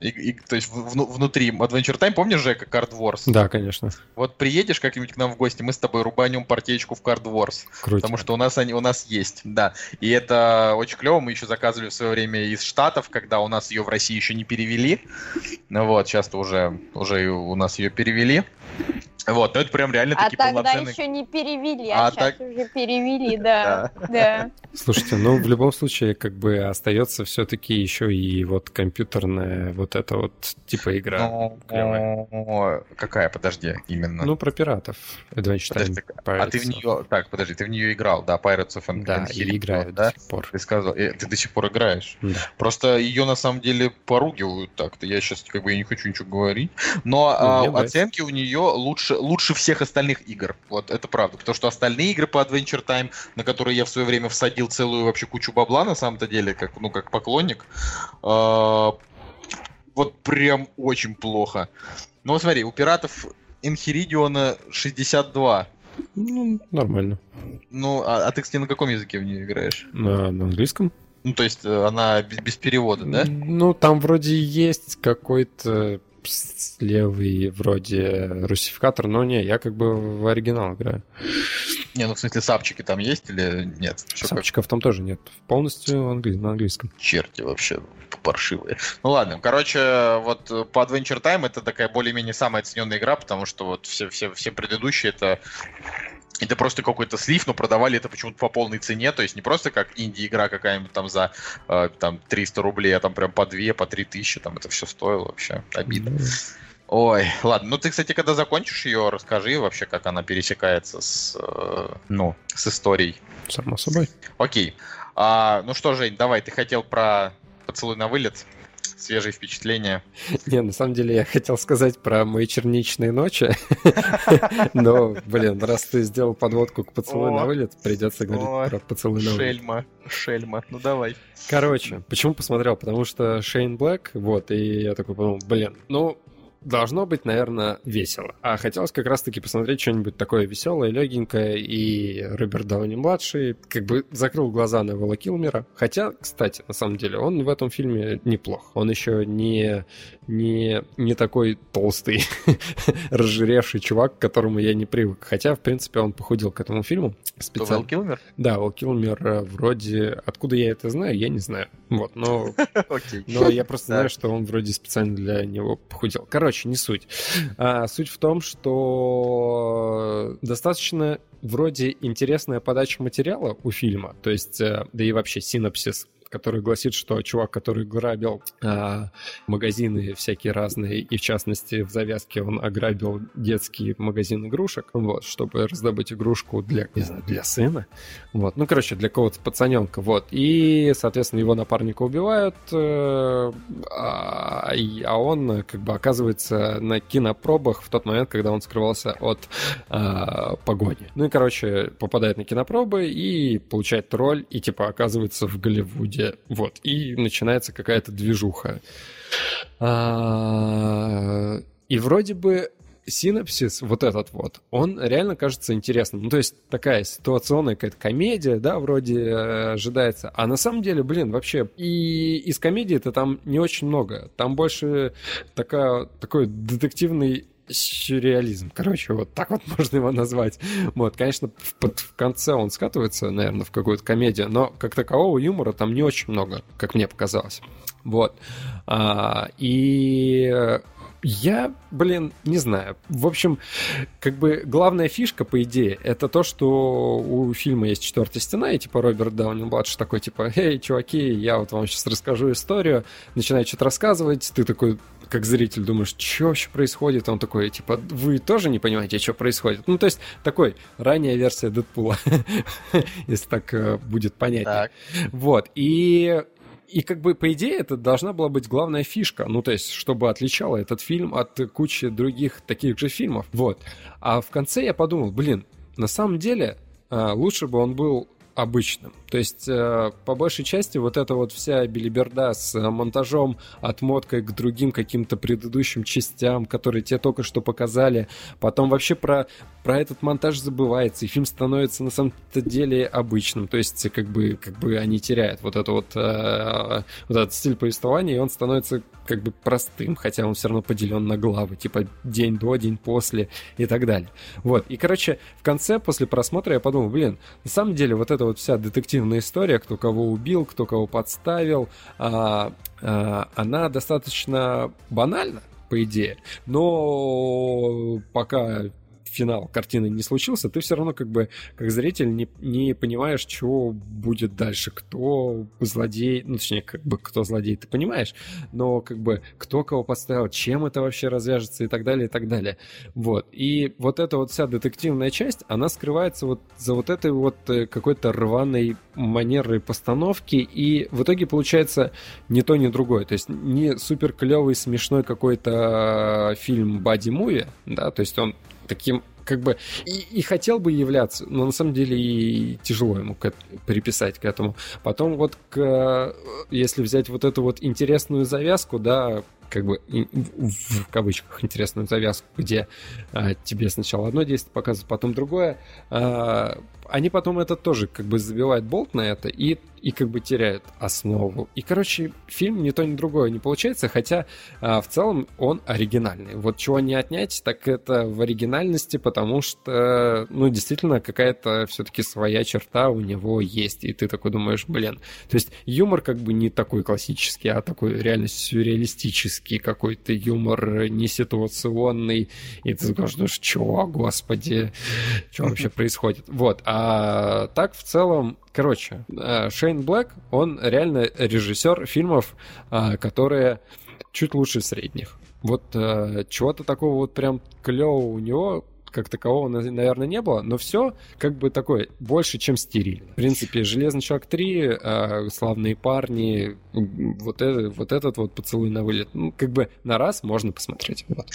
и, и, то есть в, внутри Adventure Time, помнишь, Жека, Card Wars? Да, конечно. Вот приедешь как-нибудь к нам в гости, мы с тобой рубанем партеечку в Card Wars. Круто. Потому что у нас они у нас есть, да. И это очень клево. Мы еще заказывали в свое время из Штатов, когда у нас ее в России еще не перевели. Ну вот, сейчас уже, уже у нас ее перевели. Вот, ну это прям реально а такие тогда полноценные... еще не перевели, а, а сейчас так... уже перевели, да, да. Слушайте, ну в любом случае как бы остается все-таки еще и вот компьютерная вот эта вот типа игра ну, Какая, подожди, именно? Ну про пиратов. Подожди, а ты в нее, так, подожди, ты в нее играл, да, Pirates of and Да, и играю да? до сих пор. Ты сказал, э, ты до сих пор играешь. Да. Просто ее на самом деле поругивают так-то. Я сейчас как бы я не хочу ничего говорить, но ну, а, оценки у нее лучше лучше, лучше всех остальных игр. Вот это правда. Потому что остальные игры по Adventure Time, на которые я в свое время всадил целую вообще кучу бабла, на самом-то деле, как, ну, как поклонник, э, вот прям очень плохо. Ну, вот смотри, у пиратов Инхиридиона 62. Ну, нормально. Ну, а, а ты, кстати, на каком языке в нее играешь? На, на английском. Ну, то есть э, она без, без перевода, да? Ну, там вроде есть какой-то левый вроде русификатор, но не, я как бы в оригинал играю. Не, ну в смысле сапчики там есть или нет? Все Сапчиков как... там тоже нет. Полностью англи... на английском. Черти вообще паршивые. Ну ладно, короче, вот по Adventure Time это такая более-менее самая оцененная игра, потому что вот все, все, все предыдущие это это просто какой-то слив, но продавали это почему-то по полной цене, то есть не просто как инди-игра какая-нибудь там за э, там 300 рублей, а там прям по 2, по 3 тысячи, там это все стоило вообще, обидно. Ой, ладно. Ну ты, кстати, когда закончишь ее, расскажи вообще, как она пересекается с, э, ну, с историей. Само собой. Окей. А, ну что, Жень, давай, ты хотел про поцелуй на вылет? Свежие впечатления. Не, на самом деле я хотел сказать про мои черничные ночи, но, блин, раз ты сделал подводку к поцелуй на вылет, придется говорить про поцелуй на вылет. Шельма, шельма, ну давай. Короче, почему посмотрел? Потому что Шейн Блэк, вот, и я такой подумал, блин, ну, должно быть, наверное, весело. А хотелось как раз-таки посмотреть что-нибудь такое веселое, легенькое, и Роберт Дауни-младший как бы закрыл глаза на Вилла Килмера. Хотя, кстати, на самом деле, он в этом фильме неплох. Он еще не, не, не такой толстый, разжиревший чувак, к которому я не привык. Хотя, в принципе, он похудел к этому фильму. Специально. Вилл Килмер? Да, Вилл Килмер э, вроде... Откуда я это знаю, я не знаю. Вот, но... но я просто знаю, что он вроде специально для него похудел. Короче, Короче, не суть. А, суть в том, что достаточно вроде интересная подача материала у фильма, то есть, э, да и вообще синопсис который гласит, что чувак, который грабил а, магазины всякие разные, и в частности в завязке он ограбил детский магазин игрушек, вот, чтобы раздобыть игрушку для, не знаю, для сына, вот, ну, короче, для кого-то пацаненка, вот, и, соответственно, его напарника убивают, э, а, а он, как бы, оказывается на кинопробах в тот момент, когда он скрывался от э, погони. Ну и, короче, попадает на кинопробы и получает роль, и, типа, оказывается в Голливуде вот, и начинается какая-то движуха. А, и вроде бы синапсис, вот этот вот, он реально кажется интересным. Ну, то есть такая ситуационная какая-то комедия, да, вроде э, ожидается. А на самом деле, блин, вообще, и из комедии-то там не очень много. Там больше такая, такой детективный сюрреализм. Короче, вот так вот можно его назвать. Вот, конечно, в, в конце он скатывается, наверное, в какую-то комедию, но как такового юмора там не очень много, как мне показалось. Вот. А, и я, блин, не знаю. В общем, как бы главная фишка, по идее, это то, что у фильма есть четвертая стена, и типа Роберт Дауни младший такой, типа, эй, чуваки, я вот вам сейчас расскажу историю, начинает что-то рассказывать, ты такой, как зритель, думаешь, что вообще происходит? Он такой, типа, вы тоже не понимаете, что происходит? Ну, то есть, такой, ранняя версия Дэдпула, если так э, будет понятнее. Вот, и и как бы, по идее, это должна была быть главная фишка. Ну, то есть, чтобы отличало этот фильм от кучи других таких же фильмов. Вот. А в конце я подумал, блин, на самом деле, а, лучше бы он был обычным. То есть, э, по большей части, вот эта вот вся билиберда с монтажом, отмоткой к другим каким-то предыдущим частям, которые тебе только что показали, потом вообще про, про этот монтаж забывается, и фильм становится на самом-то деле обычным. То есть, как бы, как бы они теряют вот, это вот, э, вот этот стиль повествования, и он становится как бы простым, хотя он все равно поделен на главы, типа день до, день после и так далее. Вот. И, короче, в конце, после просмотра, я подумал, блин, на самом деле вот эта вот вся детективная история, кто кого убил, кто кого подставил, а, а, она достаточно банальна, по идее. Но пока финал картины не случился, ты все равно как бы как зритель не, не понимаешь, что будет дальше, кто злодей, ну точнее как бы кто злодей, ты понимаешь, но как бы кто кого подставил, чем это вообще развяжется и так далее, и так далее. Вот. И вот эта вот вся детективная часть, она скрывается вот за вот этой вот э, какой-то рваной манерой постановки, и в итоге получается ни то, ни другое. То есть не супер клевый, смешной какой-то э, фильм Бади Муви, да, то есть он таким как бы и, и хотел бы являться, но на самом деле и тяжело ему к, приписать к этому. Потом вот к, если взять вот эту вот интересную завязку, да, как бы в кавычках интересную завязку, где а, тебе сначала одно действие показывают, потом другое, а, они потом это тоже как бы забивают болт на это и, и как бы теряют основу. И, короче, фильм ни то, ни другое не получается, хотя а, в целом он оригинальный. Вот чего не отнять, так это в оригинальности, потому что, ну, действительно, какая-то все-таки своя черта у него есть. И ты такой думаешь, блин. То есть юмор как бы не такой классический, а такой реально сюрреалистический какой-то юмор, не ситуационный. И ты думаешь, что, господи, что вообще происходит? Вот. А а так, в целом, короче, э, Шейн Блэк, он реально режиссер фильмов, а, которые чуть лучше средних. вот э, чего-то такого вот прям клевого у него как такового, наверное, не было, но все как бы такое больше, чем стерильно. В принципе, «Железный человек 3», э, «Славные парни», вот, это, вот этот вот поцелуй на вылет, ну, как бы на раз можно посмотреть. Вот.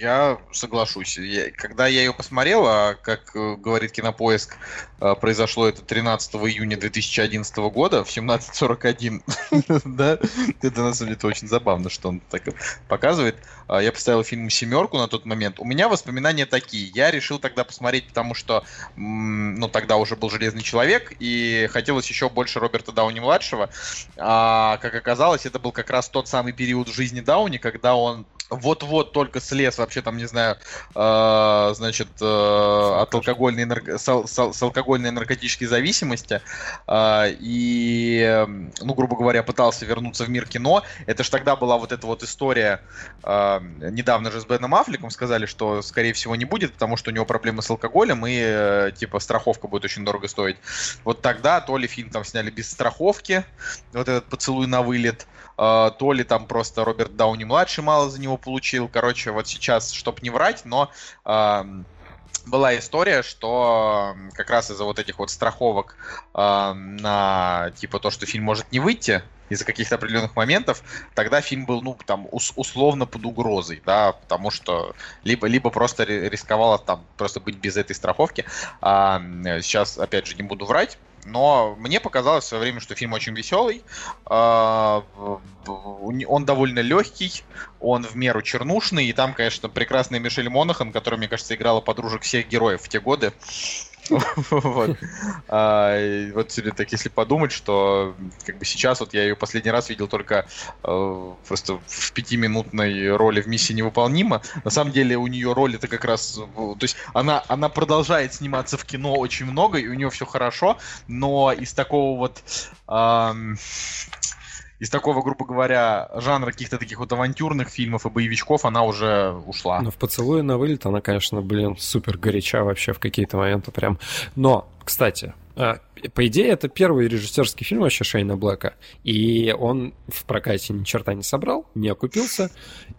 Я соглашусь. Я, когда я ее посмотрел, а, как э, говорит Кинопоиск, э, произошло это 13 июня 2011 года в 17.41, да, это на самом деле очень забавно, что он так показывает. А, я поставил фильм «Семерку» на тот момент. У меня воспоминания такие такие. Я решил тогда посмотреть, потому что, ну, тогда уже был Железный Человек, и хотелось еще больше Роберта Дауни-младшего. А, как оказалось, это был как раз тот самый период в жизни Дауни, когда он вот-вот только слез вообще там, не знаю, э, значит, э, от алкогольной, нарко... с, с, с алкогольной наркотической зависимости э, и, ну, грубо говоря, пытался вернуться в мир кино. Это ж тогда была вот эта вот история, э, недавно же с Беном Аффлеком сказали, что, скорее всего, не будет, потому что у него проблемы с алкоголем и, э, типа, страховка будет очень дорого стоить. Вот тогда то ли фильм там сняли без страховки, вот этот поцелуй на вылет, э, то ли там просто Роберт Дауни-младший мало за него получил. Короче, вот сейчас, чтобы не врать, но э, была история, что как раз из-за вот этих вот страховок э, на типа то, что фильм может не выйти из-за каких-то определенных моментов, тогда фильм был, ну, там, ус- условно под угрозой, да, потому что либо, либо просто рисковало там просто быть без этой страховки. А, сейчас, опять же, не буду врать, но мне показалось в свое время, что фильм очень веселый. А, он довольно легкий, он в меру чернушный, и там, конечно, прекрасная Мишель Монахан, которая, мне кажется, играла подружек всех героев в те годы. Вот. А, вот так если подумать, что как бы сейчас вот я ее последний раз видел только э, просто в пятиминутной роли в миссии невыполнима. На самом деле у нее роль это как раз, то есть она она продолжает сниматься в кино очень много и у нее все хорошо, но из такого вот из такого, грубо говоря, жанра каких-то таких вот авантюрных фильмов и боевичков она уже ушла. Но в «Поцелуе на вылет» она, конечно, блин, супер горяча вообще в какие-то моменты прям. Но, кстати, а, по идее, это первый режиссерский фильм вообще Шейна Блэка. И он в прокате ни черта не собрал, не окупился.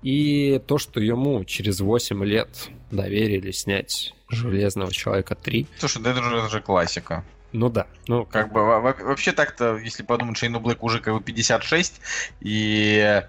И то, что ему через 8 лет доверили снять «Железного человека 3». Слушай, да это же, это же классика. Ну да. Ну, как бы вообще так-то, если подумать, Шейну Блэк уже как бы 56, и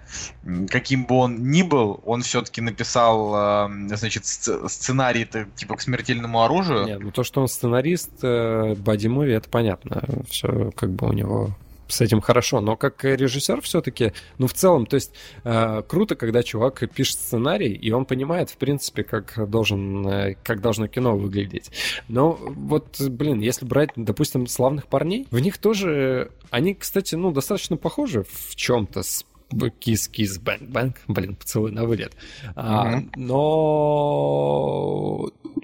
каким бы он ни был, он все-таки написал, значит, сценарий типа к смертельному оружию. Нет, ну то, что он сценарист, э, боди-муви, это понятно. Все как бы у него с этим хорошо, но как режиссер все-таки, ну, в целом, то есть э, круто, когда чувак пишет сценарий, и он понимает, в принципе, как, должен, э, как должно кино выглядеть. Но вот, блин, если брать, допустим, славных парней, в них тоже, они, кстати, ну, достаточно похожи в чем-то с кис-кис, бэнк-бэнк, блин, поцелуй на вылет. Mm-hmm. А, но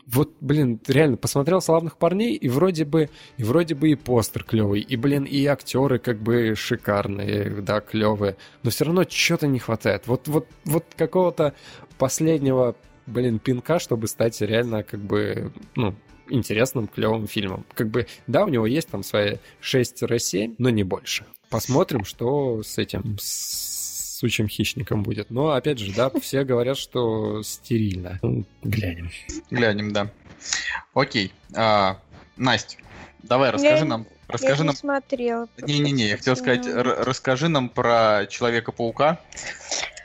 вот, блин, реально посмотрел славных парней, и вроде бы, и вроде бы и постер клевый, и, блин, и актеры как бы шикарные, да, клевые, но все равно что-то не хватает. Вот, вот, вот какого-то последнего, блин, пинка, чтобы стать реально как бы, ну, интересным, клевым фильмом. Как бы, да, у него есть там свои 6-7, но не больше. Посмотрим, что с этим, с сучим хищником будет. Но, опять же, да, все говорят, что стерильно. Ну, глянем. Глянем, да. Окей. А, Настя, давай расскажи я, нам. Расскажи я нам... не смотрела. Не-не-не, я хотел сказать, расскажи нам про Человека-паука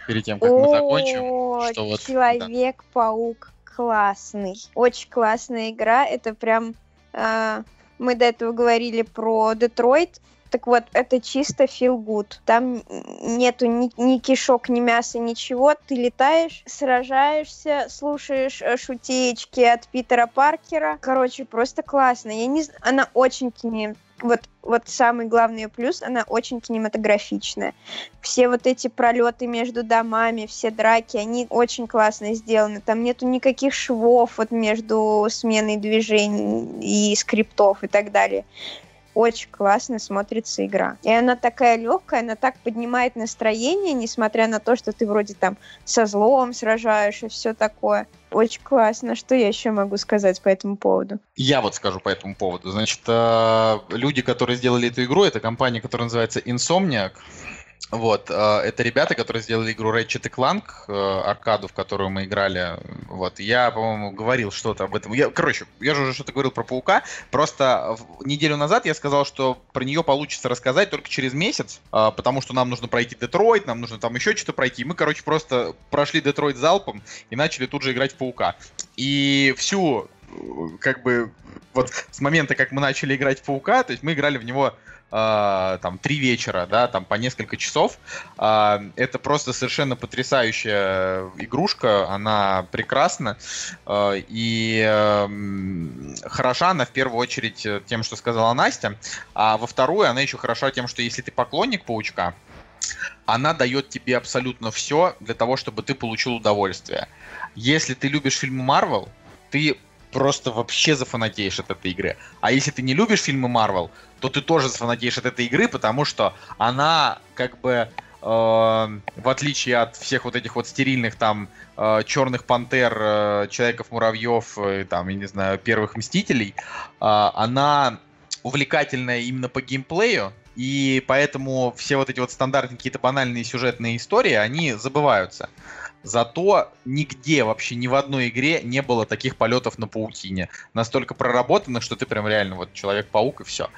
перед тем, как мы закончим. Что вот, Человек-паук классный. Очень классная игра. Это прям... Э, мы до этого говорили про Детройт. Так вот, это чисто feel good. Там нету ни, ни кишок, ни мяса, ничего. Ты летаешь, сражаешься, слушаешь э, шутеечки от Питера Паркера. Короче, просто классно. Я не она очень кине... Вот, вот самый главный плюс, она очень кинематографичная. Все вот эти пролеты между домами, все драки, они очень классно сделаны. Там нету никаких швов вот между сменой движений и скриптов и так далее очень классно смотрится игра. И она такая легкая, она так поднимает настроение, несмотря на то, что ты вроде там со злом сражаешь и все такое. Очень классно. Что я еще могу сказать по этому поводу? Я вот скажу по этому поводу. Значит, э, люди, которые сделали эту игру, это компания, которая называется Insomniac. Вот, э, это ребята, которые сделали игру Ratchet Clank, э, аркаду, в которую мы играли. Вот, я, по-моему, говорил что-то об этом. Я, короче, я же уже что-то говорил про Паука. Просто неделю назад я сказал, что про нее получится рассказать только через месяц, э, потому что нам нужно пройти Детройт, нам нужно там еще что-то пройти. Мы, короче, просто прошли Детройт залпом и начали тут же играть в Паука. И всю, как бы, вот с момента, как мы начали играть в Паука, то есть мы играли в него э, там три вечера, да, там по несколько часов. Э, это просто совершенно потрясающая игрушка, она прекрасна э, и э, хороша она в первую очередь тем, что сказала Настя, а во вторую она еще хороша тем, что если ты поклонник Паучка, она дает тебе абсолютно все для того, чтобы ты получил удовольствие. Если ты любишь фильмы Марвел, ты просто вообще зафанатеешь от этой игры. А если ты не любишь фильмы Марвел, то ты тоже зафанатеешь от этой игры, потому что она как бы э, в отличие от всех вот этих вот стерильных там э, черных пантер, э, человеков-муравьев, э, там, я не знаю, первых мстителей, э, она увлекательная именно по геймплею, и поэтому все вот эти вот стандартные какие-то банальные сюжетные истории, они забываются. Зато нигде вообще ни в одной игре не было таких полетов на паутине. Настолько проработано, что ты прям реально вот Человек-паук и все.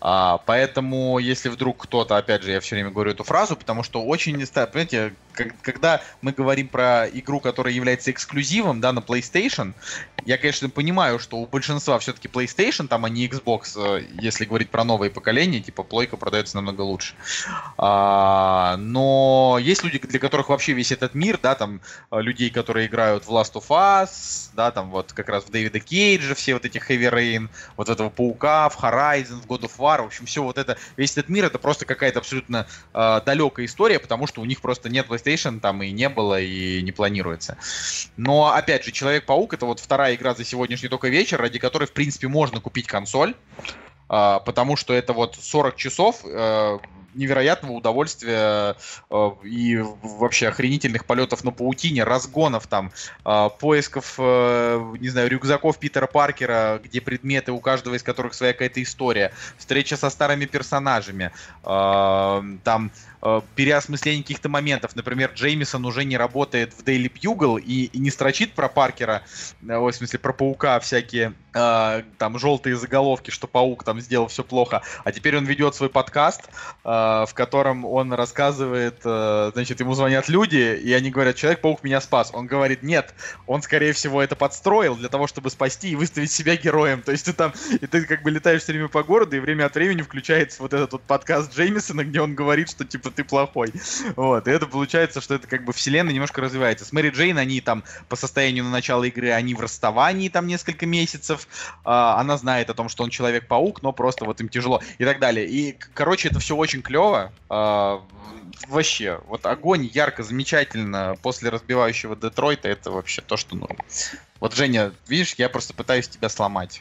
А, поэтому, если вдруг кто-то, опять же, я все время говорю эту фразу, потому что очень, понимаете, когда мы говорим про игру, которая является эксклюзивом, да, на PlayStation, я, конечно, понимаю, что у большинства все-таки PlayStation, там, а не Xbox, э, если говорить про новые поколения, типа, плойка продается намного лучше. А, но есть люди, для которых вообще весь этот мир, да, там, э, людей, которые играют в Last of Us, да, там, вот, как раз в Дэвида Кейджа, все вот эти Heavy Rain, вот этого Паука, в Horizon, в God of War, в общем, все вот это, весь этот мир, это просто какая-то абсолютно э, далекая история, потому что у них просто нет PlayStation PlayStation там и не было, и не планируется. Но, опять же, Человек-паук это вот вторая игра за сегодняшний только вечер, ради которой, в принципе, можно купить консоль, а, потому что это вот 40 часов э, невероятного удовольствия э, и вообще охренительных полетов на паутине, разгонов там, э, поисков, э, не знаю, рюкзаков Питера Паркера, где предметы, у каждого из которых своя какая-то история, встреча со старыми персонажами, э, там э, переосмысление каких-то моментов. Например, Джеймисон уже не работает в Daily Bugle и, и не строчит про Паркера, э, в смысле про Паука всякие э, там желтые заголовки, что Паук там сделал все плохо, а теперь он ведет свой подкаст, э, в котором он рассказывает, э, значит, ему звонят люди, и они говорят, Человек-паук меня спас. Он говорит, нет, он, скорее всего, это подстроил для того, чтобы спасти и выставить себя героем. То есть ты там, и ты как бы летаешь все время по городу, и время от времени включается вот этот вот подкаст Джеймисона, где он говорит, что типа ты плохой. Вот, и это получается, что это как бы вселенная немножко развивается. С Мэри Джейн они там по состоянию на начало игры, они в расставании там несколько месяцев, а, она знает о том, что он Человек-паук, но просто вот им тяжело и так далее. И, короче, это все очень клево. А, вообще, вот огонь ярко, замечательно после разбивающего Детройта, это вообще то, что ну. Вот, Женя, видишь, я просто пытаюсь тебя сломать.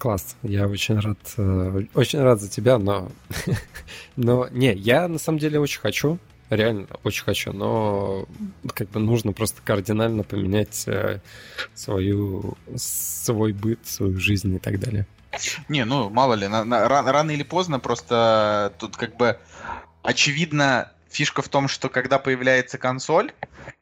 Класс, я очень рад, э, очень рад за тебя, но, но не, я на самом деле очень хочу, реально очень хочу, но как бы нужно просто кардинально поменять э, свою, свой быт, свою жизнь и так далее. Не, ну мало ли, на, на, рано или поздно просто тут как бы очевидно фишка в том, что когда появляется консоль,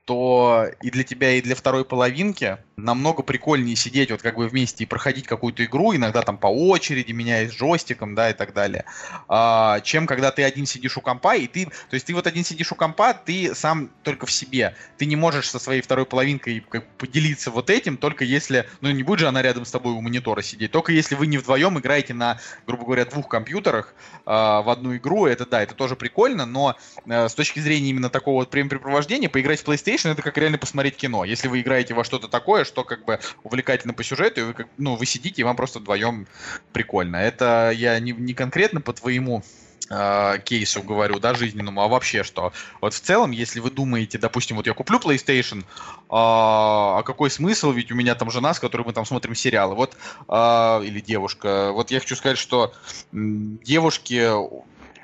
то и для тебя, и для второй половинки намного прикольнее сидеть вот как бы вместе и проходить какую-то игру, иногда там по очереди, меняясь джойстиком, да, и так далее, а, чем когда ты один сидишь у компа, и ты, то есть ты вот один сидишь у компа, ты сам только в себе, ты не можешь со своей второй половинкой поделиться вот этим, только если, ну не будет же она рядом с тобой у монитора сидеть, только если вы не вдвоем играете на, грубо говоря, двух компьютерах а, в одну игру, это да, это тоже прикольно, но а, с точки зрения именно такого вот времяпрепровождения, поиграть в PlayStation PlayStation это как реально посмотреть кино. Если вы играете во что-то такое, что как бы увлекательно по сюжету, и вы, ну, вы сидите, и вам просто вдвоем прикольно. Это я не, не конкретно по твоему э, кейсу говорю, да, жизненному, а вообще что? Вот в целом, если вы думаете, допустим, вот я куплю PlayStation, э, а какой смысл, ведь у меня там жена, с которой мы там смотрим сериалы, вот, э, или девушка, вот я хочу сказать, что девушки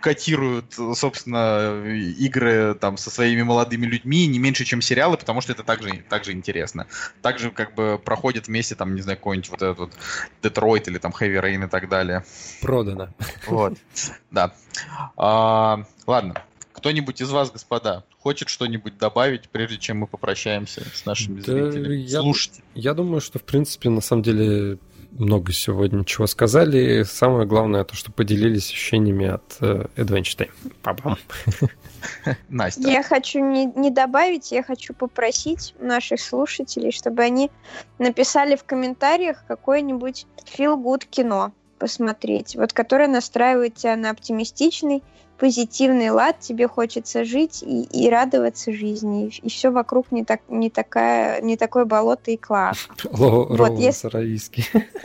котируют, собственно, игры там со своими молодыми людьми не меньше, чем сериалы, потому что это также, также интересно. Также как бы проходит вместе там, не знаю, какой-нибудь вот этот вот Детройт или там Heavy Rain и так далее. Продано. Вот, да. А, ладно, кто-нибудь из вас, господа, хочет что-нибудь добавить, прежде чем мы попрощаемся с нашими Да, зрителями? я- Слушайте. Я думаю, что, в принципе, на самом деле много сегодня чего сказали. Самое главное, то, что поделились ощущениями от э, Adventure Time. Па-бам. Настя. Я хочу не, не добавить, я хочу попросить наших слушателей, чтобы они написали в комментариях какое-нибудь feel good кино посмотреть, вот которое настраивает тебя на оптимистичный, позитивный лад, тебе хочется жить и, и радоваться жизни, и, все вокруг не, так, не, такая, не такое болото и класс. Ло- Вот, если-.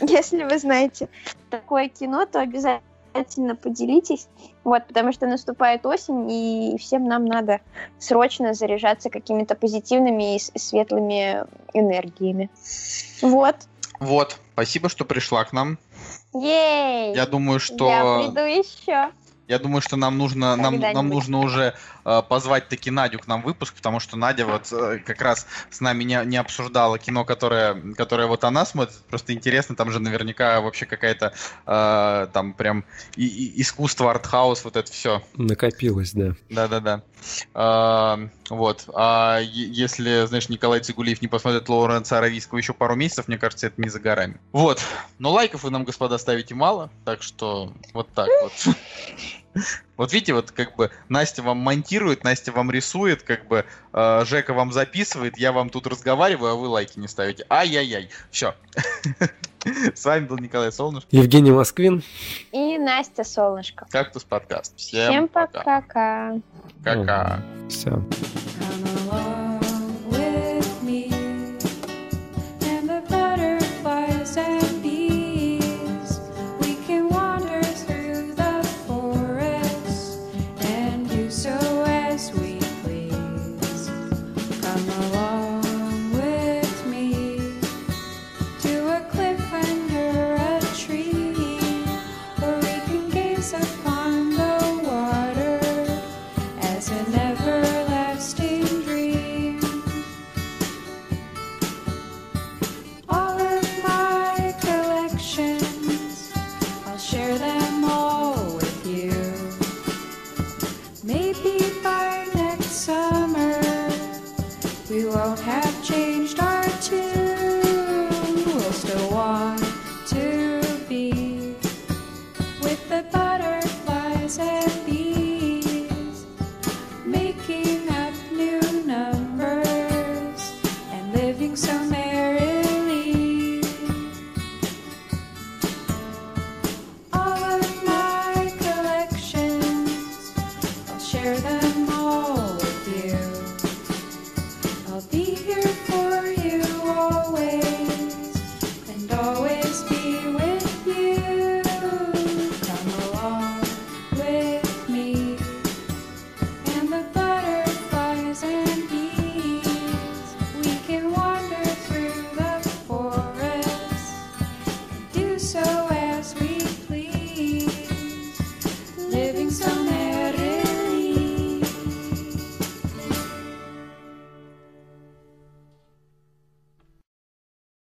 Если вы знаете такое кино, то обязательно поделитесь. Вот, потому что наступает осень, и всем нам надо срочно заряжаться какими-то позитивными и светлыми энергиями. Вот. Вот, спасибо, что пришла к нам. Ей! Я думаю, Я что приду еще. Я думаю, что нам нужно нам, нам нужно уже позвать таки Надю к нам в выпуск, потому что Надя вот э, как раз с нами не, не обсуждала кино, которое, которое вот она смотрит. Просто интересно, там же наверняка вообще какая-то э, там прям и- и- искусство, артхаус, вот это все. Накопилось, да. Да-да-да. А, вот. А если, знаешь, Николай Цигулиев не посмотрит Лоуренса Аравийского еще пару месяцев, мне кажется, это не за горами. Вот. Но лайков вы нам, господа, ставите мало, так что вот так вот. Вот видите, вот как бы Настя вам монтирует, Настя вам рисует, как бы э, Жека вам записывает, я вам тут разговариваю, а вы лайки не ставите. Ай-яй-яй. Все. С вами был Николай Солнышко, Евгений Москвин. И Настя Солнышко. Кактус подкаст. Всем Всем пока. Пока. Все.